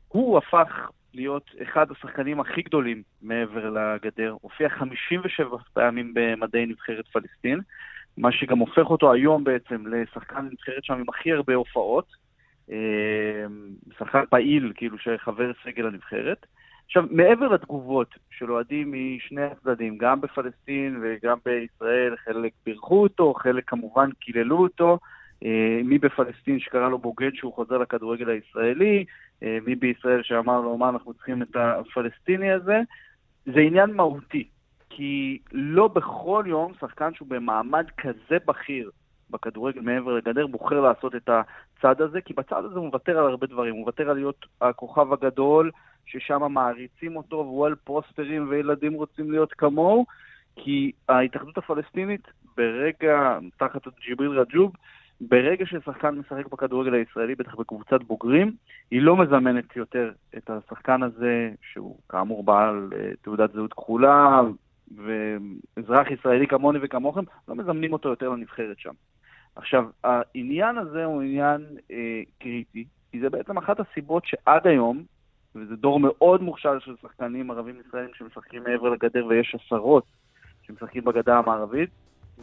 S14: הוא הפך להיות אחד השחקנים הכי גדולים מעבר לגדר, הופיע 57 פעמים במדי נבחרת פלסטין, מה שגם הופך אותו היום בעצם לשחקן נבחרת שם עם הכי הרבה הופעות, שחקן פעיל, כאילו שחבר סגל הנבחרת. עכשיו, מעבר לתגובות של אוהדים משני הצדדים, גם בפלסטין וגם בישראל, חלק בירכו אותו, חלק כמובן קיללו אותו, מי בפלסטין שקרא לו בוגד שהוא חוזר לכדורגל הישראלי, מי בישראל שאמר לו מה אנחנו צריכים את הפלסטיני הזה, זה עניין מהותי. כי לא בכל יום שחקן שהוא במעמד כזה בכיר בכדורגל מעבר לגדר בוחר לעשות את הצד הזה, כי בצד הזה הוא מוותר על הרבה דברים. הוא מוותר על להיות הכוכב הגדול, ששם מעריצים אותו והוא על פוסטרים וילדים רוצים להיות כמוהו, כי ההתאחדות הפלסטינית ברגע, תחת ג'יבריל רג'וב, ברגע ששחקן משחק בכדורגל הישראלי, בטח בקבוצת בוגרים, היא לא מזמנת יותר את השחקן הזה, שהוא כאמור בעל תעודת זהות כחולה, ואזרח ישראלי כמוני וכמוכם, לא מזמנים אותו יותר לנבחרת שם. עכשיו, העניין הזה הוא עניין אה, קריטי, כי זה בעצם אחת הסיבות שעד היום, וזה דור מאוד מוכשר של שחקנים ערבים ישראלים שמשחקים מעבר לגדר, ויש עשרות שמשחקים בגדה המערבית,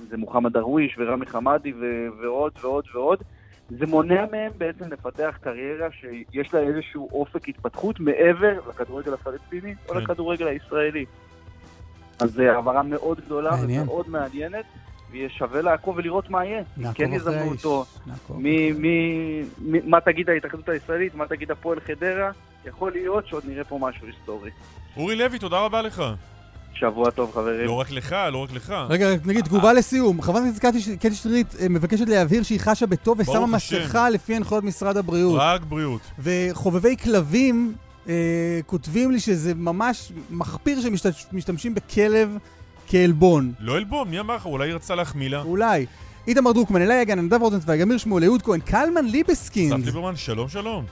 S14: זה מוחמד דרוויש ורמי חמדי ו- ועוד ועוד ועוד, זה מונע מהם בעצם לפתח קריירה שיש לה איזשהו אופק התפתחות מעבר לכדורגל הפלסטיני או
S2: כן.
S14: לכדורגל הישראלי. אז זו העברה מאוד גדולה
S1: מעניין.
S14: ומאוד מעניינת, ויהיה שווה לעקוב ולראות מה יהיה. כן יזמנו. אותו, מה תגיד ההתאחדות הישראלית, מה תגיד הפועל חדרה, יכול להיות שעוד נראה פה משהו היסטורי.
S2: אורי לוי, תודה רבה לך.
S14: שבוע טוב חברים.
S2: לא רק לך, לא רק לך.
S1: רגע, רק נגיד, תגובה לסיום. חברת הכנסת קטי- קטי שטרית אה, מבקשת להבהיר שהיא חשה בטוב ושמה. מסכה לפי הנחיות משרד הבריאות.
S2: רק בריאות.
S1: וחובבי כלבים אה, כותבים לי שזה ממש מחפיר שמשתמשים בכלב כעלבון.
S2: לא עלבון, מי אמר לך? אולי היא רצתה להחמיא לה.
S1: אולי. איתמר דרוקמן, אלי יגן, נדב רוזנצוויג, אמיר שמואל, אהוד כהן, קלמן ליבסקינד.
S2: אסף ליברמן, שלום שלום.